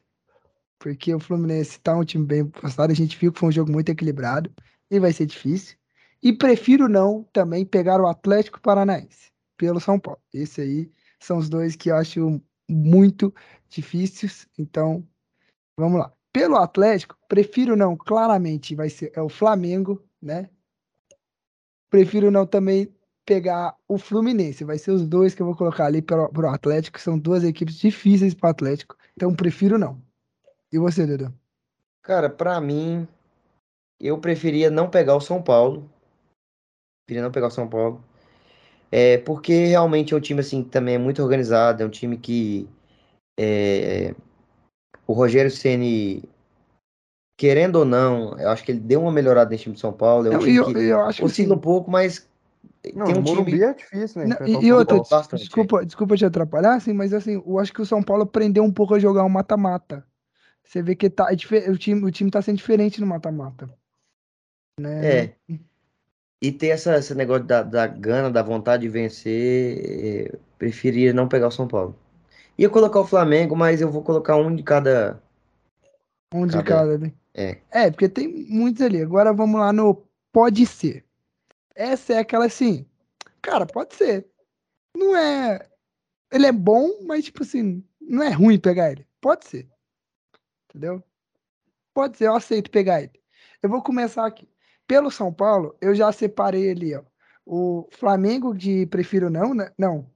porque o Fluminense tá um time bem postado, a gente viu que foi um jogo muito equilibrado e vai ser difícil. E prefiro não também pegar o Atlético Paranaense pelo São Paulo. Esse aí são os dois que eu acho muito difíceis, então vamos lá. Pelo Atlético, prefiro não, claramente vai ser é o Flamengo, né? Prefiro não também pegar o Fluminense, vai ser os dois que eu vou colocar ali pro, pro Atlético, são duas equipes difíceis para o Atlético, então prefiro não. E você, Dudu? Cara, pra mim, eu preferia não pegar o São Paulo. Preferia não pegar o São Paulo. É, porque realmente é um time assim que também é muito organizado, é um time que é, o Rogério Ceni, querendo ou não, eu acho que ele deu uma melhorada nesse time de São Paulo. É um Não, time eu, que eu acho que oscila assim, um pouco, mas Não, tem no um Morumbi time. é difícil, né? Não, e, e outra, desculpa, desculpa te atrapalhar, assim, mas assim, eu acho que o São Paulo aprendeu um pouco a jogar um mata-mata. Você vê que tá, é o time, o time tá sendo diferente no mata-mata. Né? É. E ter essa, esse negócio da, da gana, da vontade de vencer, é, preferia não pegar o São Paulo. Ia colocar o Flamengo, mas eu vou colocar um de cada. Um de Cada- cada ali. É. É, porque tem muitos ali. Agora vamos lá no pode ser. Essa é aquela assim, cara, pode ser. Não é. Ele é bom, mas tipo assim, não é ruim pegar ele. Pode ser. Entendeu? Pode ser, eu aceito pegar ele. Eu vou começar aqui. Pelo São Paulo, eu já separei ali, ó. O Flamengo de prefiro não, né? Não.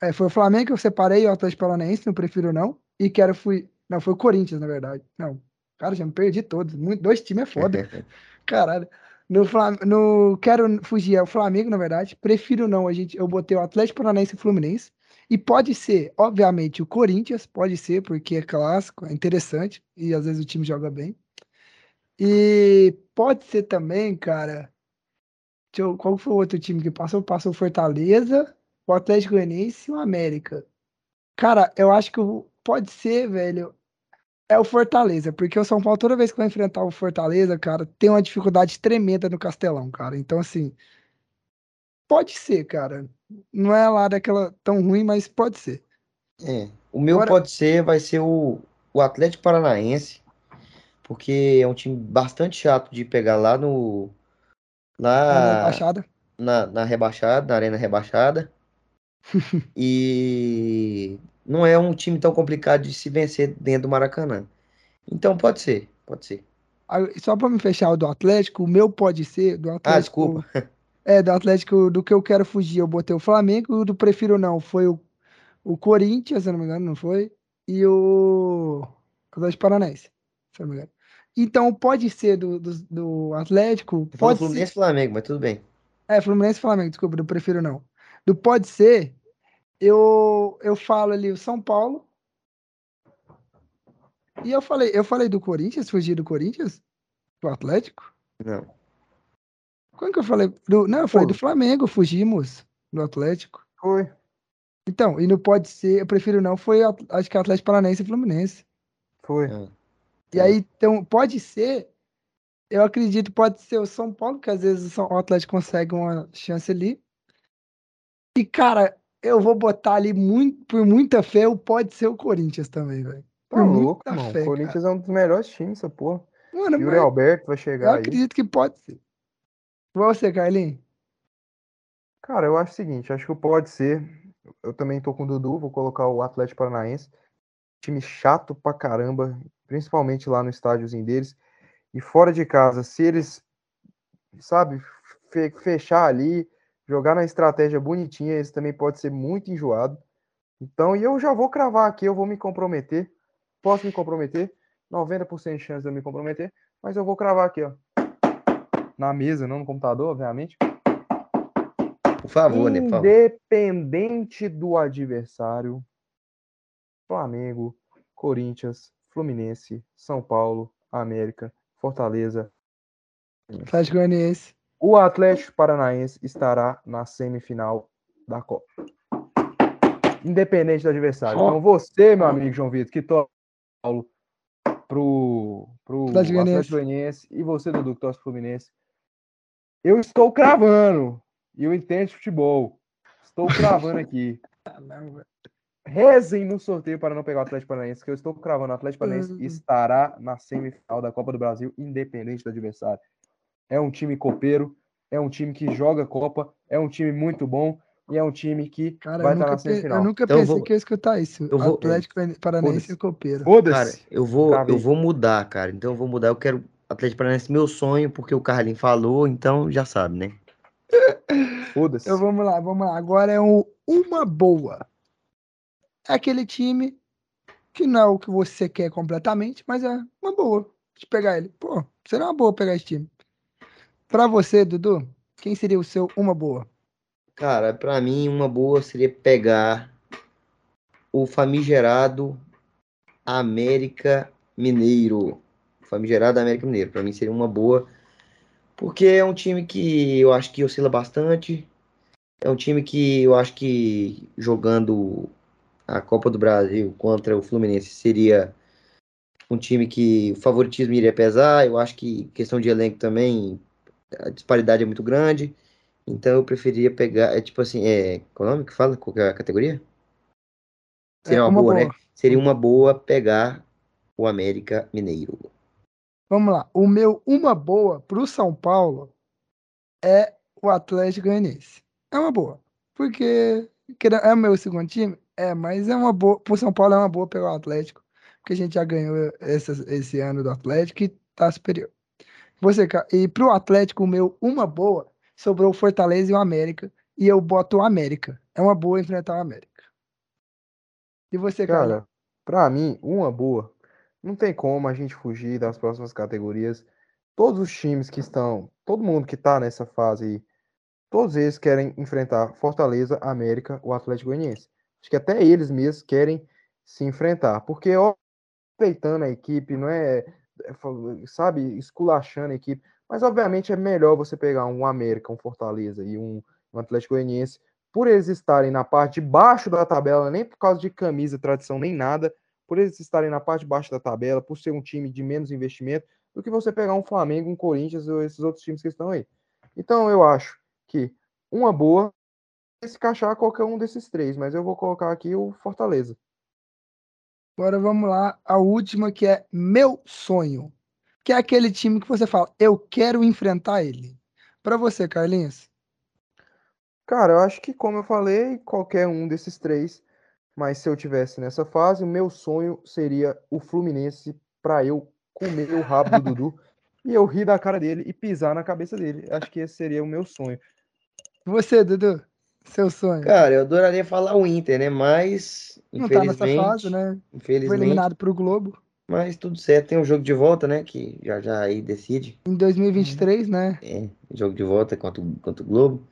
É, foi o Flamengo que eu separei, o Atlético Paranaense, não prefiro não. E quero fui. Não, foi o Corinthians, na verdade. Não. Cara, já me perdi todos. Muito, dois times é foda. Caralho. No, Flam... no quero fugir é o Flamengo, na verdade. Prefiro não, a gente eu botei o Atlético Paranaense e o Fluminense. E pode ser, obviamente, o Corinthians, pode ser, porque é clássico, é interessante e às vezes o time joga bem. E pode ser também, cara. Eu- qual foi o outro time que passou? Passou o Fortaleza, o Atlético Goianiense e o América. Cara, eu acho que pode ser, velho, é o Fortaleza, porque o São Paulo, toda vez que vai enfrentar o Fortaleza, cara, tem uma dificuldade tremenda no Castelão, cara. Então, assim, pode ser, cara. Não é lá daquela tão ruim, mas pode ser. É, o meu Agora- pode ser, vai ser o, o Atlético Paranaense, porque é um time bastante chato de pegar lá no Na lá Baixada. na, na rebaixada, na arena rebaixada. E não é um time tão complicado de se vencer dentro do Maracanã. Então pode ser, pode ser. Só pra me fechar o do Atlético, o meu pode ser do Ah, Atlético. desculpa. É, do Atlético, do que eu quero fugir, eu botei o Flamengo, o do prefiro não, foi o, o Corinthians, se eu não me engano, não foi? E o Atlético Paranaense, se eu não me engano. Então, pode ser do, do, do Atlético, pode ser. Fluminense e Flamengo, mas tudo bem. É, Fluminense e Flamengo, desculpa, do prefiro não. Do pode ser, eu, eu falo ali o São Paulo. E eu falei, eu falei do Corinthians, fugi do Corinthians? Do Atlético? Não. Quando que eu falei? Do, não, eu falei Pô. do Flamengo, fugimos do Atlético. Foi. Então, e não pode ser, eu prefiro não, foi acho que Atlético Paranaense e Fluminense. Foi. Ah, E Tá. aí, então, pode ser, eu acredito, pode ser o São Paulo, que às vezes o São- o Atlético consegue uma chance ali. E, cara, eu vou botar ali muito, por muita fé, o pode ser o Corinthians também, velho. Tá Por louco, muita irmão. fé, O Corinthians é um dos melhores times, essa porra. Mano, Yuri Alberto vai eu chegar aí. acredito que pode ser. Você, Carlinhos? Cara, eu acho o seguinte, acho que pode ser. Eu também tô com o Dudu, vou colocar o Atlético Paranaense. Time chato pra caramba, principalmente lá no estádiozinho deles. E fora de casa, se eles, sabe, fe- fechar ali, jogar na estratégia bonitinha, eles também pode ser muito enjoado. Então, e eu já vou cravar aqui, eu vou me comprometer. Posso me comprometer? 90% de chance de eu me comprometer, mas eu vou cravar aqui, ó. Na mesa, não no computador, obviamente. Por favor, né? Por favor. Independente do adversário, Flamengo, Corinthians, Fluminense, São Paulo, América, Fortaleza. Atlético Goianiense. O Atlético Paranaense estará na semifinal da Copa. Independente do adversário. Então, você, meu amigo João Vitor, que torce Paulo pro, pro Atlético Goianiense e você, Dudu, que torce Fluminense, eu estou cravando. E eu entendo futebol. Estou cravando aqui. Rezem no sorteio para não pegar o Atlético Paranaense, que eu estou cravando. O Atlético Paranaense Uhum. estará na semifinal da Copa do Brasil, independente do adversário. É um time copeiro, é um time que joga Copa, é um time muito bom e é um time que Cara, vai eu estar nunca, na semifinal. eu nunca Então eu pensei vou- que eu ia escutar isso. eu vou- Atlético Paranaense Foda-se. e Copeiro. Cara, Foda-se. eu vou, Cravei. eu vou mudar, cara. Então eu vou mudar. Eu quero Atlético Paranaense meu sonho, porque o Carlinhos falou, então já sabe, né? Foda-se. Então vamos lá, vamos lá. Agora é um, uma boa. É aquele time que não é o que você quer completamente, mas é uma boa de pegar ele. Pô, seria uma boa pegar esse time. Pra você, Dudu, quem seria o seu uma boa? Cara, pra mim uma boa seria pegar o famigerado América Mineiro. Famigerado América Mineiro. Pra mim seria uma boa, porque é um time que eu acho que oscila bastante. É um time que eu acho que jogando a Copa do Brasil contra o Fluminense seria um time que o favoritismo iria pesar. Eu acho que questão de elenco também, a disparidade é muito grande. Então eu preferia pegar, é tipo assim, é, qual é o nome que fala? Qual é a categoria? Seria É, uma, uma boa, né? boa. Seria uma boa pegar o América Mineiro. Vamos lá. O meu uma boa pro São Paulo é o Atlético Goianiense. É uma boa. Porque é o meu segundo time? É, mas é uma boa. Pro São Paulo é uma boa pegar o Atlético. Porque a gente já ganhou essas- esse ano do Atlético e tá superior. Você, e pro Atlético, o meu uma boa sobrou o Fortaleza e o América. E eu boto o América. É uma boa enfrentar o América. E você, cara? Cara, pra mim, uma boa. Não tem como a gente fugir das próximas categorias. Todos os times que estão, todo mundo que tá nessa fase aí, todos eles querem enfrentar Fortaleza, América, o Atlético Goianiense. Acho que até eles mesmos querem se enfrentar, porque ó, respeitando a equipe, não é, sabe, esculachando a equipe, mas obviamente é melhor você pegar um América, um Fortaleza e um, um Atlético Goianiense, por eles estarem na parte de baixo da tabela, nem por causa de camisa, tradição, nem nada, por eles estarem na parte de baixo da tabela, por ser um time de menos investimento, do que você pegar um Flamengo, um Corinthians ou esses outros times que estão aí. Então eu acho que uma boa é se encaixar qualquer um desses três, mas eu vou colocar aqui o Fortaleza. Agora vamos lá, a última que é meu sonho. Que é aquele time que você fala, eu quero enfrentar ele. Pra você, Carlinhos. Cara, eu acho que, como eu falei, qualquer um desses três, mas se eu tivesse nessa fase, o meu sonho seria o Fluminense para eu comer o rabo do Dudu e eu rir da cara dele e pisar na cabeça dele. Acho que esse seria o meu sonho. Você, Dudu, seu sonho. Cara, eu adoraria falar o Inter, né? Mas, Não tá nessa infelizmente, fase, né? Foi infelizmente, eliminado pro Globo. mas tudo certo. Tem um jogo de volta, né? Que já já aí decide. Em 2023, né? É, jogo de volta contra, o- contra o Globo.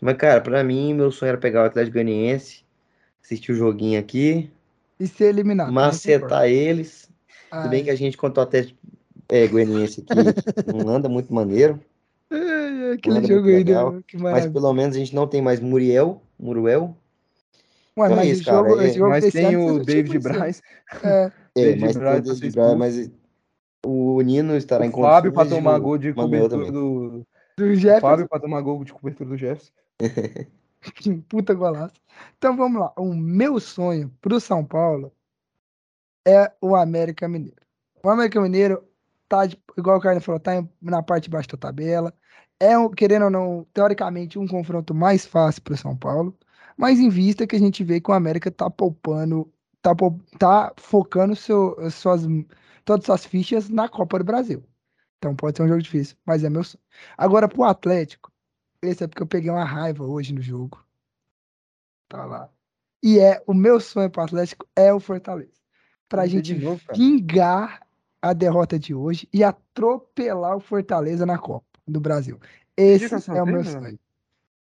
Mas, cara, pra mim, meu sonho era pegar o Atlético Goianiense, assistir o joguinho aqui, E ser eliminado. concordo. macetar eles. Tudo bem Ai, que a gente contra o Atlético é, Goianiense aqui não anda muito maneiro, ai, aquele era jogo aí, legal, que mas pelo menos a gente não tem mais Muriel, Muruel. Ué, então é mas isso, jogo, cara, é- esse jogo Mas tem o David. Braz, É, É, David mas tem o David Braz, mas o Nino estará em o Fábio para tomar o gol de cobertura do. do O Jefferson. Fábio para tomar gol de cobertura do Jefferson. Que puta golaço. Então vamos lá. O meu sonho pro São Paulo é o América Mineiro. O América Mineiro tá, igual o Carlos falou, tá na parte de baixo da tabela. É, querendo ou não, teoricamente, um confronto mais fácil pro São Paulo. Mas em vista que a gente vê que o América tá poupando, tá, pou- tá focando seu, suas, todas as suas fichas na Copa do Brasil. Então pode ser um jogo difícil, mas é meu sonho. Agora pro Atlético, esse é porque eu peguei uma raiva hoje no jogo. Tá lá. E é o meu sonho pro Atlético é o Fortaleza. Vamos ver gente novo, vingar a derrota de hoje e atropelar o Fortaleza na Copa do Brasil. Esse é o meu sonho.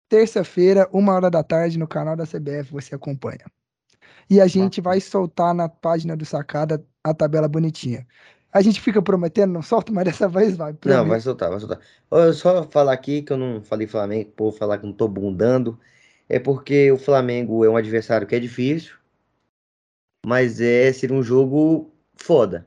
Terça-feira, uma hora da tarde, no canal da CBF, você acompanha. E a gente vai soltar na página do Sacada a tabela bonitinha. A gente fica prometendo, não solta, mas dessa vez vai. Não, prometo. vai soltar, vai soltar. Ó, Só falar aqui que eu não falei Flamengo, por falar que não tô bundando. É porque o Flamengo é um adversário que é difícil, mas é ser um jogo foda.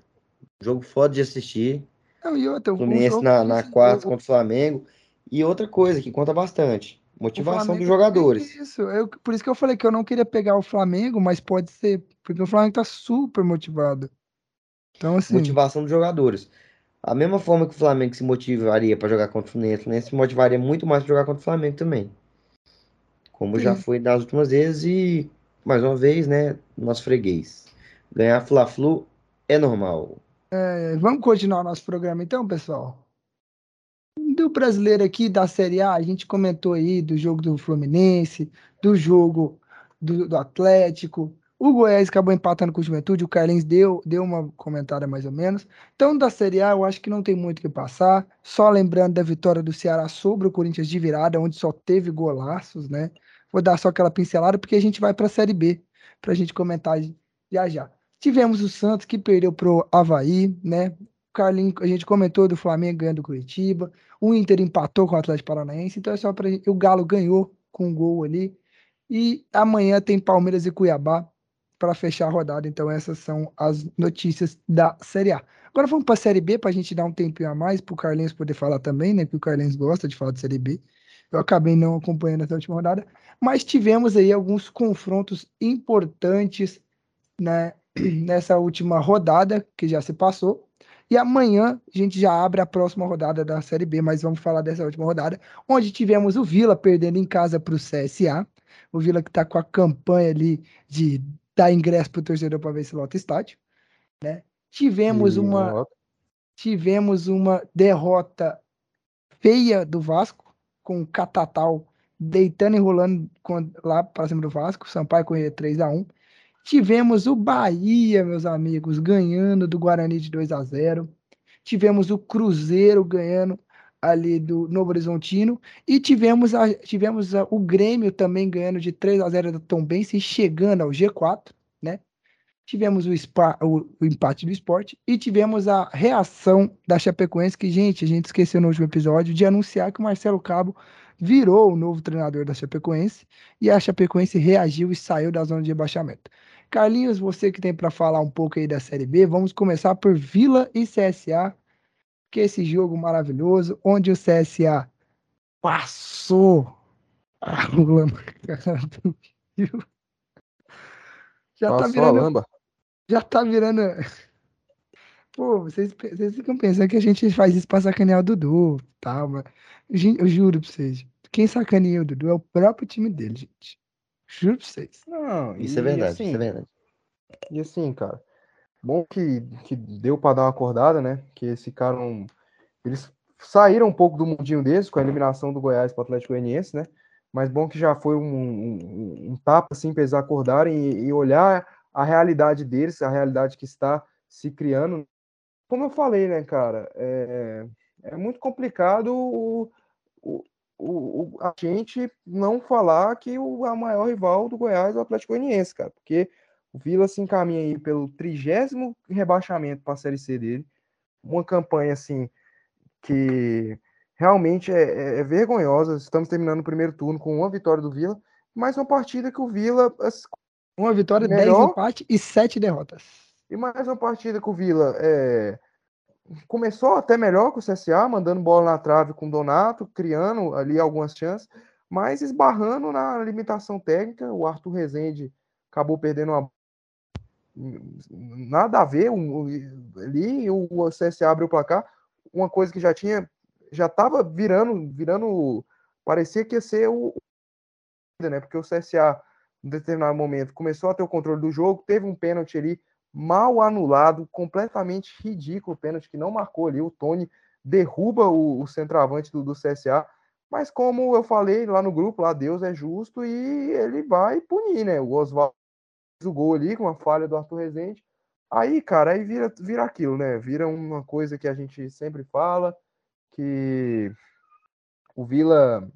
Um jogo foda de assistir. Não, e outra, o Fluminense jogo na, na quarta contra o Flamengo. E outra coisa que conta bastante: motivação dos jogadores. tem Isso, eu, por isso que eu falei que eu não queria pegar o Flamengo, mas pode ser, porque o Flamengo tá super motivado. Então, assim, Motivação dos jogadores. A mesma forma que o Flamengo se motivaria para jogar contra o Fluminense, o Fluminense se motivaria muito mais para jogar contra o Flamengo também. Como já Sim. foi das últimas vezes e, mais uma vez, né, nosso freguês. Ganhar Fla-Flu é normal. É, vamos continuar o nosso programa então, pessoal? Do brasileiro aqui, da Série A, a gente comentou aí do jogo do Fluminense, do jogo do, do Atlético. O Goiás acabou empatando com o Juventude, o Carlinhos deu, deu uma comentária mais ou menos. Então, da Série A, eu acho que não tem muito o que passar. Só lembrando da vitória do Ceará sobre o Corinthians de virada, onde só teve golaços, né? Vou dar só aquela pincelada, porque a gente vai para a Série B, para a gente comentar já já. Tivemos o Santos que perdeu pro Havaí, né? Carlinhos, a gente comentou do Flamengo ganhando do Curitiba. O Inter empatou com o Atlético Paranaense. Então é só para o Galo ganhou com um gol ali. E amanhã tem Palmeiras e Cuiabá para fechar a rodada. Então essas são as notícias da Série A. Agora vamos para a Série B para a gente dar um tempinho a mais para o Carlinhos poder falar também, né? Porque o Carlinhos gosta de falar de Série B. Eu acabei não acompanhando essa última rodada, mas tivemos aí alguns confrontos importantes, né? Nessa última rodada que já se passou. E amanhã a gente já abre a próxima rodada da Série B, mas vamos falar dessa última rodada, onde tivemos o Vila perdendo em casa para o CSA. O Vila que está com a campanha ali de dar ingresso para o torcedor para ver se lota estádio. Né? Tivemos E uma tivemos uma derrota feia do Vasco, com o Catatal deitando e rolando com- lá para cima do Vasco, Sampaio corria 3 a 1 Tivemos o Bahia, meus amigos, ganhando do Guarani de 2 a 0 Tivemos o Cruzeiro ganhando ali do Novo Horizontino. E tivemos, a, tivemos a- o Grêmio também ganhando de 3 a 0 da Tombense e chegando ao G4, né? Tivemos o, spa, o, o empate do esporte e tivemos a reação da Chapecoense, que, gente, a gente esqueceu no último episódio de anunciar que o Marcelo Cabo virou o novo treinador da Chapecoense e a Chapecoense reagiu e saiu da zona de rebaixamento. Carlinhos, você que tem para falar um pouco aí da Série B, vamos começar por Vila e CSA, que é esse jogo maravilhoso, onde o CSA passou a rola na cara do Vila. Já tá Passou a virando lamba. já tá virando. Pô, vocês, vocês ficam pensando que a gente faz isso pra sacanear o Dudu, tal, mas eu juro pra vocês, quem sacaneia o Dudu é o próprio time dele, gente. Juro pra vocês. Não, Isso e é verdade, assim, isso é verdade. E assim, cara, bom que, que deu pra dar uma acordada, né? Que esse cara não. Eles saíram um pouco do mundinho deles com a eliminação do Goiás para o Atlético Goianiense, né? Mas bom que já foi um, um, um tapa assim para eles acordarem e, e olhar a realidade deles, a realidade que está se criando. Como eu falei, né, cara, é, é muito complicado o, o, o, o- a gente não falar que o a maior rival do Goiás é o Atlético Goianiense, cara, porque o Vila se encaminha aí pelo trigésimo rebaixamento para a Série C dele, uma campanha assim que realmente é, é- é vergonhosa. Estamos terminando o primeiro turno com uma vitória do Vila, mas uma partida que o Vila Uma vitória, 10 Melhor- empates e 7 derrotas. e mais uma partida que o Vila é, começou até melhor com o CSA, mandando bola na trave com o Donato, criando ali algumas chances, mas esbarrando na limitação técnica. O Arthur Rezende acabou perdendo uma. Nada a ver um- ali, o CSA abriu o placar. Uma coisa que já tinha, já estava virando, virando, parecia que ia ser o. Né? Porque o CSA, em determinado momento, começou a ter o controle do jogo, teve um pênalti ali mal anulado, completamente ridículo pênalti que não marcou ali. O Tony derruba o, o centroavante do, do CSA. Mas como eu falei lá no grupo, lá Deus é justo e ele vai punir, né? O Oswaldo fez o gol ali com uma falha do Arthur Rezende. Aí, cara, aí vira, vira aquilo, né? Vira uma coisa que a gente sempre fala, que o Vila,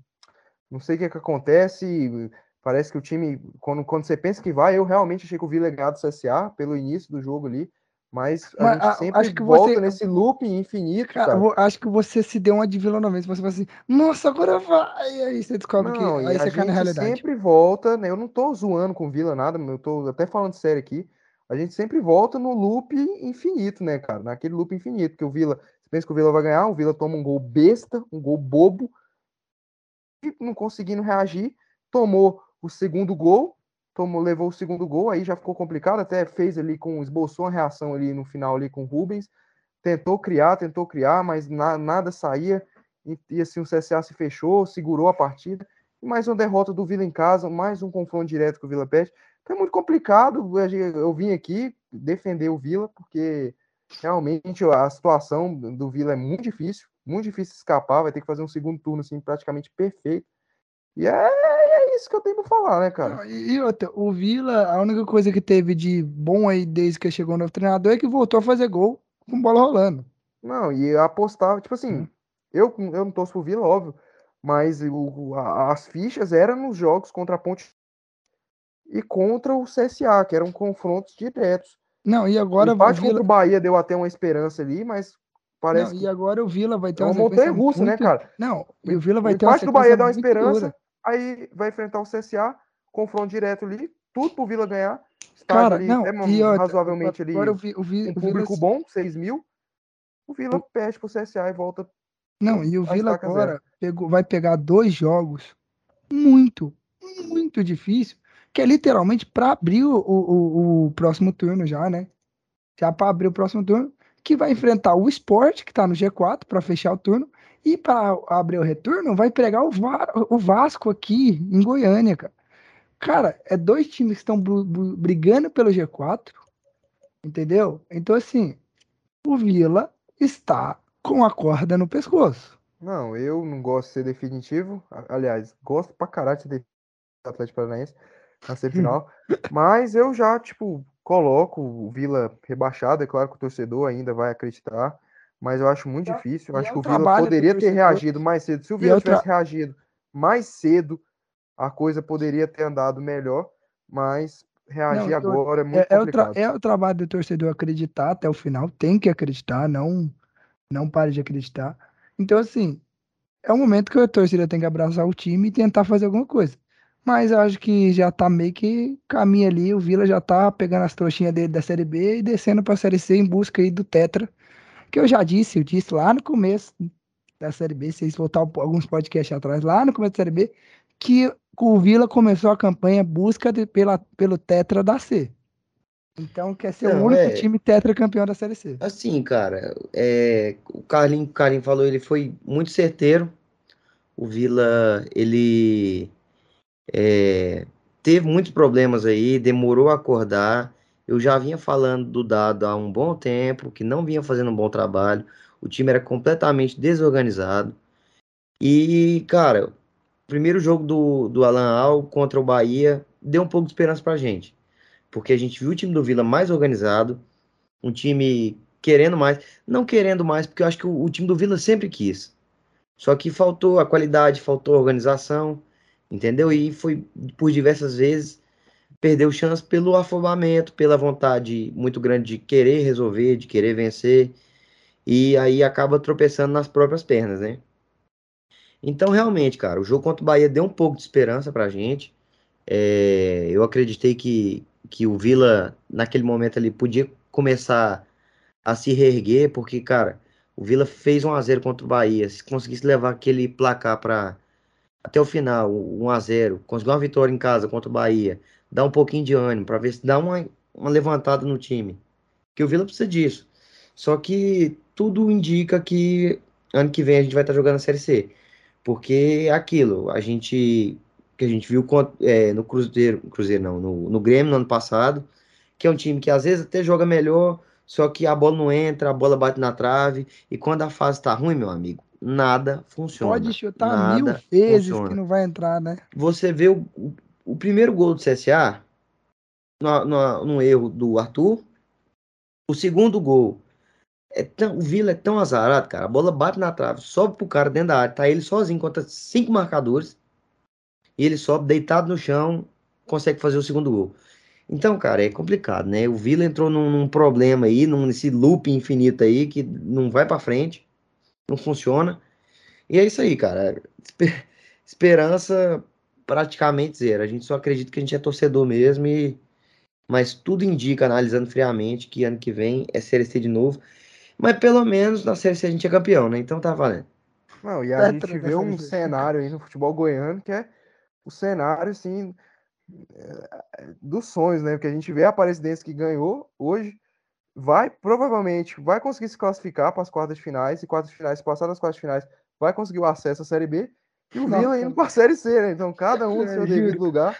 não sei o que, que acontece, parece que o time, quando, quando você pensa que vai, eu realmente achei que o Vila ia ganhar do CSA pelo início do jogo ali, Mas a Mas, gente a- sempre acho que volta você- nesse loop infinito, Cara, acho que você se deu uma de Vila Nova. Você fala assim, nossa, agora vai. E aí você descobre que. Não, e Aí a você cai na gente realidade. sempre volta, né? Eu não tô zoando com o Vila nada, eu tô até falando sério aqui. A gente sempre volta no loop infinito, né, cara? Naquele loop infinito, que o Vila, você pensa que o Vila vai ganhar, o Vila toma um gol besta, um gol bobo, e não conseguindo reagir, tomou o segundo gol, tomou, levou o segundo gol, aí já ficou complicado, até fez ali com, esboçou uma reação ali no final ali com o Rubens, tentou criar, tentou criar, mas na- nada saía, e, e assim o CSA se fechou, segurou a partida, e mais uma derrota do Vila em casa, mais um confronto direto com o Vila Pet. Então é muito complicado, a eu vim aqui defender o Vila, porque realmente a situação do Vila é muito difícil, muito difícil escapar, vai ter que fazer um segundo turno assim praticamente perfeito. E é isso que eu tenho pra falar, né, cara? Não, E outra, o Vila, a única coisa que teve de bom aí desde que chegou o novo treinador é que voltou a fazer gol com bola rolando. Não, e apostava, tipo assim, Hum. eu, eu não torço pro Vila, óbvio, mas o, o- a- as fichas eram nos jogos contra a Ponte e contra o CSA, que eram confrontos diretos. Não, e O agora o empate Vila. contra o Bahia deu até uma esperança ali, mas parece Não, que e agora o Vila vai ter é uma montanha russa, né, muito- cara? Não, e o Vila O vai ter uma empate do Bahia dá uma esperança, dura. Aí vai enfrentar o CSA, confronto direto ali, tudo pro Vila ganhar. Cara, ali, não, até e outra, razoavelmente ali, agora o, Vi- o, Vi- um o Vila. público bom, 6 mil. O Vila perde pro CSA e volta. Não, e o Vila agora pegou, vai pegar dois jogos muito, muito difícil, que é literalmente para abrir o, o, o- o próximo turno já, né? Já para abrir o próximo turno, que vai enfrentar o Sport, que tá no G4, para fechar o turno, e para abrir o retorno, vai pegar o, Va- o Vasco aqui em Goiânia, cara. Cara, é dois times que estão brigando pelo G4, entendeu? Então, assim, o Vila está com a corda no pescoço. Não, eu não gosto de ser definitivo. Aliás, gosto pra caralho de ser Atlético Paranaense na semifinal. mas eu já, tipo, coloco o Vila rebaixado. É claro que o torcedor ainda vai acreditar. Mas eu acho muito é- difícil. Eu acho é que o Vila poderia ter reagido mais cedo. Se o Vila é o tra- tivesse reagido mais cedo, a coisa poderia ter andado melhor. Mas reagir Não, eu- agora é muito É, é o tra- complicado. é o trabalho do torcedor acreditar até o final, tem que acreditar, não, não pare de acreditar. Então, assim, é um momento que o torcedor tem que abraçar o time e tentar fazer alguma coisa. Mas eu acho que já tá meio que caminho ali, o Vila já tá pegando as trouxinhas dele da Série B e descendo pra Série C em busca aí do Tetra, que eu já disse, eu disse lá no começo da Série B, se vocês voltar um alguns podcasts atrás, lá no começo da Série B, que o Vila começou a campanha busca de- pela, pelo Tetra da C. Então quer ser o Não, único é- time tetracampeão da Série C. Assim, cara, é, o Carlinho, o Carlinho falou, ele foi muito certeiro. O Vila, ele é, teve muitos problemas aí, demorou a acordar. Eu já vinha falando do Dado há um bom tempo, que não vinha fazendo um bom trabalho. O time era completamente desorganizado. E, cara, o primeiro jogo do, do Alan Al contra o Bahia deu um pouco de esperança pra gente. Porque a gente viu o time do Vila mais organizado, um time querendo mais, não querendo mais, porque eu acho que o, o time do Vila sempre quis. Só que faltou a qualidade, faltou a organização, entendeu? E foi por diversas vezes perdeu chance pelo afobamento, pela vontade muito grande de querer resolver, de querer vencer, e aí acaba tropeçando nas próprias pernas, né? Então, realmente, cara, o jogo contra o Bahia deu um pouco de esperança pra gente. É, eu acreditei que, que o Vila, naquele momento ali, podia começar a se reerguer, porque, cara, o Vila fez 1 a 0 contra o Bahia. Se conseguisse levar aquele placar para até o final, 1 a 0, conseguir uma vitória em casa contra o Bahia, dá um pouquinho de ânimo para ver se dá uma, uma levantada no time. Que o Vila precisa disso. Só que tudo indica que ano que vem a gente vai estar jogando a Série C. Porque é aquilo, a gente que a gente viu é, no Cruzeiro, Cruzeiro não, no, no Grêmio no ano passado, que é um time que às vezes até joga melhor, só que a bola não entra, a bola bate na trave, e quando a fase tá ruim, meu amigo, nada funciona. Pode chutar mil vezes funciona. que não vai entrar, né? Você vê o, o, primeiro gol do CSA, no, no, no erro do Arthur, o segundo gol, é tão, o Vila é tão azarado, cara, a bola bate na trave, sobe pro cara dentro da área, tá ele sozinho contra cinco marcadores, e ele sobe deitado no chão, consegue fazer o segundo gol. Então, cara, é complicado, né? O Vila entrou num, num problema aí, num, nesse loop infinito aí, que não vai para frente, não funciona. E é isso aí, cara. Esperança praticamente zero. A gente só acredita que a gente é torcedor mesmo, e... mas tudo indica, analisando friamente, que ano que vem é Série C de novo. Mas pelo menos na Série C a gente é campeão, né? Então tá valendo. Não, e a gente vê um cenário aí no futebol goiano que é o cenário, assim, é, dos sonhos, né? Porque a gente vê a Aparecidense que ganhou hoje, vai, provavelmente, vai conseguir se classificar para as quartas de finais, e quartas de finais, passar das quartas de finais, vai conseguir o acesso à Série B, e o Vila indo para a Série C, né? Então, cada um no seu devido lugar.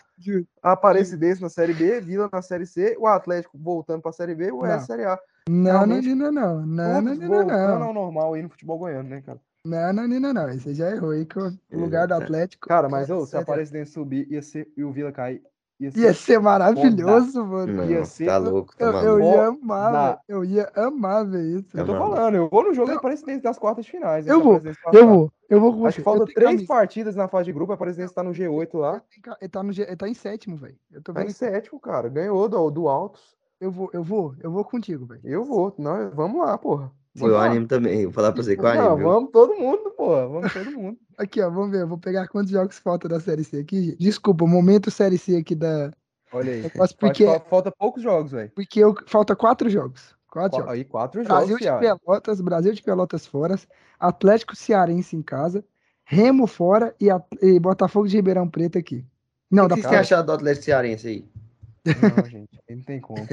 A Aparecidense na Série B, Vila na Série C, o Atlético voltando para a Série B, o Oeste Série A. Não, não, não, não, não, não, não, voltando ao normal aí no futebol goiano, né, cara? Não, não, não, não, Você já errou aí que o lugar do Atlético. Cara, mas ô, se a Aparecidense subir ia ser, e o Vila cair, Ia ser, ia ser maravilhoso, mano. Não, ia ser... Tá louco, tá eu, eu, ia amar, na... eu ia amar ver isso. Eu tô falando, eu vou no jogo da Aparecidense das quartas de finais. Eu vou, eu vou, eu vou com Acho que falta três camisa. partidas na fase de grupo, a Aparecidense tá no G8 lá. Ele tá, no G... ele tá em sétimo, velho. Tá em sétimo, cara. Ganhou do, do Altos. Eu vou, eu vou, eu vou contigo, velho. Eu vou. Não, vamos lá, porra. Foi o anime também. Vou falar pra você que o anime. Não, vamos todo mundo, porra. Vamos todo mundo. aqui, ó, vamos ver. Eu vou pegar quantos jogos falta da Série C aqui. Desculpa, o momento Série C aqui da, Olha aí. Porque, falta poucos jogos, velho. Porque eu, falta quatro jogos. Quatro jogos. Aí, quatro Brasil jogos, de Pelotas, Brasil de Pelotas fora, Atlético Cearense em casa, Remo fora e, a, e Botafogo de Ribeirão Preto aqui. Não, o que, que você achado do Atlético Cearense aí? Não, gente, não tem como.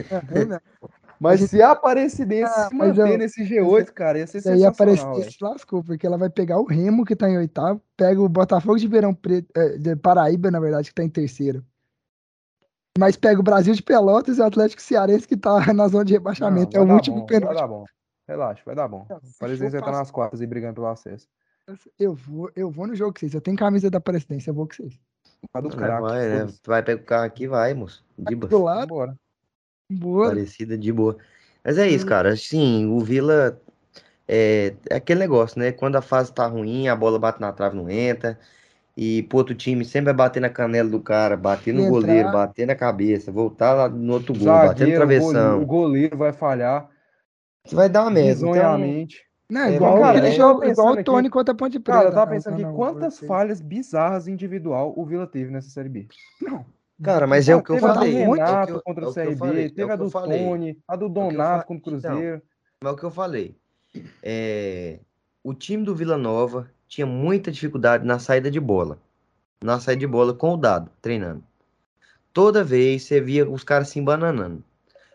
Mas se a Aparecidense ah, se manter eu, nesse G8, cara, ia ser sensacional. E a Aparecidense lascou, porque ela vai pegar o Remo, que tá em oitavo, pega o Botafogo de Ribeirão Preto, é, de Paraíba, na verdade, que tá em terceiro. Mas pega o Brasil de Pelotas e o Atlético Cearense que tá na zona de rebaixamento. Não, é o último penúltimo. Vai dar bom. Relaxa, vai dar bom. O Presidente vai estar nas quartas e brigando pelo acesso. Eu vou, eu vou no jogo com vocês. Eu tenho camisa da presidência, eu vou com vocês. Vai, do crack, vai, né? Vai pegar o carro aqui, vai, moço. Boa. Do lado. Bora. Boa. Parecida de boa. Mas é isso, cara. Sim, o Vila é, é aquele negócio, né? Quando a fase tá ruim, a bola bate na trave, não entra. E pro outro time sempre vai bater na canela do cara, bater no Entrar. goleiro, bater na cabeça, voltar lá no outro gol, Zagueiro, bater no travessão. O goleiro vai falhar. Vai dar uma merda. Então, não, é, igual, cara, jogo, igual o Tony contra a Ponte Preta. Cara, eu tava pensando aqui quantas falhas bizarras individual o Vila teve nessa Série B. Não. Cara, mas é o que eu falei. A do Renato contra o CRB, teve a do Tony, a do Donato contra o Cruzeiro. Não, é o que eu falei. É, o time do Vila Nova tinha muita dificuldade na saída de bola. Na saída de bola com o dado, treinando. Toda vez você via os caras se embananando.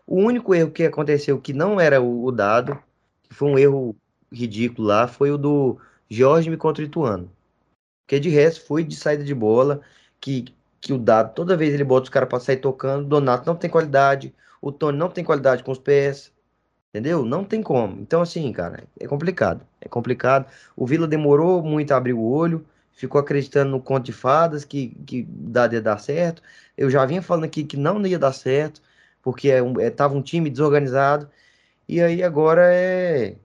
O único erro que aconteceu que não era o, o dado, que foi um erro ridículo lá, foi o do Jorge contra o Ituano. Porque de resto foi de saída de bola, que, que o dado, toda vez ele bota os caras para sair tocando. Donato não tem qualidade, o Tony não tem qualidade com os pés. Entendeu? Não tem como. Então, assim, cara, é complicado. É complicado. O Vila demorou muito a abrir o olho, ficou acreditando no conto de fadas que, que dá, ia dar certo. Eu já vinha falando aqui que não ia dar certo, porque é um, é, tava um time desorganizado. E aí agora é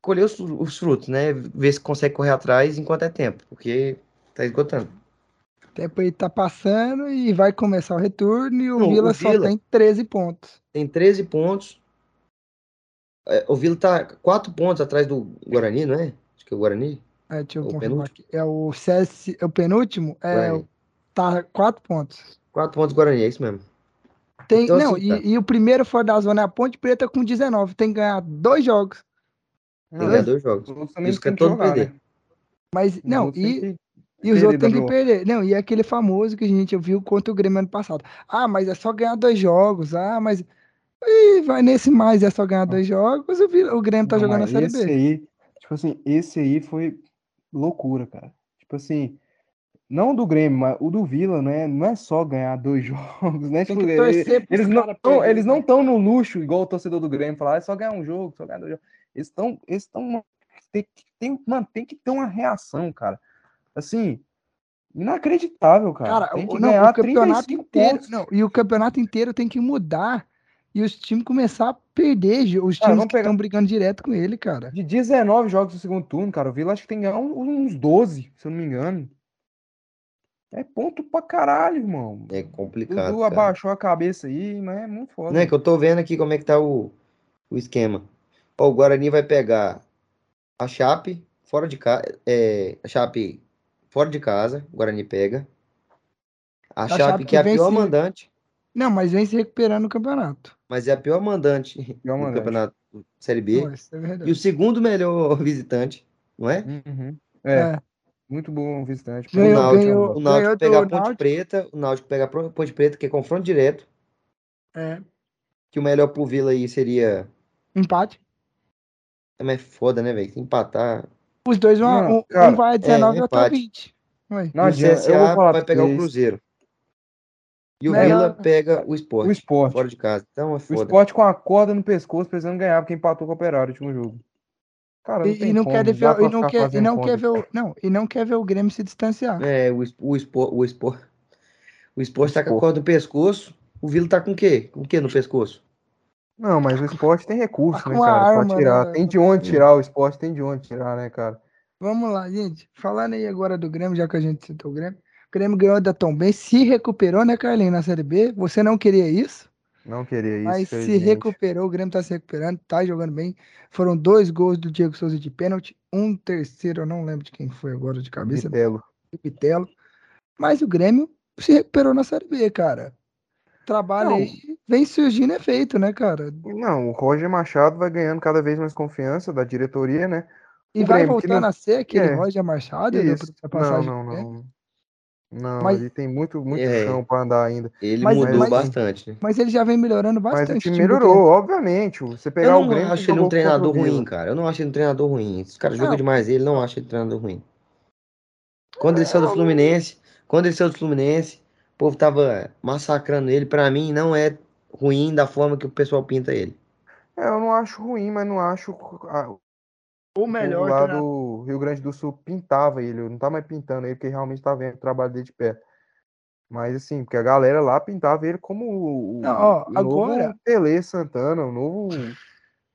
colher os, os, frutos, né? Ver se consegue correr atrás enquanto é tempo, porque tá esgotando. O tempo aí tá passando e vai começar o retorno e o não, Vila o só tem 13 pontos. Tem 13 pontos é, o Vila tá quatro pontos atrás do Guarani, não é? Acho que é o Guarani. É, deixa eu o confirmar aqui. É o CS, é o penúltimo? É, tá quatro pontos. Quatro pontos Guarani, é isso mesmo. Tem, então, não, assim, tá. e, e, o primeiro fora da zona é a Ponte Preta com 19. Tem que ganhar dois jogos. Tem que ganhar dois jogos. Isso que é todo jogar, perder. Né? Mas, não, e, e os outros têm que perder. Não, e é aquele famoso que a gente viu contra o Grêmio ano passado. Ah, mas é só ganhar dois jogos. Ah, mas e vai nesse mais, é só ganhar dois jogos, o, Grêmio tá não, jogando a Série esse B. Aí, tipo assim, esse aí foi loucura, cara. Tipo assim, não do Grêmio, mas o do Vila, né? Não é só ganhar dois jogos, né? Tipo, eles, eles, não tão, eles não estão no luxo, igual o torcedor do Grêmio, falar, ah, é só ganhar um jogo, só ganhar dois jogos. Eles estão. Eles estão. Tem, tem, mano, tem que ter uma reação, cara. Assim, inacreditável, cara. Cara, tem que não, ganhar o campeonato inteiro. Não, e o campeonato inteiro tem que mudar e os times começar a perder, os times que estão brigando direto com ele, cara. De 19 jogos do segundo turno, cara, o Vila acho que tem uns 12, se eu não me engano. É ponto pra caralho, irmão. É complicado. Dudu cara. abaixou a cabeça aí, mas é muito foda. Não é que eu tô vendo aqui como é que tá o, o esquema. Ó, o Guarani vai pegar a Chape fora de casa. É, a Chape fora de casa. O Guarani pega. A, A Chape, Chape que é a pior vence- mandante. Não, mas vem se recuperando no campeonato. Mas é a pior mandante Pior do mandante. campeonato Série B. Não, isso é E o segundo melhor visitante, não é? Uhum. É, É. muito bom visitante. O Ganhou- Náutico, ganhou- o Náutico pega a Ponte Náutico. Preta, o Náutico pega a Ponte Preta, que é confronto direto. É. Que o melhor pro Vila aí seria. Empate. É mais foda, né, velho? Se Empatar. Os dois vão. Não, um, cara, um vai a 19 e outro a empate. 20. Ué. Não o adianta, eu vou falar vai pegar o. Cruzeiro. E o Melhor- Vila pega o Sport. O esporte. Fora de casa. Então é O foda. esporte com a corda no pescoço, precisando ganhar, porque empatou com o Operário no último jogo. Cara, não E, tem e não como, quer ver, e não quer, e fazendo não conta. quer ver o, não, e não quer ver o Grêmio se distanciar. É, o, o Sport. O Sport, o Sport tá com a corda no pescoço. O Vila tá com o quê? Com o quê no pescoço? Não, mas o esporte tem recurso, Tá né, cara? arma, pra tirar. né? Tem de onde tirar o esporte, tem de onde tirar, né, cara? Vamos lá, gente. Falando aí agora do Grêmio, já que a gente citou o Grêmio. O Grêmio ganhou da Tom bem, se recuperou, né, Carlinhos, na Série B. Você não queria isso, Não queria isso, mas se felizmente. recuperou. O Grêmio tá se recuperando, tá jogando bem. Foram dois gols do Diego Souza de pênalti. Um terceiro, eu não lembro de quem foi agora de cabeça, Bitelo. do Pitelo. Mas o Grêmio se recuperou na Série B, cara. Trabalho Não. aí vem surgindo efeito, né, cara? Não, o Roger Machado vai ganhando cada vez mais confiança da diretoria, né? E O vai Grêmio, voltar não- a ser aquele É. Roger Machado Isso. da Não, passagem não, Grêmio? não. Não, Mas- ele tem muito, muito É. chão pra andar ainda. Ele Mas- mudou mas- bastante, né? Mas ele já vem melhorando bastante. Mas o time melhorou, obviamente. Você Eu pegar o não Grêmio. que acho ele um o treinador ruim, cara. Eu não acho ele um treinador ruim. Esse cara joga demais ele, não acho ele um treinador ruim. Quando ele saiu do Fluminense, quando ele saiu do Fluminense, o povo tava massacrando ele. Pra mim, não é ruim da forma que o pessoal pinta ele. É, eu não acho ruim, mas não acho. a- O o melhor lá treinador. do Rio Grande do Sul pintava ele. Eu não tá mais pintando ele, porque realmente tá vendo o trabalho dele de perto. Mas assim, porque a galera lá pintava ele como o, o- Não, ó, o novo agora- Pelé Santana, o novo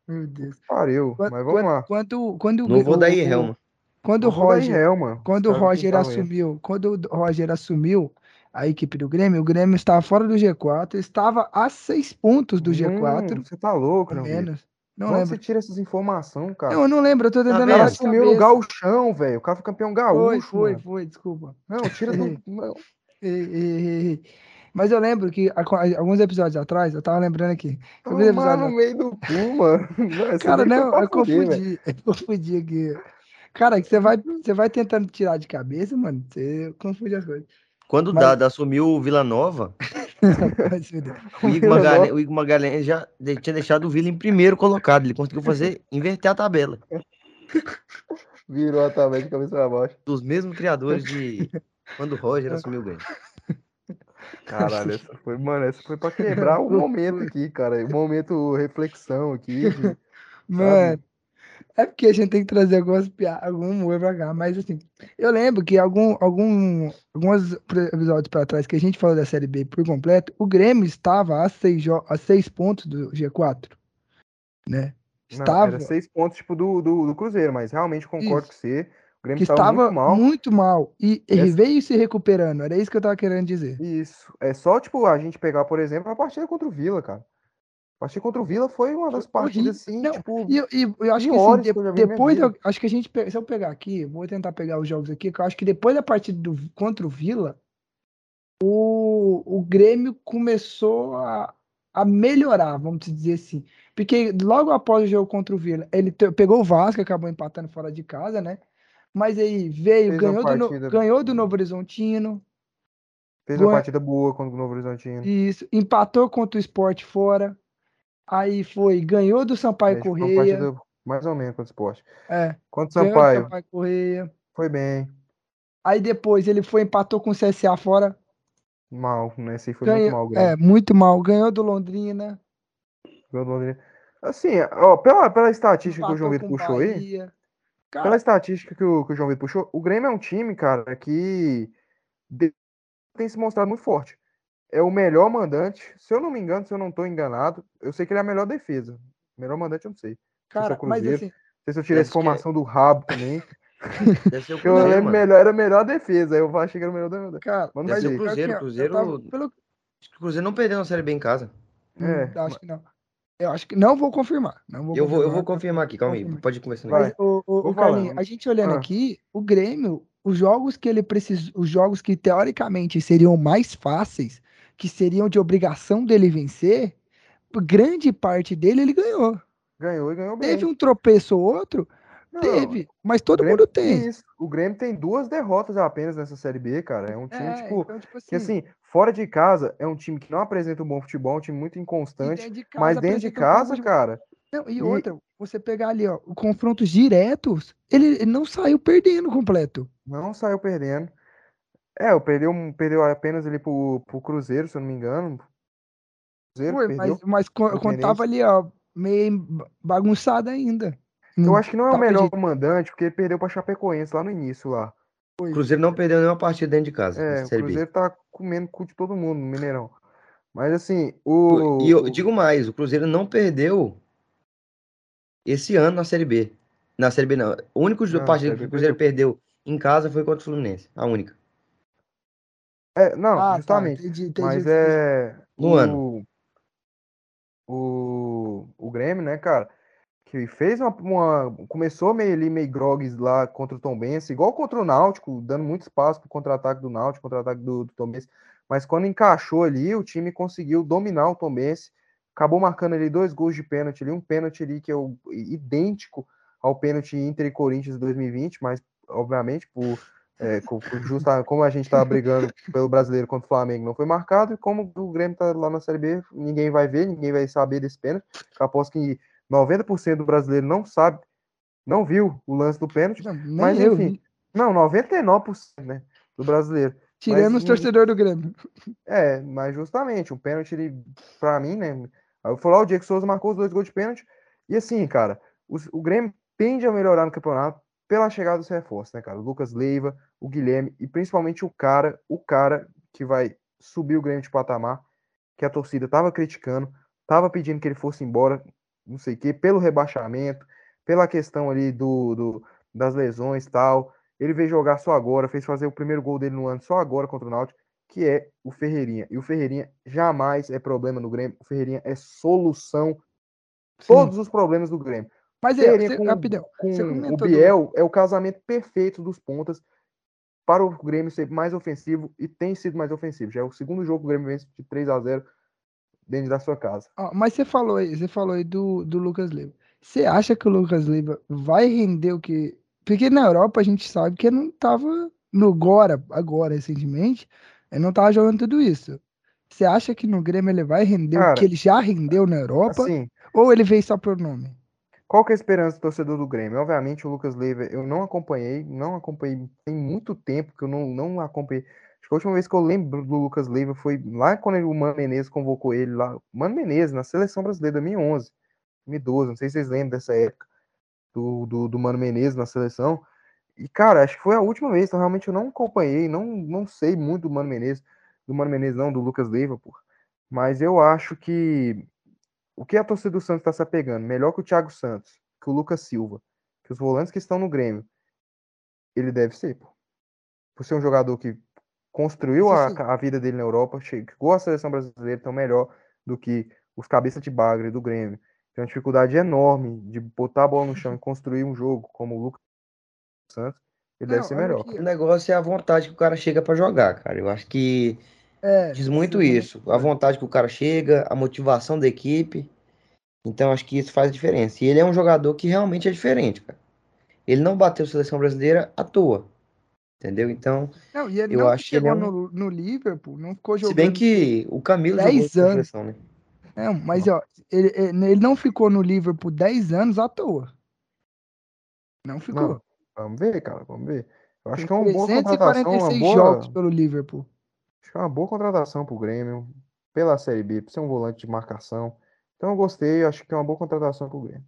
Meu Deus. pariu. Quando, Mas vamos lá. Quando, quando, Não vou o- dar o- Helma. Quando o Novo daí Roger, Helma. quando o Roger ele. assumiu, quando o Roger assumiu a equipe do Grêmio, o Grêmio estava fora do G4, estava a seis pontos do G4, Hum, você tá louco, Vitor. menos. Não Onde lembro. você tira essas informações, cara? Eu não lembro, eu tô tentando O vendo? cara lembrar no cabeça. gauchão, velho. O cara foi campeão Foi, gaúcho, foi, mano. foi, desculpa. Não, tira do... não. Mas eu lembro que alguns episódios atrás, eu tava lembrando aqui. Tomar episódios no meio do cu, mano. Não, Cara, foi não, eu confundi. Eu confundi aqui. Cara, que você vai, você vai tentando tirar de cabeça, mano, você confunde as coisas. Quando o Mas- Dada assumiu o Vila Nova, o Igor Magalhães, o Igor Magalhães já tinha deixado o Vila em primeiro colocado. Ele conseguiu fazer, inverter a tabela. Virou a tabela de cabeça pra baixo. Dos mesmos criadores de quando o Roger assumiu o Grêmio. Caralho, essa foi, mano, essa foi pra quebrar o momento aqui, cara. O momento reflexão aqui. Mano, é porque a gente tem que trazer algumas piadas, algum humor pra cá, mas assim, eu lembro que algum, algum, alguns episódios pra trás que a gente falou da Série B por completo, o Grêmio estava a seis, a seis pontos do G4, né? Não, Estava, era seis pontos, tipo, do, do, do Cruzeiro, mas realmente concordo com você. O Grêmio estava estava muito mal. muito mal, e ele Essa- veio se recuperando, era isso que eu tava querendo dizer. Isso. É só, tipo, a gente pegar, por exemplo, a partida contra o Vila, cara. A partida contra o Vila foi uma das partidas, assim, Não, tipo. E eu, e eu acho que assim, de- que depois, eu, acho que a gente, se eu pegar aqui, vou tentar pegar os jogos aqui, que eu acho que depois da partida do, contra o Vila, o, o Grêmio começou a, a melhorar, vamos dizer assim. Porque logo após o jogo contra o Vila, ele pegou o Vasco, acabou empatando fora de casa, né? Mas aí veio, Fez ganhou do, ganhou do Novo Horizontino, Fez uma partida boa contra o Novo Horizontino. isso, empatou contra o Sport fora, aí foi, ganhou do Sampaio uma Correia, mais ou menos contra o esporte. é, Contra o ganhou Sampaio, Sampaio Correia. foi bem. Aí depois ele foi, empatou com o CSA fora. Mal, né? Esse aí foi ganhou, muito mal, Grêmio. é, muito mal. Ganhou do Londrina. Ganhou do Londrina. Assim, ó, pela, pela estatística que o João empatou Vitor puxou aí, Bahia. pela Cara, estatística que o, que o João Vitor puxou, o Grêmio é um time, cara, que tem se mostrado muito forte. É o melhor mandante, se eu não me engano, se eu não estou enganado, eu sei que ele é a melhor defesa. Melhor mandante eu não sei. cara, o mas assim, Não sei se eu tirei essa que é- informação do rabo também. Deve ser o Eu lembro melhor, era melhor a defesa. Eu achei que era o melhor da. Cara, Mas Deve ser o Cruzeiro. que Cruzeiro, tava- pelo, acho que o Cruzeiro não perdeu na Série B em casa. É, Hum, acho que não. Eu acho que não vou confirmar. Não vou Eu vou, eu vou confirmar. confirmar aqui, calma aí. Pode. Vai. Mas, o, o, o Carlinhos, a gente olhando Ah. aqui, o Grêmio, os jogos que ele precisa, os jogos que teoricamente seriam mais fáceis, que seriam de obrigação dele vencer, grande parte dele ele ganhou. ganhou e ganhou bem. Teve um tropeço ou outro? Não, Teve, mas todo mundo tem. Isso. O Grêmio tem duas derrotas apenas nessa Série B, cara. É um time, É, tipo, então, tipo que assim, fora de casa, é um time que não apresenta um bom futebol, um time muito inconstante. dentro de Mas casa dentro de um casa, futebol. cara, Não, e E- outra, você pegar ali, ó, confrontos diretos, ele não saiu perdendo completo. não saiu perdendo. É, eu perdeu, perdeu apenas ali pro, pro Cruzeiro, se eu não me engano. Cruzeiro Foi, perdeu. mas, mas quando tava ali, ó, meio ba- bagunçado ainda. Eu acho que não é o Tava melhor mandante, porque ele perdeu pra Chapecoense lá no início lá. O Cruzeiro não perdeu nenhuma partida dentro de casa. É, o Série B. Cruzeiro tá comendo cu de todo mundo no Mineirão. Mas assim, o. E eu o- digo mais, o Cruzeiro não perdeu esse ano na Série B. Na Série B não. O único Não, partida Série que o Cruzeiro perdeu em casa foi contra o Fluminense. A única. É, não, Ah, tá, justamente. entendi, entendi Mas é. O. O, o Grêmio, né, cara? Que fez uma, uma- Começou meio ali, meio grogues lá contra o Tombense, igual contra o Náutico, dando muito espaço pro contra-ataque do Náutico, contra-ataque do, do Tombense. Mas quando encaixou ali, o time conseguiu dominar o Tombense. Acabou marcando ali dois gols de pênalti ali, um pênalti ali que é o- idêntico ao pênalti Inter e Corinthians 2020, mas obviamente por é, justa, como a gente tá brigando pelo brasileiro contra o Flamengo não foi marcado, e como o Grêmio tá lá na Série B, ninguém vai ver, ninguém vai saber desse pênalti. Eu aposto que 90% do brasileiro não sabe, não viu o lance do pênalti. Não, Mas eu, enfim, vi. não, 99%, né, do brasileiro. tirando mas os torcedores do Grêmio. É, mas justamente, um pênalti, ele, pra mim, né? Aí eu falo, lá, o Diego Souza marcou os dois gols de pênalti. E assim, cara, o Grêmio tende a melhorar no campeonato pela chegada dos reforços, né, cara? O Lucas Leiva, o Guilherme e principalmente o cara, o cara que vai subir o Grêmio de patamar, que a torcida tava criticando, tava pedindo que ele fosse embora, não sei o quê, pelo rebaixamento, pela questão ali do, do- das lesões e tal. Ele veio jogar só agora, fez fazer o primeiro gol dele no ano só agora contra o Náutico que é o Ferreirinha. E o Ferreirinha jamais é problema no Grêmio. O Ferreirinha é solução Sim. todos os problemas do Grêmio. Mas é, você- com, rapidão. com você o comentou do- Biel é o casamento perfeito dos pontas para o Grêmio ser mais ofensivo e tem sido mais ofensivo. Já é o segundo jogo que o Grêmio vence de 3 a 0 dentro da sua casa. Ó, mas você falou aí, você falou aí do, do Lucas Leiva. Você acha que o Lucas Leiva vai render o que. Porque na Europa a gente sabe que ele não tava no Gora, agora, recentemente, ele não tava jogando tudo isso. Você acha que no Grêmio ele vai render o Cara, que ele já rendeu na Europa? Assim, Ou ele veio só por nome? Qual que é a esperança do torcedor do Grêmio? Obviamente, o Lucas Leiva eu não acompanhei, não acompanhei tem muito tempo que eu não, não acompanhei. Acho que a última vez que eu lembro do Lucas Leiva foi lá quando ele- o Mano Menezes convocou ele lá. Mano Menezes, na seleção brasileira 2011, 2012, não sei se vocês lembram dessa época do, do, do Mano Menezes na seleção. E, cara, acho que foi a última vez, então realmente eu não acompanhei, não, não sei muito do Mano Menezes, do Mano Menezes não, do Lucas Leiva, pô. Mas eu acho que o que a torcida do Santos está se apegando? Melhor que o Thiago Santos, que o Lucas Silva, que os volantes que estão no Grêmio, ele deve ser, pô. Por ser um jogador que construiu a, a vida dele na Europa, chegou à seleção brasileira, então melhor do que os cabeças de bagre do Grêmio. Tem uma dificuldade enorme de botar a bola no chão e construir um jogo como o Lucas Santos, ele deve Não, ser olha melhor. O negócio é a vontade que o cara chega pra jogar, cara. Eu acho que É, diz muito isso. A vontade que o cara chega, a motivação da equipe. Então acho que isso faz diferença. E ele é um jogador que realmente é diferente, cara. Ele não bateu seleção brasileira à toa. Entendeu? Então, Não, e ele Eu não acho que ele é um- no, no Liverpool, não ficou se jogando. bem que o Camilo jogou 10 na anos. seleção, né? Não, mas ó, ele, ele não ficou no Liverpool 10 anos à toa. Não ficou. Não, vamos ver, cara, vamos ver. Eu acho Tem que é uma boa contratação, uma 346 boa, jogos pelo Liverpool. Acho que é uma boa contratação pro Grêmio, pela Série B, por ser um volante de marcação. Então eu gostei, acho que é uma boa contratação pro Grêmio.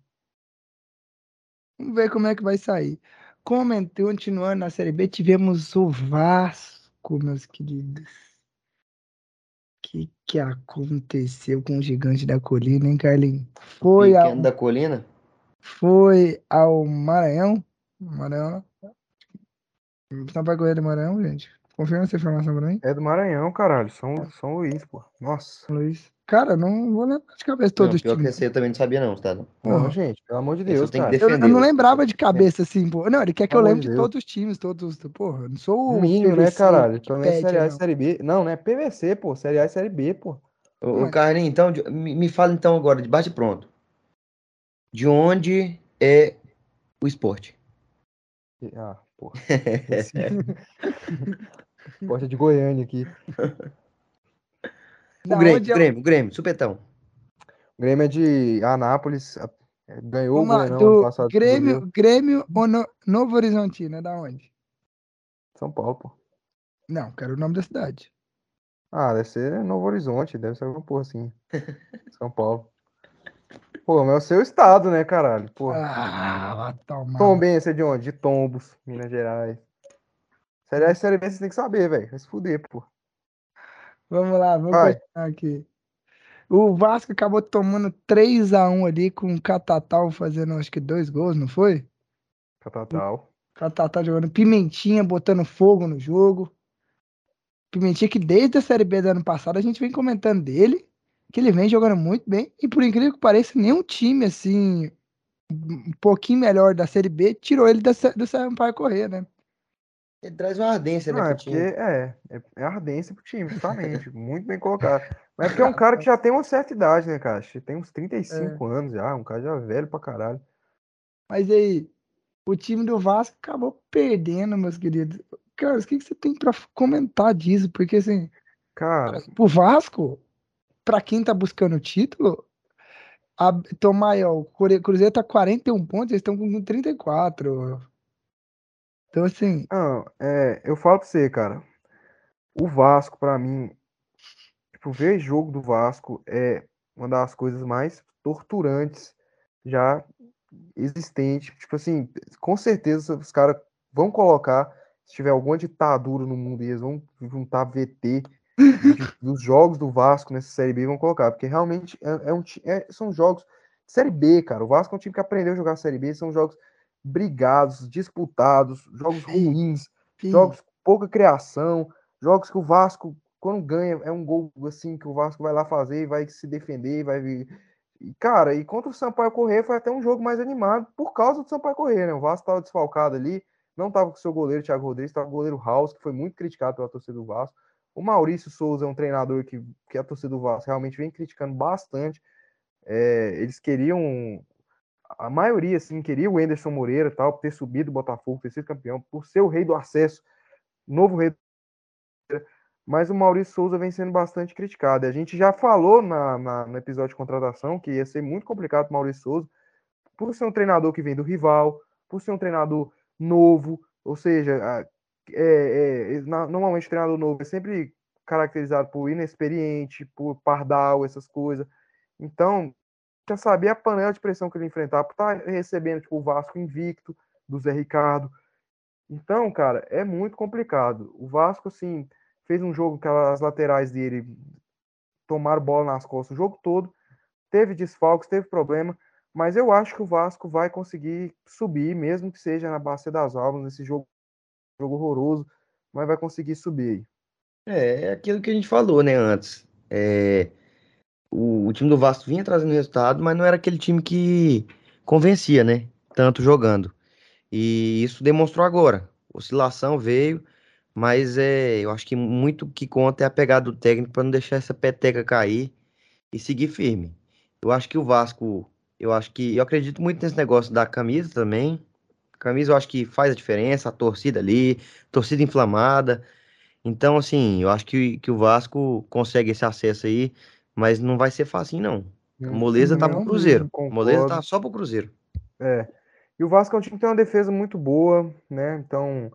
Vamos ver como é que vai sair. Coment- Continuando na Série B, tivemos o Vasco, meus queridos. O que, que aconteceu com o gigante da colina, hein, Carlinhos? Foi, ao, Pequeno da colina. foi ao Maranhão. Maranhão, Sampaio Correia do Maranhão, gente. Confirma essa informação pra mim. É do Maranhão, caralho. São, São Luís, pô. Nossa. Luiz. Cara, não vou lembrar de cabeça todos Não, os times. esse eu também não sabia não, tá? Porra, Não. gente, pelo amor de Deus, eu tenho que cara. Eu, eu não lembrava de cabeça, assim, pô. Não, ele quer que eu Pelo amor lembre de de todos os times, todos. Porra, eu não sou O o mínimo, né, PVC, caralho? Pelo menos Wikipedia, Série A e não. Série B. Não, né? PVC, pô. Série A e Série B, pô. Ô, Mas- Carlinhos, então, de- me, me fala então agora, de bate pronto. De onde é o esporte? Ah, porra. É de Goiânia aqui. O Grêmio, onde é o Grêmio, o Grêmio, supetão. O Grêmio é de Anápolis. é, Ganhou o Vamos lá, Goianão ano do passado. pro Grêmio. Grêmio ou no, Novo Horizontino? É da onde? São Paulo, pô. Não, quero o nome da cidade. Ah, deve ser Novo Horizonte, deve ser alguma porra assim. São Paulo. Pô, mas é o seu estado, né, caralho? Porra. Ah, vai tomar. Tombense é de onde? De Tombos, Minas Gerais. Série A e Série B você tem que saber, velho. Vai se fuder, pô. Vamos lá, vamos Vai. continuar aqui. O Vasco acabou tomando 3x1 ali com o Catatal fazendo acho que dois gols, não foi? Catatal. Catatal jogando Pimentinha, botando fogo no jogo. Pimentinha que desde a Série B do ano passado a gente vem comentando dele, que ele vem jogando muito bem. E por incrível que pareça, nenhum time assim, um pouquinho melhor da Série B, tirou ele da, do Sampaio correr, né? Ele traz uma ardência, né, Não, é porque time. é, é, é ardência pro time, justamente. muito bem colocado. Mas é porque é um cara que já tem uma certa idade, né, cara? Tem uns 35 anos já, um cara já velho pra caralho. Mas aí, o time do Vasco acabou perdendo, meus queridos. Carlos, o que, que você tem pra comentar disso? Porque assim, Cara, o Vasco, pra quem tá buscando o título, a, tomar ó, o Cruze- Cruzeiro tá 41 pontos, eles estão com 34. Então, assim, não, é, eu falo pra você, cara. O Vasco, pra mim, tipo, ver jogo do Vasco é uma das coisas mais torturantes já existente. Tipo assim, com certeza os caras vão colocar, se tiver alguma ditadura no mundo, eles vão juntar VT dos jogos do Vasco nessa Série B vão colocar, porque realmente é, é um, é- são jogos Série B, cara. O Vasco é um time que aprendeu a jogar Série B, são jogos brigados, disputados, jogos ruins, sim, jogos com pouca criação, jogos que o Vasco, quando ganha, é um gol assim que o Vasco vai lá fazer e vai se defender, vai. E, cara, e contra o Sampaio Corrêa foi até um jogo mais animado por causa do Sampaio Corrêa, né? O Vasco estava desfalcado ali, não estava com o seu goleiro, Thiago Rodrigues, estava com o goleiro House, que foi muito criticado pela torcida do Vasco. O Maurício Souza é um treinador que, que a torcida do Vasco realmente vem criticando bastante. É, eles queriam a maioria, assim, queria o Enderson Moreira, tal, ter subido o Botafogo, ter sido campeão, por ser o rei do acesso, novo rei do mas o Maurício Souza vem sendo bastante criticado. A gente já falou na, na- no episódio de contratação que ia ser muito complicado o Maurício Souza, por ser um treinador que vem do rival, por ser um treinador novo, ou seja, é- é, normalmente o treinador novo é sempre caracterizado por inexperiente, por pardal, essas coisas. Então, já sabia a panela de pressão que ele ia enfrentar, por estar recebendo tipo, o Vasco invicto do Zé Ricardo. Então, cara, é muito complicado. O Vasco, assim, fez um jogo que as laterais dele tomaram bola nas costas o jogo todo, teve desfalques, teve problema, mas eu acho que o Vasco vai conseguir subir, mesmo que seja na Bacia das Almas, nesse jogo, jogo horroroso, mas vai conseguir subir aí. É, é aquilo que a gente falou, né, antes. É, o, o time do Vasco vinha trazendo resultado, mas não era aquele time que convencia, né? Tanto jogando. E isso demonstrou agora. Oscilação veio, mas é, eu acho que muito que conta é a pegada do técnico para não deixar essa peteca cair e seguir firme. Eu acho que o Vasco, eu acho que eu acredito muito nesse negócio da camisa também. Camisa eu acho que faz a diferença, a torcida ali, torcida inflamada. Então, assim, eu acho que, que o Vasco consegue esse acesso aí, mas não vai ser fácil, não. A moleza tá pro Cruzeiro. A moleza tá concordo. só pro Cruzeiro. É. E o Vasco é um time que tem uma defesa muito boa, né? Então,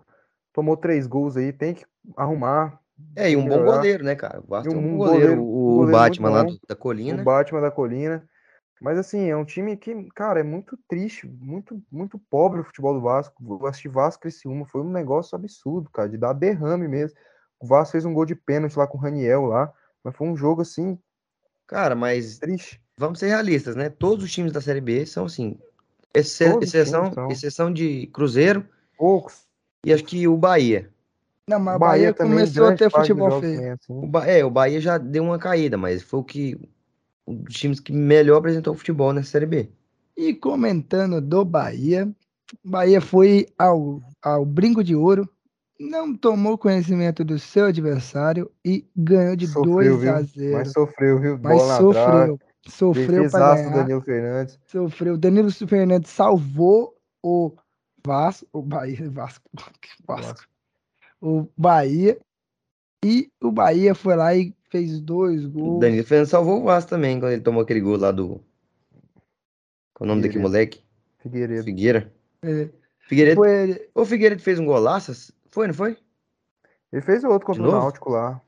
tomou três gols aí, tem que arrumar. É, e um bom melhorar. goleiro, né, cara? O Vasco E tem um um bom goleiro, goleiro- o, o goleiro Batman lá bom. do- da colina. O Batman da Colina. Mas assim, é um time que, cara, é muito triste, muito, muito pobre o futebol do Vasco. Eu assisti Vasco e Criciúma, foi um negócio absurdo, cara, de dar derrame mesmo. O Vasco fez um gol de pênalti lá com o Raniel lá, mas foi um jogo assim, Cara, mas triste. vamos ser realistas, né? Todos os times da Série B são assim. Exce- Todos exceção, exceção de Cruzeiro Poucos. e acho que o Bahia. Não, mas O Bahia, também, começou a ter futebol feio. é assim. O Ba- é, o Bahia já deu uma caída, mas foi o que um dos times que melhor apresentou o futebol nessa Série B. E comentando do Bahia, Bahia foi ao, ao Brinco de Ouro, não tomou conhecimento do seu adversário e ganhou de Sofreu, 2 a viu? 0. Mas sofreu, viu? Mas Bola sofreu. Sofreu para ganhar. Danilo Fernandes. Sofreu. Danilo Fernandes salvou o Vasco, o Bahia, Vasco, Vasco, o Bahia. E o Bahia foi lá e fez dois O gols. Danilo Fernandes salvou o Vasco também, quando ele tomou aquele gol lá do. Qual é o nome daquele moleque? Figueiredo. Figueira. É, Figueiredo. foi, O Figueiredo fez um golaço? Foi, não foi? Ele fez outro contra o? Náutico lá.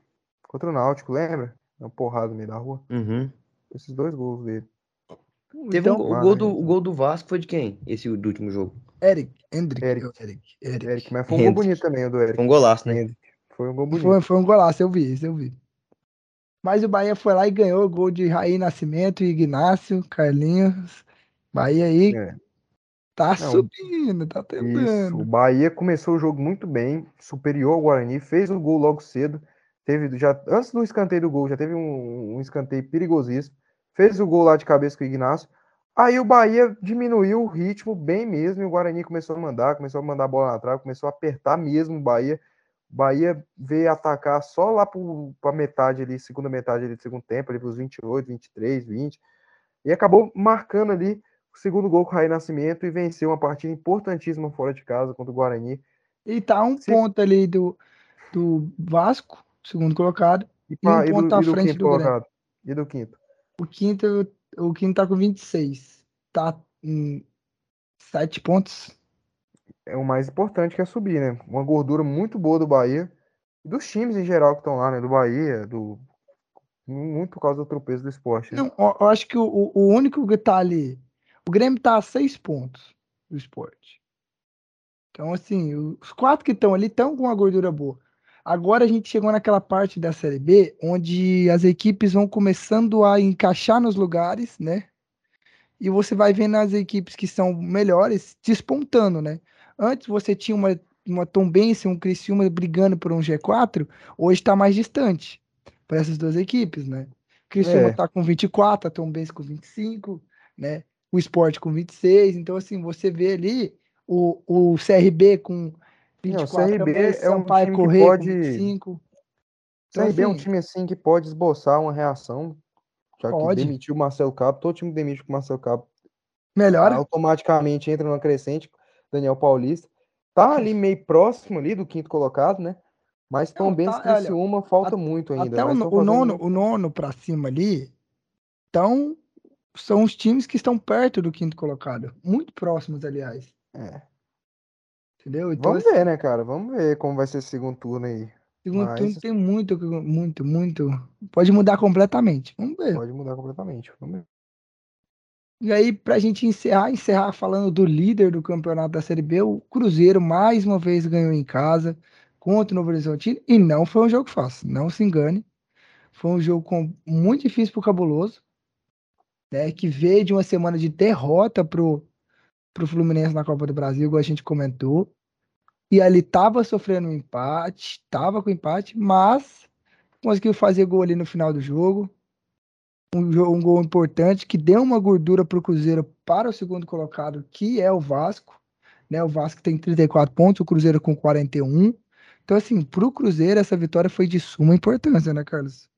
Contra o Náutico, lembra? Uma porrada no meio da rua. Uhum. Esses dois gols dele. Teve um então, gol, o, gol do, então. o gol do Vasco foi de quem? Esse do último jogo. Eric, Hendrick, Eric. Eric, Eric. Eric, mas foi um gol Hendrick. bonito também, o do Eric. Foi um golaço, né? Hendrick. Foi um gol bonito. Foi, foi um golaço, eu vi isso, eu vi. Mas o Bahia foi lá e ganhou o gol de Raí Nascimento, Ignácio, Carlinhos. Bahia aí É. tá Não, subindo, tá Isso, tentando. o Bahia começou o jogo muito bem, superior ao Guarani, fez o gol logo cedo. Teve já antes do escanteio do gol, já teve um, um escanteio perigosíssimo. Fez o gol lá de cabeça com o Ignacio. Aí o Bahia diminuiu o ritmo bem mesmo e o Guarani começou a mandar, começou a mandar a bola na trave, começou a apertar mesmo o Bahia. O Bahia veio atacar só lá para metade ali, segunda metade ali do segundo tempo, ali para os 28, 23, 20. E acabou marcando ali o segundo gol com o Raí Nascimento e venceu uma partida importantíssima fora de casa contra o Guarani. E tá um Se- ponto ali do, do Vasco, segundo colocado. E, E um e ponto à e frente do Grêmio. colocado. E do quinto. O quinto, o quinto tá com 26. Tá em 7 pontos. É o mais importante que é subir, né? Uma gordura muito boa do Bahia. E dos times em geral que estão lá, né? Do Bahia, do. Muito por causa do tropeço do esporte. né? Não, eu acho que o, o o único que tá ali. O Grêmio tá a 6 pontos do esporte. Então, assim, os quatro que estão ali estão com uma gordura boa. Agora a gente chegou naquela parte da Série B onde as equipes vão começando a encaixar nos lugares, né? E você vai vendo as equipes que são melhores despontando, né? Antes você tinha uma, uma Tombense, um Criciúma brigando por um G4, hoje está mais distante para essas duas equipes, né? Criciúma É. tá com 24, a Tombense com 25, né? O Sport com 26. Então, assim, você vê ali o, o CRB com 24 CRB também, é um time que pode- com 25. O Então, CRB é um assim, time assim que pode esboçar uma reação. Já Pode. que demitiu o Marcelo Cabo, todo time que demite com o Marcelo Cabo melhora. automaticamente entra numa crescente. Daniel Paulista. Tá ali meio próximo ali do quinto colocado, né? Mas Não, também tá, tá, Criciúma falta muito ainda. Até o, no- tão o nono, o nono para cima ali, então são os times que estão perto do quinto colocado, muito próximos, aliás. É. Entendeu? Então, Vamos assim, ver, né, cara? Vamos ver como vai ser esse segundo turno aí. segundo mas- turno tem muito, muito, muito. Pode mudar completamente. Vamos ver. Pode mudar completamente. Vamos ver. E aí, pra gente encerrar, encerrar falando do líder do campeonato da Série B, o Cruzeiro mais uma vez ganhou em casa contra o Novo Horizontino. E não foi um jogo fácil, não se engane. Foi um jogo com, muito difícil pro Cabuloso, né, que veio de uma semana de derrota pro, pro Fluminense na Copa do Brasil, igual a gente comentou. E ali tava sofrendo um empate, tava com empate, mas conseguiu fazer gol ali no final do jogo um, um gol importante que deu uma gordura para o Cruzeiro para o segundo colocado, que é o Vasco. Né? O Vasco tem 34 pontos, o Cruzeiro com 41. Então, assim, para o Cruzeiro, essa vitória foi de suma importância, né, Carlos?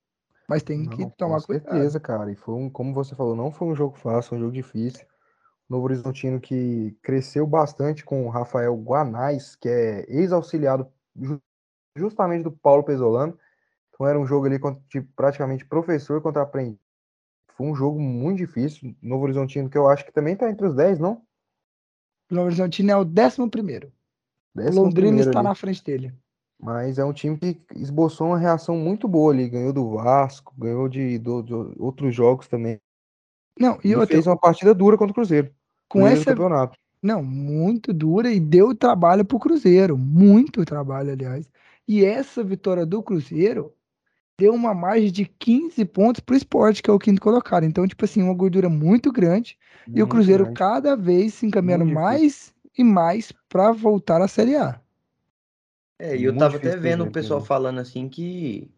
Mas tem que Não, tomar com cuidado. certeza, cara. E foi um, como você falou, não foi um jogo fácil, foi um jogo difícil. Novo Horizontino que cresceu bastante com o Rafael Guanais, que é ex-auxiliado ju- justamente do Paulo Pesolano. Então era um jogo ali de praticamente professor contra aprendiz. Foi um jogo muito difícil. Novo Horizontino, que eu acho que também tá entre os 10, não? Novo Horizontino é o 11 primeiro. Décimo Londrina primeiro está ali. na frente dele. Mas é um time que esboçou uma reação muito boa ali. Ganhou do Vasco, ganhou de, do- de outros jogos também. Não, e E outra, fez uma partida dura contra o Cruzeiro. com essa, campeonato. Não, muito dura e deu trabalho pro Cruzeiro, muito trabalho, aliás. E essa vitória do Cruzeiro deu uma margem de 15 pontos pro esporte, que é o quinto colocado. Então, tipo assim, uma gordura muito grande. E o Muito Cruzeiro grande. cada vez se encaminhando Muito mais e mais para voltar à Série A. É, e eu Muito tava até vendo o pessoal perder. falando assim que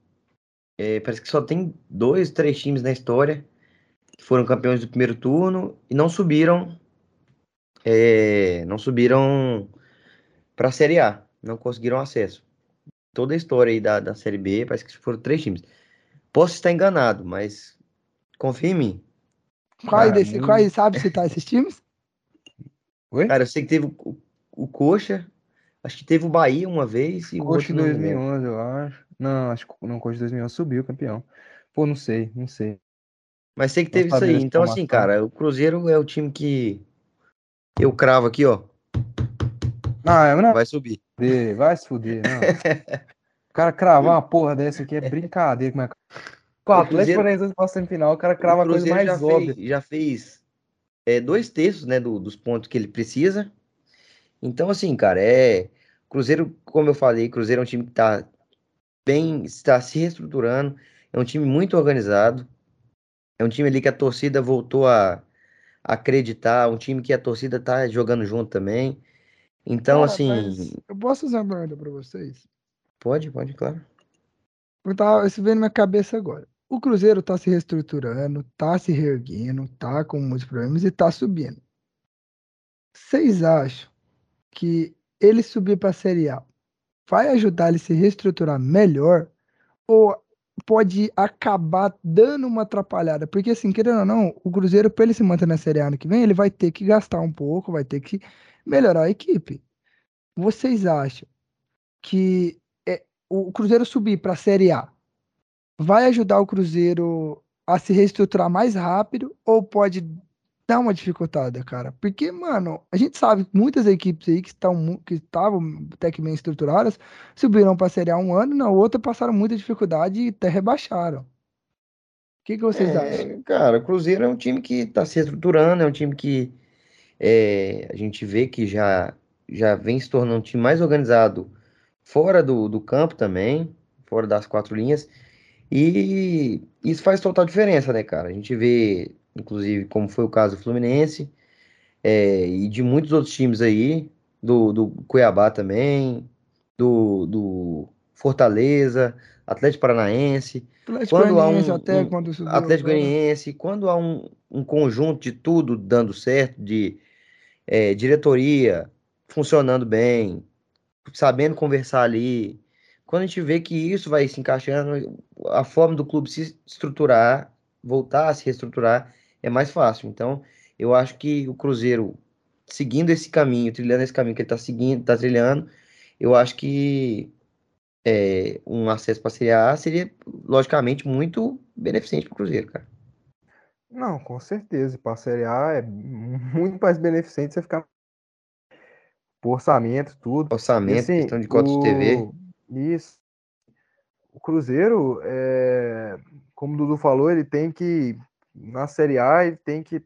é, parece que só tem dois, três times na história que foram campeões do primeiro turno e não subiram, é, não subiram para a Série A, não conseguiram acesso. Toda a história aí da, da Série B, parece que foram três times. Posso estar enganado, mas confia em mim. Quais, desse, quais sabe citar esses times? Oi? Cara, eu sei que teve o, o Coxa, acho que teve o Bahia uma vez e o Coxa outro em não me lembro. 2011, eu acho. Não, acho que não, Coxa em 2011 subiu campeão. Pô, não sei, não sei. Mas sei que teve isso aí. Então, assim, cara, o Cruzeiro é o time que eu cravo aqui, ó, Ah, não, vai subir. vai se fuder. O cara cravar uma porra dessa aqui é brincadeira. Como é... Com o O Atlético Paranaense na semifinal, o cara crava o a coisa mais já óbvia. fez, já fez é, dois terços, né, do- dos pontos que ele precisa. Então, assim, cara, é. Cruzeiro, como eu falei, Cruzeiro é um time que tá bem, está se reestruturando, é um time muito organizado, é um time ali que a torcida voltou a acreditar, um time que a torcida tá jogando junto também. Então, assim, eu posso fazer uma pergunta pra vocês? pode, pode, claro. Eu tava, isso veio na minha cabeça agora. O Cruzeiro tá se reestruturando, tá se reerguendo, tá com muitos problemas e tá subindo. Vocês acham que ele subir pra Série A vai ajudar ele a se reestruturar melhor ou pode acabar dando uma atrapalhada? Porque assim, querendo ou não, o Cruzeiro, para ele se manter na Série A ano que vem, ele vai ter que gastar um pouco, vai ter que melhorar a equipe. Vocês acham que é, o Cruzeiro subir para a Série A vai ajudar o Cruzeiro a se reestruturar mais rápido ou pode dar uma dificultada, cara? Porque, mano, a gente sabe que muitas equipes aí que estão que estavam até que bem estruturadas subiram para a Série A um ano, na outra passaram muita dificuldade e até rebaixaram. O que, que vocês acham? É, cara, o Cruzeiro é um time que está se estruturando, é um time que é, a gente vê que já, já vem se tornando um time mais organizado fora do, do campo também, fora das quatro linhas, e isso faz total diferença, né, cara? A gente vê, inclusive, como foi o caso do Fluminense, é, e de muitos outros times aí, do, do Cuiabá também, do, do Fortaleza, Atlético Paranaense. Atlético quando há um- até um quando Atlético. Goianiense, quando há um, um conjunto de tudo dando certo, de é, diretoria funcionando bem, sabendo conversar ali, quando a gente vê que isso vai se encaixando, a forma do clube se estruturar, voltar a se reestruturar, é mais fácil. Então, eu acho que o Cruzeiro, seguindo esse caminho, trilhando esse caminho que ele está seguindo, está trilhando, eu acho que é, um acesso para a Série A seria, logicamente, muito beneficente para o Cruzeiro, cara. Não, com certeza. Para a Série A é muito mais beneficente você ficar por orçamento, tudo. E Orçamento, assim, questão de cotas de TV. Isso. O Cruzeiro, é, como o Dudu falou, ele tem que, na Série A, ele tem que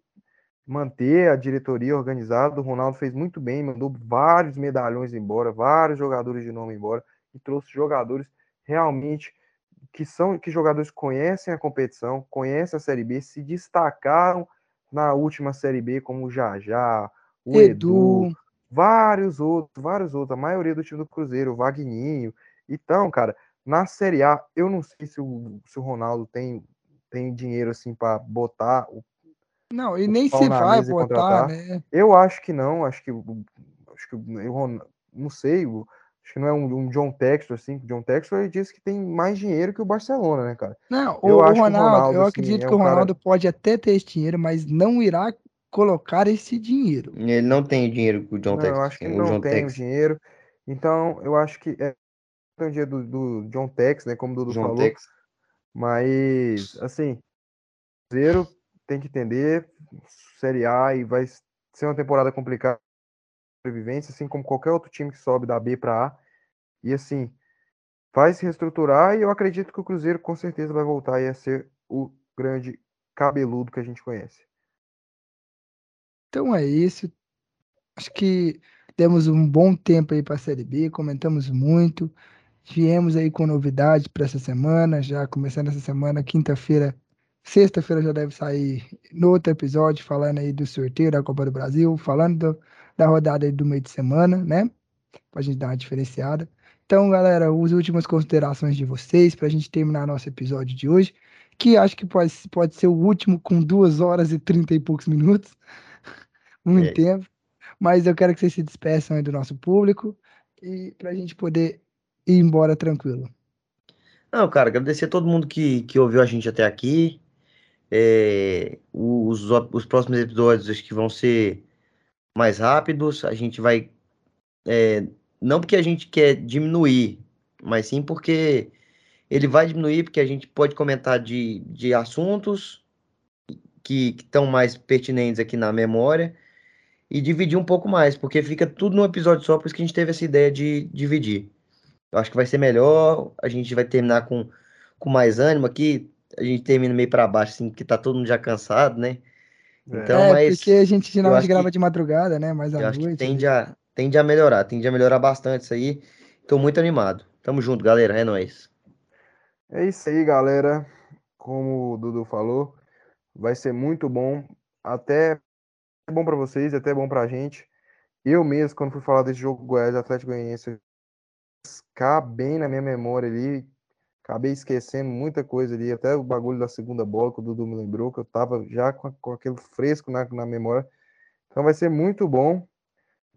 manter a diretoria organizada. O Ronaldo fez muito bem, mandou vários medalhões embora, vários jogadores de nome embora, e trouxe jogadores realmente que são que jogadores conhecem a competição, conhecem a Série B, se destacaram na última Série B, como o Jajá, o Edu, Edu, vários outros, vários outros, a maioria do time do Cruzeiro, o Vagninho. Então, cara, na Série A, eu não sei se o, se o Ronaldo tem, tem dinheiro assim para botar. o- não, e nem se vai botar, né? Eu acho que não, acho que o- acho que o Ron- não sei, o- acho que não é um, um John Textor assim, o John Textor ele disse que tem mais dinheiro que o Barcelona, né, cara? Não, Eu o, o acho que o Ronaldo, Ronaldo, eu assim, acredito é que o um cara- Ronaldo pode até ter esse dinheiro, mas não irá colocar esse dinheiro. Ele não tem o dinheiro que o John Não, Texas eu acho que o não John tem o dinheiro. Então, eu acho que é tem o dinheiro do, do John Tex, né, como o Dudu John falou. Texas. Mas, assim, Cruzeiro tem que entender, Série A e vai ser uma temporada complicada sobrevivência, assim como qualquer outro time que sobe da B para A. E assim, vai se reestruturar e eu acredito que o Cruzeiro com certeza vai voltar aí a ser o grande cabeludo que a gente conhece. Então é isso. Acho que temos um bom tempo aí para a Série B, comentamos muito. Viemos aí com novidades para essa semana, já começando essa semana, quinta-feira, sexta-feira já deve sair no outro episódio, falando aí do sorteio da Copa do Brasil, falando do- da rodada aí do meio de semana, né? Pra gente dar uma diferenciada. Então, galera, as últimas considerações de vocês para a gente terminar nosso episódio de hoje, que acho que pode, pode ser o último com duas horas e trinta e poucos minutos. Muito É. tempo. Mas eu quero que vocês se despeçam aí do nosso público e para a gente poder ir embora tranquilo. Não, cara, agradecer a todo mundo que, que ouviu a gente até aqui. É, os, os próximos episódios acho que vão ser mais rápidos. A gente vai. é, não porque a gente quer diminuir, mas sim porque ele vai diminuir, porque a gente pode comentar de, de assuntos que estão mais pertinentes aqui na memória e dividir um pouco mais, porque fica tudo num episódio só, por isso que a gente teve essa ideia de dividir. Eu acho que vai ser melhor, a gente vai terminar com, com mais ânimo aqui, a gente termina meio para baixo, assim, porque tá todo mundo já cansado, né? Então, é, mas porque a gente geralmente grava que- de madrugada, né? Mais à eu acho que noite. tende a, tende a melhorar, tende a melhorar bastante isso aí. Tô muito animado. Tamo junto, galera, é nóis. É isso aí, galera. Como o Dudu falou, vai ser muito bom. Até é bom para vocês, até bom pra gente. Eu mesmo, quando fui falar desse jogo Goiás Atlético Goianiense, ficar bem na minha memória ali. Acabei esquecendo muita coisa ali, até o bagulho da segunda bola que o Dudu me lembrou, que eu tava já com, com aquele fresco na, na memória. Então vai ser muito bom.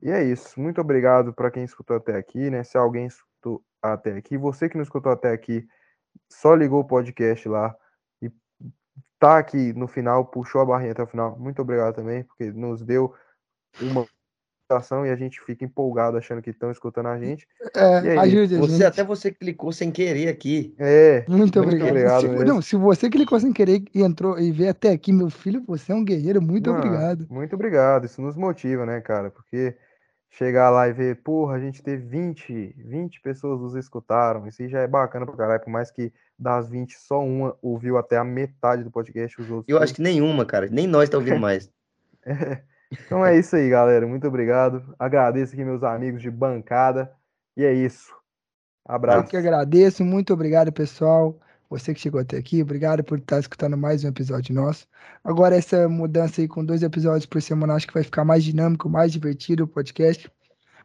E é isso. Muito obrigado para quem escutou até aqui, né? Se alguém escutou até aqui, você que não escutou até aqui, só ligou o podcast lá e tá aqui no final, puxou a barrinha até o final. Muito obrigado também, porque nos deu uma e a gente fica empolgado achando que estão escutando a gente. É, aí, ajude a Você gente. até você clicou sem querer aqui. É, Muito muito obrigado. obrigado se, mesmo. não, se você clicou sem querer e entrou e veio até aqui, meu filho, você é um guerreiro. Muito Mano, obrigado. Muito obrigado. Isso nos motiva, né, cara? Porque chegar lá e ver, porra, a gente teve 20, 20 pessoas nos escutaram. Isso já é bacana pra caralho. Por mais que das 20, só uma ouviu até a metade do podcast, os outros. Eu acho que nenhuma, cara. Nem nós tá ouvindo mais. Então é isso aí, galera. Muito obrigado. Agradeço aqui meus amigos de bancada. E é isso. Eu Abraço. que agradeço. Muito obrigado, pessoal. Você que chegou até aqui, obrigado por estar escutando mais um episódio nosso. Agora, essa mudança aí com dois episódios por semana, acho que vai ficar mais dinâmico, mais divertido o podcast,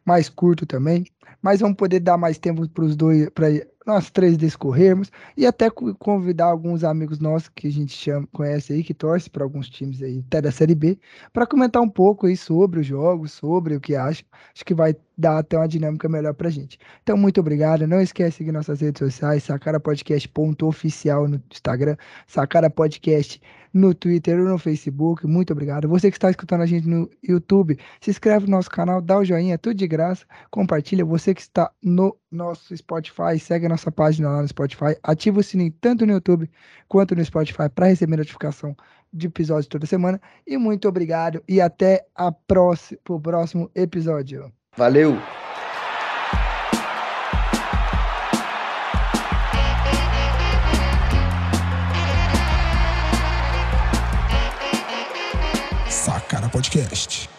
mais curto também. Mas vamos poder dar mais tempo para os dois, para nós três discorrermos e até co- convidar alguns amigos nossos que a gente chama, conhece aí, que torce para alguns times aí, até da Série B, para comentar um pouco aí sobre os jogos, sobre o que acham. Acho que vai dar até uma dinâmica melhor para gente. Então, muito obrigado. Não esquece de seguir nossas redes sociais, sacarapodcast.oficial no Instagram, Sacara Podcast no Twitter ou no Facebook. Muito obrigado. Você que está escutando a gente no YouTube, se inscreve no nosso canal, dá o joinha, é tudo de graça. Compartilha. Você que está no nosso Spotify, segue a nossa página lá no Spotify, ativa o sininho tanto no YouTube quanto no Spotify para receber notificação de episódios toda semana. E muito obrigado e até a próxima, o próximo episódio. Valeu! Podcast.